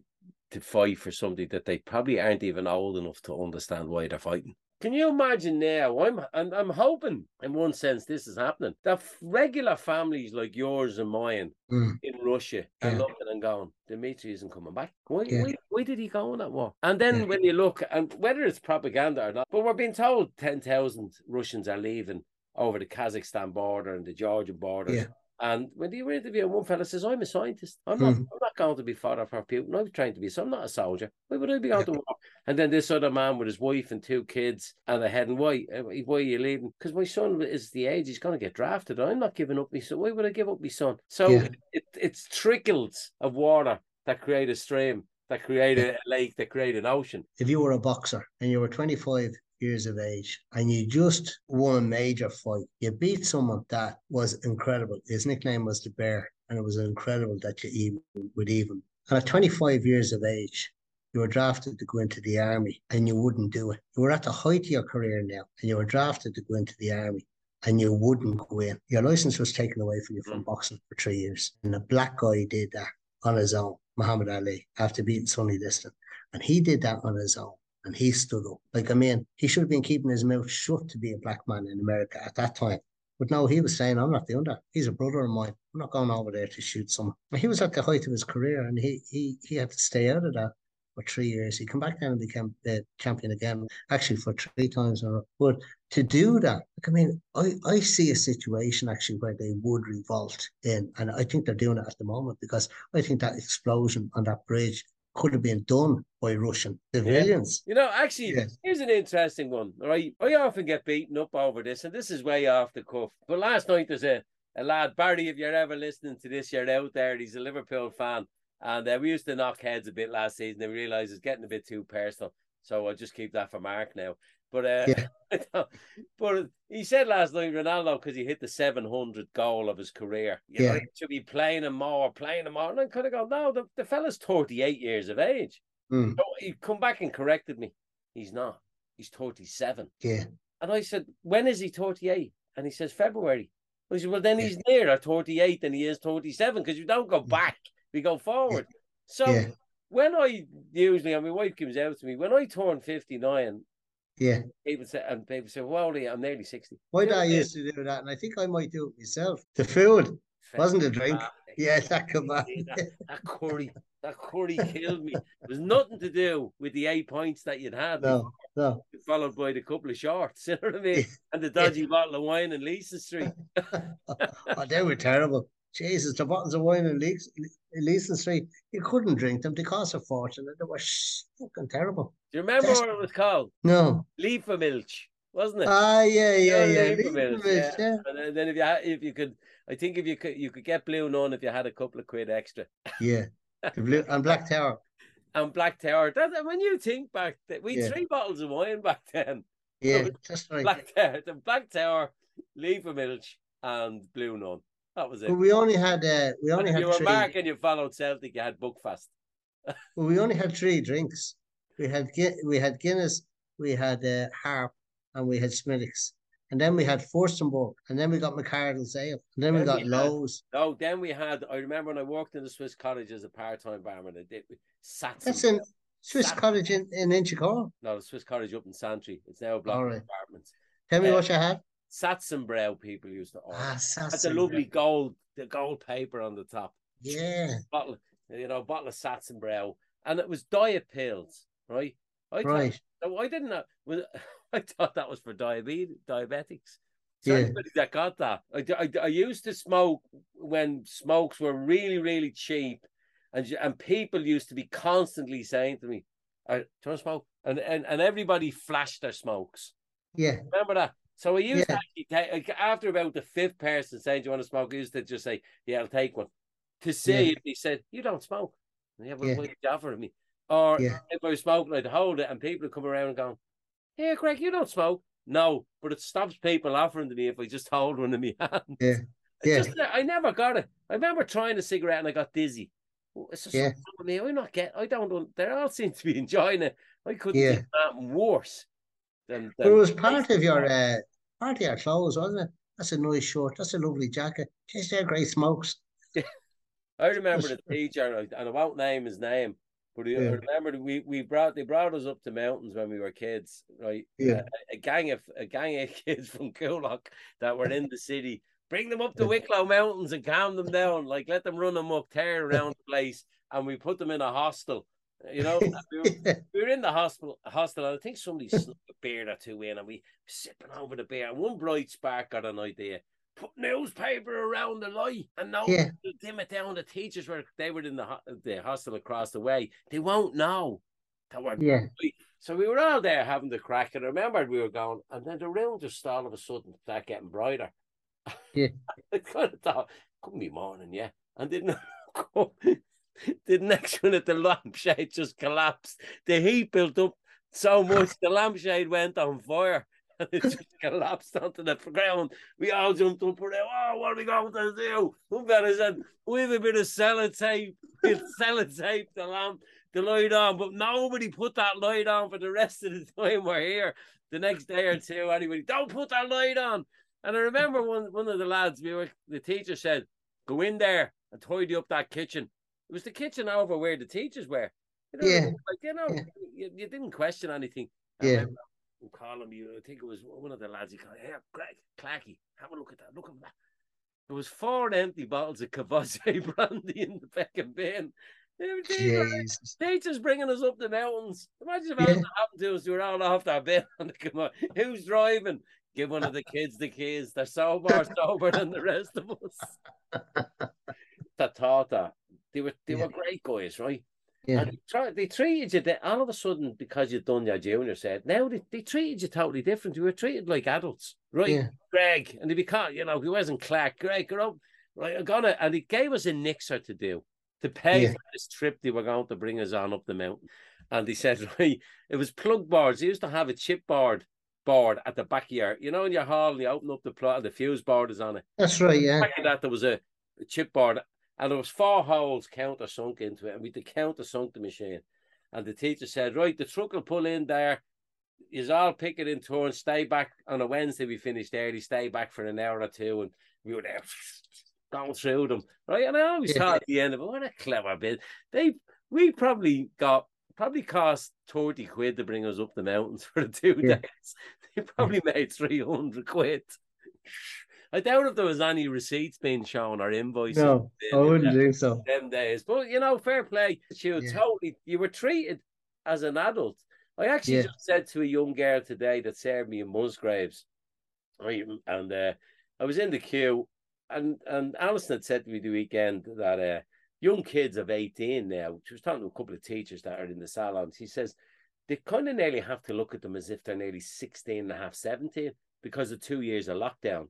to fight for something that they probably aren't even old enough to understand why they're fighting. Can you imagine now? I'm and I'm hoping, in one sense, this is happening. That regular families like yours and mine mm. in Russia are yeah. looking and going, Dimitri isn't coming back. Why, yeah. why, why, did he go on that war? And then yeah. when you look, and whether it's propaganda or not, but we're being told ten thousand Russians are leaving over the Kazakhstan border and the Georgian border. And when you were interviewing, one fella says, I'm a scientist. I'm not, mm. I'm not going to be fodder for Putin. I'm trying to be, so I'm not a soldier. Why would I be going to war? And then this other man with his wife and two kids and a head, and why, uh, why are you leaving? Because my son is the age, he's going to get drafted. I'm not giving up my son. Why would I give up my son? So yeah. it, it's trickles of water that create a stream, that create a lake, that create an ocean. If you were a boxer and you were 25 years of age and you just won a major fight. You beat someone that was incredible. His nickname was the Bear, and it was incredible that you even would even. And at 25 years of age, you were drafted to go into the army and you wouldn't do it. You were at the height of your career now and you were drafted to go into the army and you wouldn't go in. Your license was taken away from you from mm. boxing for three years. And a black guy did that on his own, Muhammad Ali, after beating Sonny Liston. And he did that on his own and he stood up. Like, I mean, he should have been keeping his mouth shut to be a black man in America at that time. But no, he was saying, I'm not doing that. He's a brother of mine. I'm not going over there to shoot someone. He was at the height of his career and he he he had to stay out of that for three years. He came back down and became the champion again, actually for three times in a row. But to do that, like, I mean, I, I see a situation actually where they would revolt in, and I think they're doing it at the moment because I think that explosion on that bridge could have been done by Russian civilians. Yeah. You know, actually, yes. here's an interesting one. All right, I often get beaten up over this, and this is way off the cuff. But last night there's a, a lad, Barry, if you're ever listening to this, you're out there. He's a Liverpool fan, and uh, we used to knock heads a bit last season. And realised it's getting a bit too personal, so I'll just keep that for Mark now. But uh, yeah. [LAUGHS] but he said last night Ronaldo because he hit the 700 goal of his career. You yeah. know, should be playing him more, playing him more. And I could have gone, no, the, the fella's 38 years of age. Mm. So he come back and corrected me. He's not. He's 37. Yeah. And I said, when is he 38? And he says, February. I said, well, then he's nearer 38 than he is 37 because you don't go back, we go forward. So yeah. when I usually, and my wife comes out to me, when I turn 59, yeah. People say, and people say, well, I'm nearly 60. My dad used to do that, and I think I might do it myself. The food wasn't a drink. Ah, yeah, that kebab. That, [LAUGHS] that curry, that curry killed me. It was nothing to do with the eight points that you'd had. No, no. Followed by the couple of shorts, [LAUGHS] you know what I mean? And the dodgy yeah. bottle of wine in Leeson Street. [LAUGHS] oh, they were terrible. Jesus, the bottles of wine in Lees- Leeson Street, you couldn't drink them. They cost a fortune. and They were sh- fucking terrible. Do you remember That's- what it was called? No. Liebfraumilch, wasn't it? Ah, yeah, yeah, know, yeah. Liebfraumilch, Liebfraumilch, yeah. And then- if you had, if you could, I think if you could, you could get blue nun if you had a couple of quid extra. Yeah. The blue and Black Tower. [LAUGHS] And Black Tower. That, when you think back, we Yeah. three bottles of wine back then. Yeah, [LAUGHS] just right. Black Tower, the Black Tower, Liebfraumilch, and Blue Nun. That was it. But we only had uh, we only had you were three. Mark and you followed Celtic, you had Buckfast. [LAUGHS] Well, we only had three drinks. We had we had Guinness, we had uh, Harp, and we had Smithwick's. And then we had Forstenberg, and then we got McCardle's Ale, and then we got we had- Lowe's. Oh, then we had. I remember when I worked in the Swiss Cottage as a part-time barman. I did Sats. That's in Swiss Cottage in, in Inchicore. No, the Swiss Cottage up in Santry. It's now a block All of apartments. Tell me Uh, what you had. Satzenbrau people used to order. Ah, the and lovely gold, the gold paper on the top. Yeah. Bottle, you know, bottle of Satzenbrau, and it was diet pills, right? I thought- Right. no, I didn't know. well, [LAUGHS] I thought that was for diabetes, diabetics. So Yeah. anybody that got that, I, I, I used to smoke when smokes were really, really cheap, and and people used to be constantly saying to me, "I do you want to smoke?" And and and everybody flashed their smokes. Yeah. Remember that? So I used Yeah. to actually after about the fifth person saying, Do you want to smoke? I used to just say, Yeah, I'll take one. To see Yeah. if he said, You don't smoke. And yeah, well, Yeah. what are you offering me? Or Yeah. if I was smoking, I'd hold it and people would come around and go, Here, Greg, you don't smoke. No, but it stops people offering to me if I just hold one in my [LAUGHS] hand. Yeah. Yeah. just- I never got it. I remember trying a cigarette and I got dizzy. It's just Yeah. me. I'm not get. I don't. They all seem to be [LAUGHS] enjoying it. I couldn't Yeah. think that worse. Than, But it was part of your uh, part of your clothes, wasn't it? That's a nice shirt. That's a lovely jacket. Just they're great smokes. [LAUGHS] I remember the teacher, and I- won't name his name, but I Yeah. remember we we brought they brought us up to mountains when we were kids, right? Yeah. A, a gang of a gang of [LAUGHS] kids from Coolock that were in the city. Bring them up to Wicklow Mountains and calm them down, like let them run amok, tear around the place, and we put them in a hostel. You know, we, were, [LAUGHS] we were in the hospital, hostel, and I think somebody snuck a beer or two in, and we sipping over the beer. And one bright spark got an idea: put newspaper around the light, and now Yeah. dim it down. The teachers were they were in the the hostel across the way. They won't know that we're Yeah. So we were all there having the crack, and I remembered we were going, and then the room just all of a sudden started getting brighter. Yeah. [LAUGHS] I kind of thought, couldn't be morning, yeah. And didn't [LAUGHS] the next minute the lampshade just collapsed. The heat built up so much the lampshade went on fire. And [LAUGHS] it just collapsed onto the ground. We all jumped up and oh, what are we going to do? Somebody said, we have a bit of sellotape. We'll [LAUGHS] sellotape the lamp, the light on, but nobody put that light on for the rest of the [LAUGHS] time we're here. The next day or two, anybody, don't put that light on. And I remember one one of the lads, we were, the teacher said, go in there and tidy up that kitchen. It was the kitchen over where the teachers were. You know, Yeah. like you know, you, you didn't question anything. I Yeah. I'm calling you. I think it was one of the lads. He called, "Here, Greg, Clacky, have a look at that. Look at that." There was four empty bottles of Courvoisier [LAUGHS] brandy in the fucking bin. They were- they were- Jesus. Teachers bringing us up the mountains. Imagine if Yeah. anything happened to us. We were all off that bin [LAUGHS] and they come on. Who's driving? Give one of the kids the keys. They're so sober, [LAUGHS] sober than the rest of us. That that they were they Yeah. were great guys, right? Yeah. And they, try, they treated you that all of a sudden because you'd done your junior said Now they, they treated you totally different. You were treated like adults, right? Yeah. Greg, and if you can't, you know, he wasn't Clark. Greg, get up, right? I'm gonna, and he gave us a nixer to do to pay Yeah. for this trip they were going to bring us on up the mountain. And he said, [LAUGHS] right, it was plug boards. He used to have a chipboard board at the back of your, you know, in your hall, and you open up the plug, the fuse board is on it. That's right, yeah. Back of that, there was a, a chipboard, and there was four holes counter sunk into it, and we had to counter sunk the machine. And the teacher said, right, the truck will pull in there. Is all pick it in turn, stay back on a Wednesday. We finished early, stay back for an hour or two, and we were there [LAUGHS] going through them, right? And I always thought at the end of it, what a clever bit. They we probably got probably cost 30 quid to bring us up the mountains [LAUGHS] for the two Yeah. days. They probably made 300 quid. I doubt if there was any receipts being shown or invoices. No, in- I wouldn't them- think so. them days. But you know, fair play. You Yeah. totally you were treated as an adult. I actually Yeah. just said to a young girl today that served me in Musgraves, right? And uh, I was in the queue and and Alison had said to me the weekend that uh, young kids of 18 now, she was talking to a couple of teachers that are in the salon. She says they kind of nearly have to look at them as if they're nearly 16 and a half, 17 because of two years of lockdown.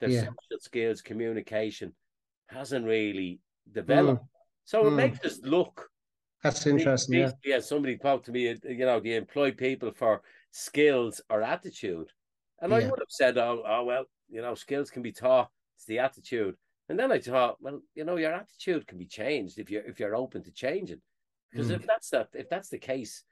Their Yeah. social skills, communication hasn't really developed. So it Mm. makes us look That's interesting. Yeah. yeah, somebody talked to me, you know, they employ people for skills or attitude. And I would have said, oh, oh, well, you know, skills can be taught, it's the attitude. And then I thought, well, you know, your attitude can be changed if you're if you're open to changing. Because Mm. if that's that if that's the case,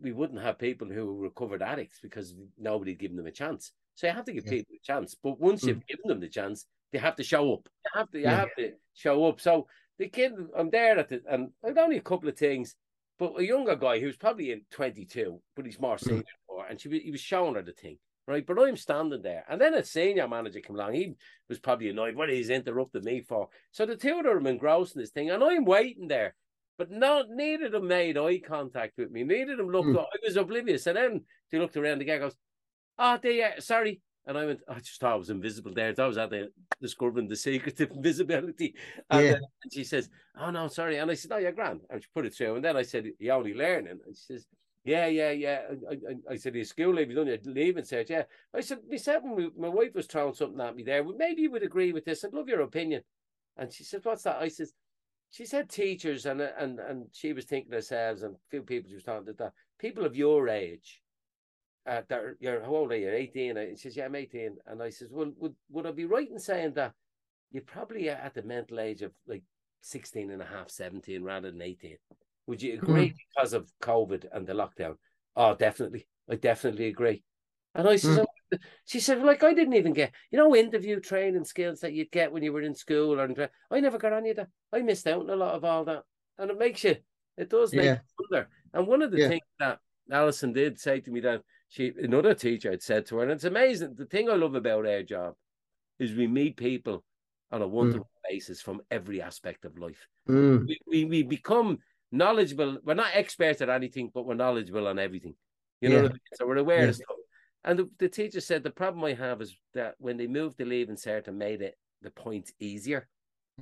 we wouldn't have people who recovered addicts because nobody'd given them a chance. So you have to give Yeah. people a chance. But once Mm. you've given them the chance, they have to show up. You have to you Yeah. have to show up. So the kid, I'm there at the and I've only a couple of things, but a younger guy who's probably in 22, but he's more senior than her, and she he was showing her the thing, right? But I'm standing there, and then a senior manager came along. He was probably annoyed. What he's interrupted me for? So the two of them engrossed in this thing, and I'm waiting there. But no, neither of them made eye contact with me. Neither of them looked. Hmm. I was oblivious. And then they looked around. The guy goes, "Oh, they uh, sorry." And I went, I just thought I was invisible there. I thought I was at the discovering the secret of [LAUGHS] invisibility. And, Yeah. uh, and she says, Oh no, sorry. And I said, No, you're grand. And she put it through. And then I said, You're only learning. And she says, Yeah, yeah, yeah. I, I, I said, Your school leave, you done your leaving cert. Yeah. I said, myself and my, my wife was throwing something at me there. Maybe you would agree with this. I'd love your opinion. And she said, What's that? I said, she said teachers and and and she was thinking herself and a few people she was talking to that people of your age uh, that you're how old are you? 18 and she says yeah I'm 18 and I says well would, would I be right in saying that you're probably at the mental age of like 16 and a half 17 rather than 18 would you agree because of COVID and the lockdown? Oh definitely. I definitely agree. And I says Mm. she said like I didn't even get you know interview training skills that you'd get when you were in school or I never got any of that. I missed out on a lot of all that. And it makes you it does make Yeah. you wonder. And one of the Yeah. things that Alison did say to me that she another teacher had said to her, and it's amazing. The thing I love about our job is we meet people on a one-to-one basis from every aspect of life. Mm. We, we we become knowledgeable. We're not experts at anything, but we're knowledgeable on everything. You know Yeah. what I mean? So we're aware Yeah. of stuff. And the, the teacher said the problem I have is that when they moved the leaving cert and made it the points easier,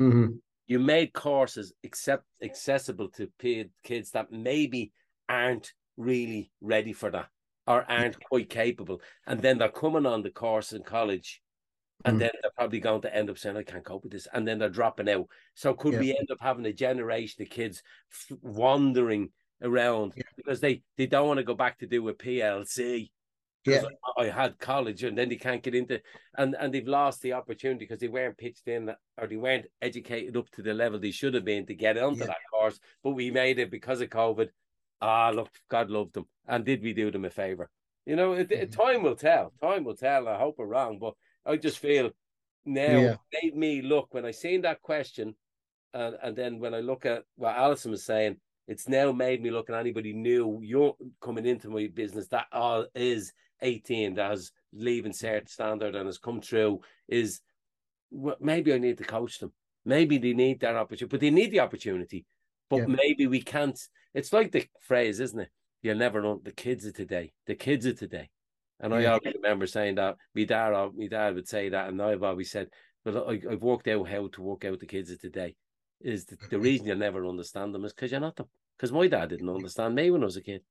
Mhm. you made courses accept accessible to pe- kids that maybe aren't really ready for that or aren't quite capable, and then they're coming on the course in college, and Mm. then they're probably going to end up saying, "I can't cope with this," and then they're dropping out. So could Yeah. we end up having a generation of kids f- wandering around because they they don't want to go back to do a PLC. Yeah. I, I had college and then they can't get into and and they've lost the opportunity because they weren't pitched in or they weren't educated up to the level they should have been to get onto Yeah. that course. But we made it because of COVID. Ah, look, God loved them. And did we do them a favor? You know, it, it- Mm-hmm. time will tell. Time will tell. I hope we're wrong, but I just feel now Yeah. made me look when I seen that question, and and then when I look at what Alison was saying, it's now made me look at anybody new you're coming into my business that all is 18 that has leaving cert standard and has come through is well, maybe I need to coach them. Maybe they need that opportunity, but they need the opportunity. But Yeah. maybe we can't. It's like the phrase, isn't it? You'll never know the kids of today. The kids of today. And I always remember saying that. My dad, uh, my dad would say that, and I've always said, "Well, I, I've worked out how to work out the kids of today." Is the, the reason you'll never understand them is because you're not them. Because my dad didn't understand me when I was a kid.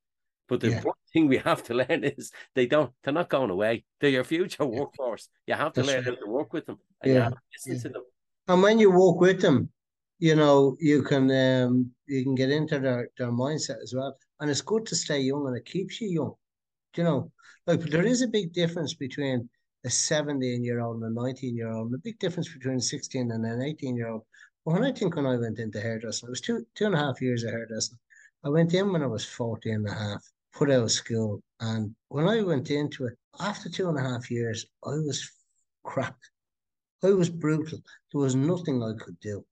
But the Yeah. important thing we have to [LAUGHS] learn is they don't. They're not going away. They're your future workforce. You have to That's learn right. how to work with them, and you Yeah. have to listen to them. And when you walk with them, you know, you can um you can get into their, their mindset as well. And it's good to stay young and it keeps you young. You know? Like there is a big difference between a 17 year old and a 19 year old, and a big difference between a 16 and an 18 year old. But when I think when I went into hairdressing, it was two two and a half years of hairdressing. I went in when I was 14 and a half, put out of school. And when I went into it, after two and a half years, I was cracked. I was brutal. There was nothing I could do.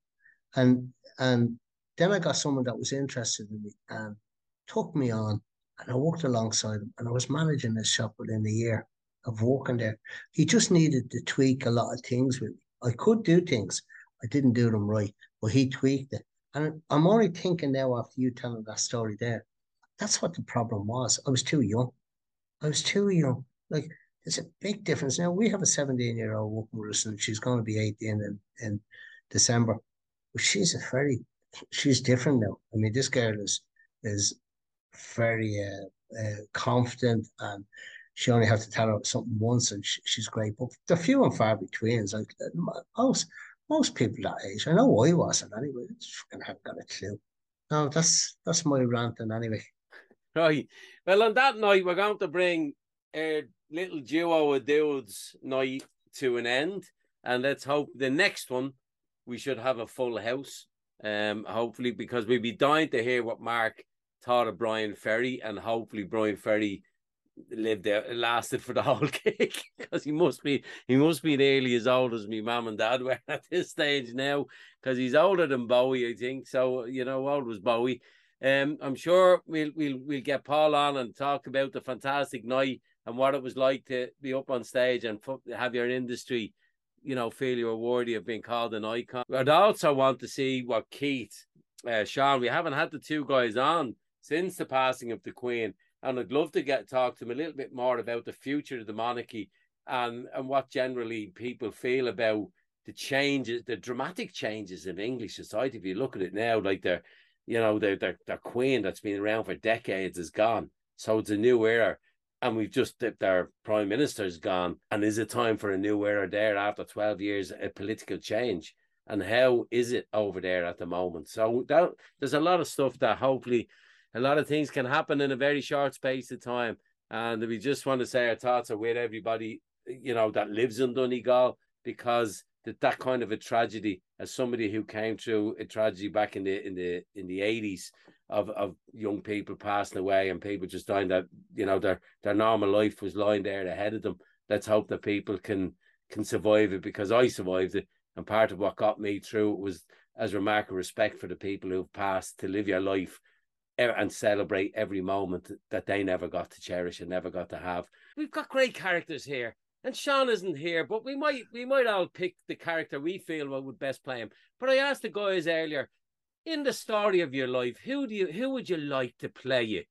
And and then I got someone that was interested in me and took me on and I worked alongside him and I was managing his shop within a year of working there. He just needed to tweak a lot of things with me. I could do things. I didn't do them right, but he tweaked it. And I'm only thinking now after you telling that story there, that's what the problem was. I was too young. I was too young. Like There's a big difference. Now we have a 17 year old working with us, and she's going to be 18 in, in December. She's a very, she's different now. I mean, this girl is is very uh, uh, confident, and she only have to tell her something once, and she, she's great. But they're few and far between. Like most most people that age. I know I wasn't anyway. I haven't got a clue. No, that's that's my ranting anyway. Right. Well, on that night, we're going to bring a little duo of dudes night to an end, and let's hope the next one we should have a full house. Um, hopefully, because we'd be dying to hear what Mark thought of Bryan Ferry, and hopefully Bryan Ferry lived there, lasted for the [LAUGHS] whole gig because he must be he must be nearly as old as me mum and dad were [LAUGHS] at this stage now because he's older than Bowie, I think. So you know, old was Bowie. Um, I'm sure we'll we'll we'll get Paul on and talk about the fantastic night and what it was like to be up on stage and have your industry, you know, feel you're worthy of being called an icon. I'd also want to see what Keith, uh, Sean, we haven't had the two guys on since the passing of the Queen and I'd love to get talk to him a little bit more about the future of the monarchy and and what generally people feel about the changes, the dramatic changes in English society. If you look at it now, like their, you know, their their, their queen that's been around for decades is gone, so it's a new era. And we've just dipped our prime minister's gone, and is it time for a new era there after twelve years of political change? And how is it over there at the moment? So that, there's a lot of stuff that hopefully a lot of things can happen in a very short space of time. And we just want to say our thoughts are with everybody, you know, that lives in Donegal because that, that kind of a tragedy, as somebody who came through a tragedy back in the in the in the eighties of, of young people passing away and people just dying that, you know, their their normal life was lying there ahead of them. Let's hope that people can can survive it because I survived it. And part of what got me through it was as remarkable respect for the people who've passed to live your life and celebrate every moment that they never got to cherish and never got to have. We've got great characters here. And Sean isn't here, but we might we might all pick the character we feel would best play him. But I asked the guys earlier, in the story of your life, who do you who would you like to play you?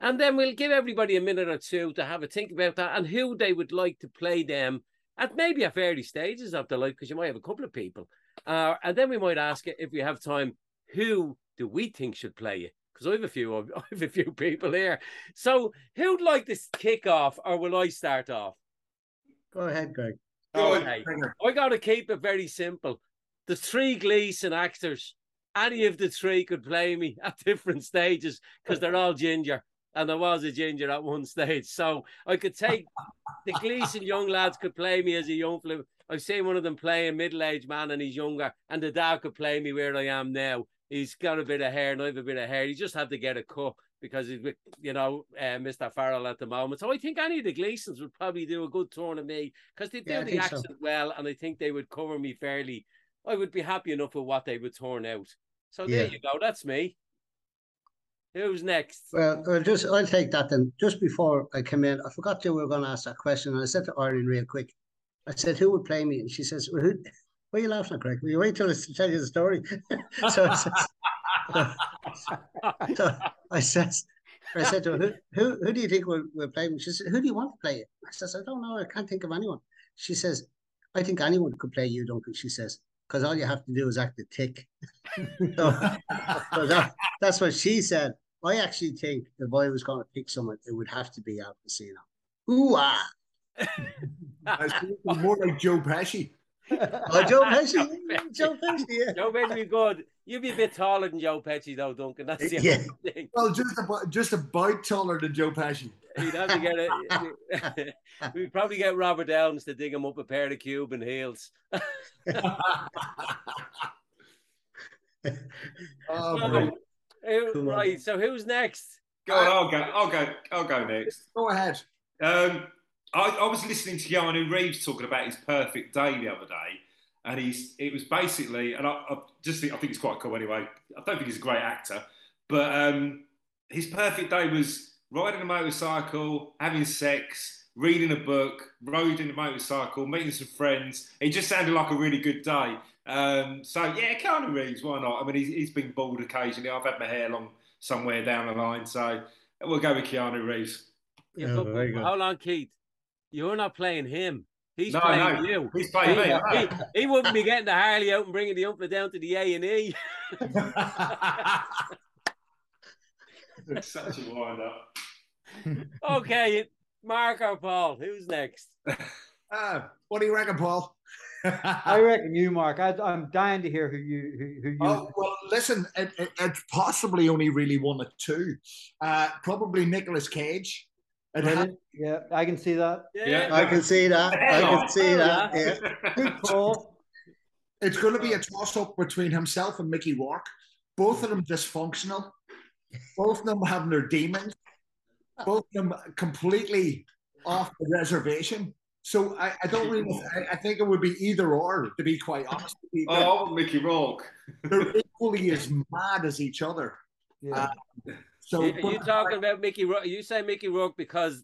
And then we'll give everybody a minute or two to have a think about that and who they would like to play them at maybe at early stages of their life, because you might have a couple of people. Uh, and then we might ask it if we have time, who do we think should play you? because I have a few [LAUGHS] I have a few people here. So who'd like to kick off, or will I start off? Go ahead, Greg. Go Okay. I got to keep it very simple. The three Gleeson actors, any of the three could play me [LAUGHS] at different stages because they're all ginger. And there was a ginger at one stage. So I could take the Gleeson [LAUGHS] young lads could play me as a young flip. I've seen one of them play a middle aged man and he's younger, and the dad could play me where I am now. He's got a bit of hair, and I have a bit of hair. He just had to get a cut because he's with, you know, uh, Mr. Farrell at the moment. So I think any of the Gleesons would probably do a good turn of me because they do yeah, the accent so. well, and I think they would cover me fairly. I would be happy enough with what they would turn out. So yeah. there you go. That's me. Who's next? Well, I'll just I'll take that then. Just before I come in, I forgot you were going to ask that question, and I said to Irene real quick. I said, "Who would play me?" And she says, well, who, why are you laughing at, Craig? Will you wait till I tell you the story? [LAUGHS] so, I says, [LAUGHS] so, so I says, I said to her, who, who, who do you think will, will play? She said, who do you want to play it? I says, I don't know. I can't think of anyone. She says, I think anyone could play you, Duncan. She says, because all you have to do is act a tick. [LAUGHS] so, so that, that's what she said. I actually think if I was going to pick someone, it would have to be Al Pacino. Ooh ah! [LAUGHS] more like Joe Pesci oh, Joe [LAUGHS] Pesci. Joe Pesci, yeah. Joe Pesci be good. You'd be a bit taller than Joe Pesci, though, Duncan. That's the yeah. thing. Well, just about, just about taller than Joe Pesci. He'd have to get it. [LAUGHS] We'd probably get Robert Downs to dig him up a pair of Cuban heels. [LAUGHS] oh, Who, right. So who's next? Go on. I'll go. I'll go. I'll go next. Go ahead. Um, I, I was listening to Keanu Reeves talking about his perfect day the other day, and he's it was basically, and I, I just think I think it's quite cool anyway. I don't think he's a great actor, but um, his perfect day was riding a motorcycle, having sex, reading a book, riding a motorcycle, meeting some friends. It just sounded like a really good day. Um, so yeah, Keanu Reeves, why not? I mean, he's, he's been bald occasionally. I've had my hair long somewhere down the line, so we'll go with Keanu Reeves. Yeah, oh, how long, Keith? You're not playing him. He's No, playing no, you. he's playing he, me, I He, he wouldn't be getting the Harley out and bringing the Umpla down to the A and E. It's such a wind up. Okay, Mark or Paul, who's next? Uh, [LAUGHS] what do you reckon, Paul? I reckon you, Mark. I, I'm dying to hear who you who, who you. Oh, well, listen, it, it, it's possibly only really one or two. Uh, probably Nicolas Cage. It Really? had- yeah, I can see that. Yeah, I can see that. I can see that. Yeah. Good call. it's going to be a toss up between himself and Mickey Rourke. Both of them dysfunctional. Both of them having their demons. Both of them completely off the reservation. So I, I don't really. I, I think it would be either or, to be quite honest. with. Oh, I want Mickey Rourke. They're equally as mad as each other. Yeah. Uh, so you, you talking about Mickey Rourke? You say Mickey Rourke because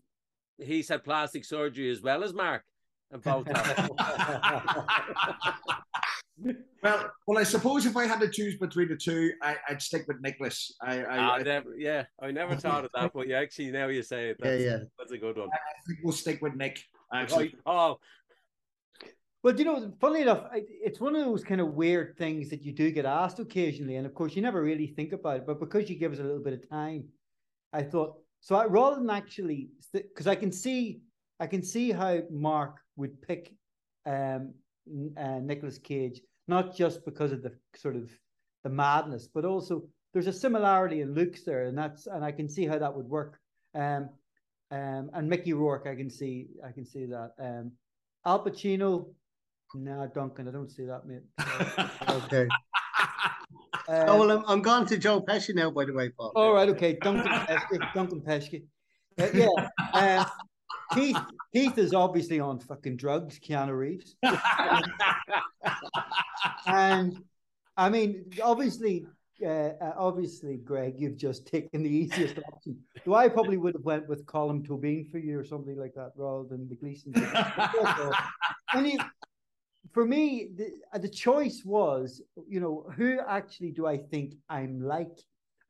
he's had plastic surgery as well as Mark and Botox. [LAUGHS] [LAUGHS] Well, well, I suppose if I had to choose between the two, I, I'd stick with Nicolas. I, I, I never, yeah, I never [LAUGHS] thought of that, but you actually now you say it. Yeah, That's, yeah. that's a good one. I, think we'll stick with Nick. Actually, oh, Paul. Well, you know, funnily enough, it's one of those kind of weird things that you do get asked occasionally, and of course, you never really think about it. But because you give us a little bit of time, I thought so. I, rather than actually, because I can see, I can see how Mark would pick um, uh, Nicolas Cage, not just because of the sort of the madness, but also there's a similarity in looks there, and that's and I can see how that would work. Um, um, and Mickey Rourke, I can see, I can see that. Um, Al Pacino, no, Duncan, I don't see that, mate. [LAUGHS] Okay. [LAUGHS] Uh, oh, well, I'm, I'm gone to Joe Pesci now, by the way, Paul. all right, okay, Duncan Pesky, Duncan Pesky. Uh, yeah, uh, Keith, Keith is obviously on fucking drugs, Keanu Reeves. [LAUGHS] and I mean, obviously, uh, uh, obviously, Greg, you've just taken the easiest option. So I probably would have went with Colin Tobin for you or something like that rather than the Gleeson. Any, for me, the, uh, the choice was, you know, who actually do I think I'm like?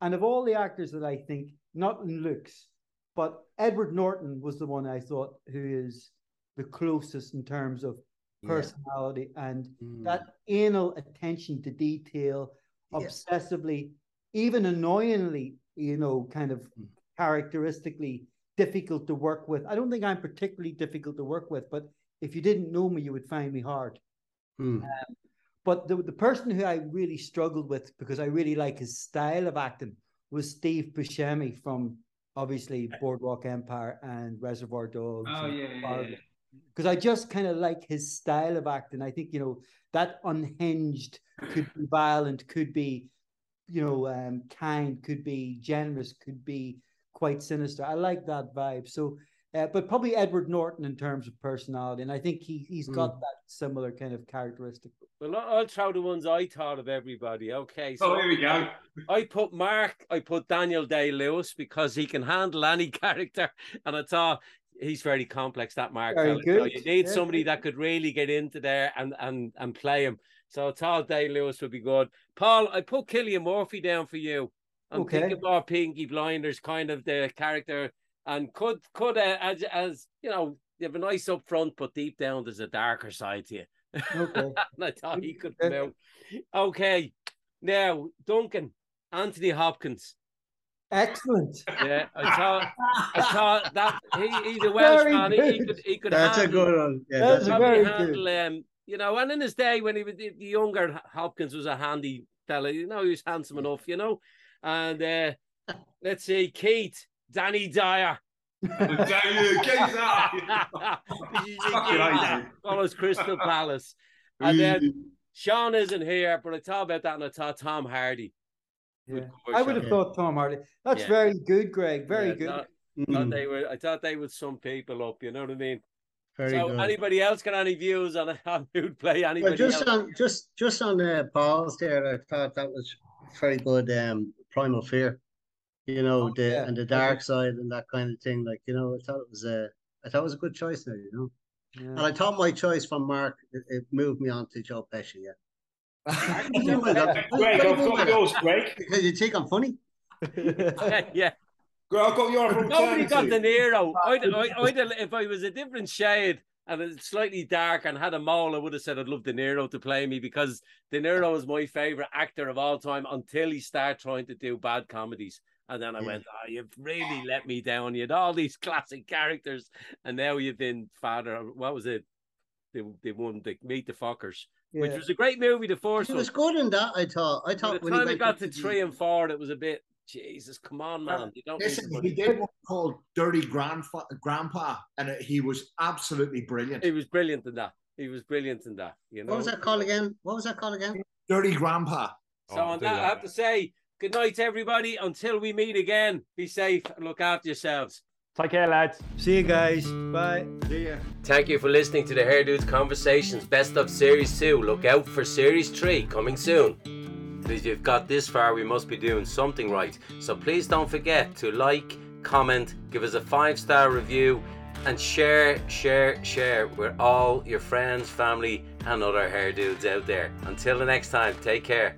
And of all the actors that I think, not in looks, but Edward Norton was the one I thought who is the closest in terms of Yeah. personality and Mm. that anal attention to detail, Yeah. obsessively, even annoyingly, you know, kind of Mm. characteristically difficult to work with. I don't think I'm particularly difficult to work with, but if you didn't know me, you would find me hard. Hmm. But the, the person who I really struggled with because I really like his style of acting was Steve Buscemi from obviously Boardwalk Empire and Reservoir Dogs. Oh, yeah, yeah, yeah. Because I just kind of like his style of acting. I think, you know, that unhinged could be violent, could be, you know, um, kind, could be generous, could be quite sinister. I like that vibe. So, uh, but probably Edward Norton in terms of personality. And I think he, he's got Mm. that similar kind of characteristic. Well, I- I'll try the ones I thought of everybody. Okay, so Oh, here we go. I put Mark, I put Daniel Day Lewis because he can handle any [LAUGHS] character, and I thought he's very complex. That Mark, Very fella. So good. you need Yeah. somebody that could really get into there and and and play him. So I thought Day Lewis would be good. Paul, I put Cillian Murphy down for you. I'm Okay. thinking more Peaky Blinders kind of the character, and could could uh, as as you know, you have a nice up front, but deep down there's a darker side to you. Okay. [LAUGHS] and I thought he could come out. Okay, now Duncan, Anthony Hopkins. Excellent. Yeah, I thought I [LAUGHS] thought that he, he's a Welsh Very man. He, he could he could That's a handle, good one. Yeah, That's that's a a very handle um you know, and in his day when he was the the younger Hopkins was a handy fella, you know, he was handsome enough, you know. And uh let's see, Keith, Danny Dyer. Daniel, get that. Fucking hate you. follows Crystal Palace. And then Sean isn't here, but I thought about that and I thought Tom Hardy. Yeah. I would have Sean. thought Tom Hardy. That's Yeah. very good, Greg. Very Yeah, good. thought- Mm, thought they were, I thought they would sum people up, you know what I mean? very so good. anybody else got any views on [LAUGHS] on who'd play anybody Well, just else? on just just on uh, Paul's there, I thought that was very good. Um, Primal Fear, you know, Oh, the yeah. and the dark side and that kind of thing. Like you know, I thought it was a, I thought it was a good choice there. You know, and I thought my choice from Mark it, it moved me on to Joe Pesci. Yeah, Greg, I've got yours, Greg. because you think I'm funny. [LAUGHS] [LAUGHS] yeah, yeah. Well, I've got your Nobody got De alternative. Niro. I'd, I'd, I'd, if I was a different shade and it's slightly dark and had a mole, I would have said I'd love De Niro to play me because De Niro is my favorite actor of all time until he started trying to do bad comedies. And then I went, oh, you've really [SIGHS] let me down. You had all these [LAUGHS] classic characters, and now you've been father. What was it? They, they won the Meet the Fockers, which was a great movie. The first He one. was good in that. I thought. I thought the when he time it got to the- three and four, it was a bit. Jesus, come on, uh, man! You don't. Listen, he did one called Dirty Grandfa- Grandpa, and it, he was absolutely brilliant. He was brilliant in that. He was brilliant in that. You know. What was that called again? What was that called again? Dirty Grandpa. So oh, on that, I have to say good night everybody. Until we meet again, be safe and look after yourselves. Take care, lads. See you guys. Bye. See ya. Thank you for listening to the Hair Dudes Conversations Best of Series 2. Look out for Series 3 coming soon. If you've got this far, we must be doing something right. So please don't forget to like, comment, give us a five star review, and share, share, share with all your friends, family, and other hair dudes out there. Until the next time, take care.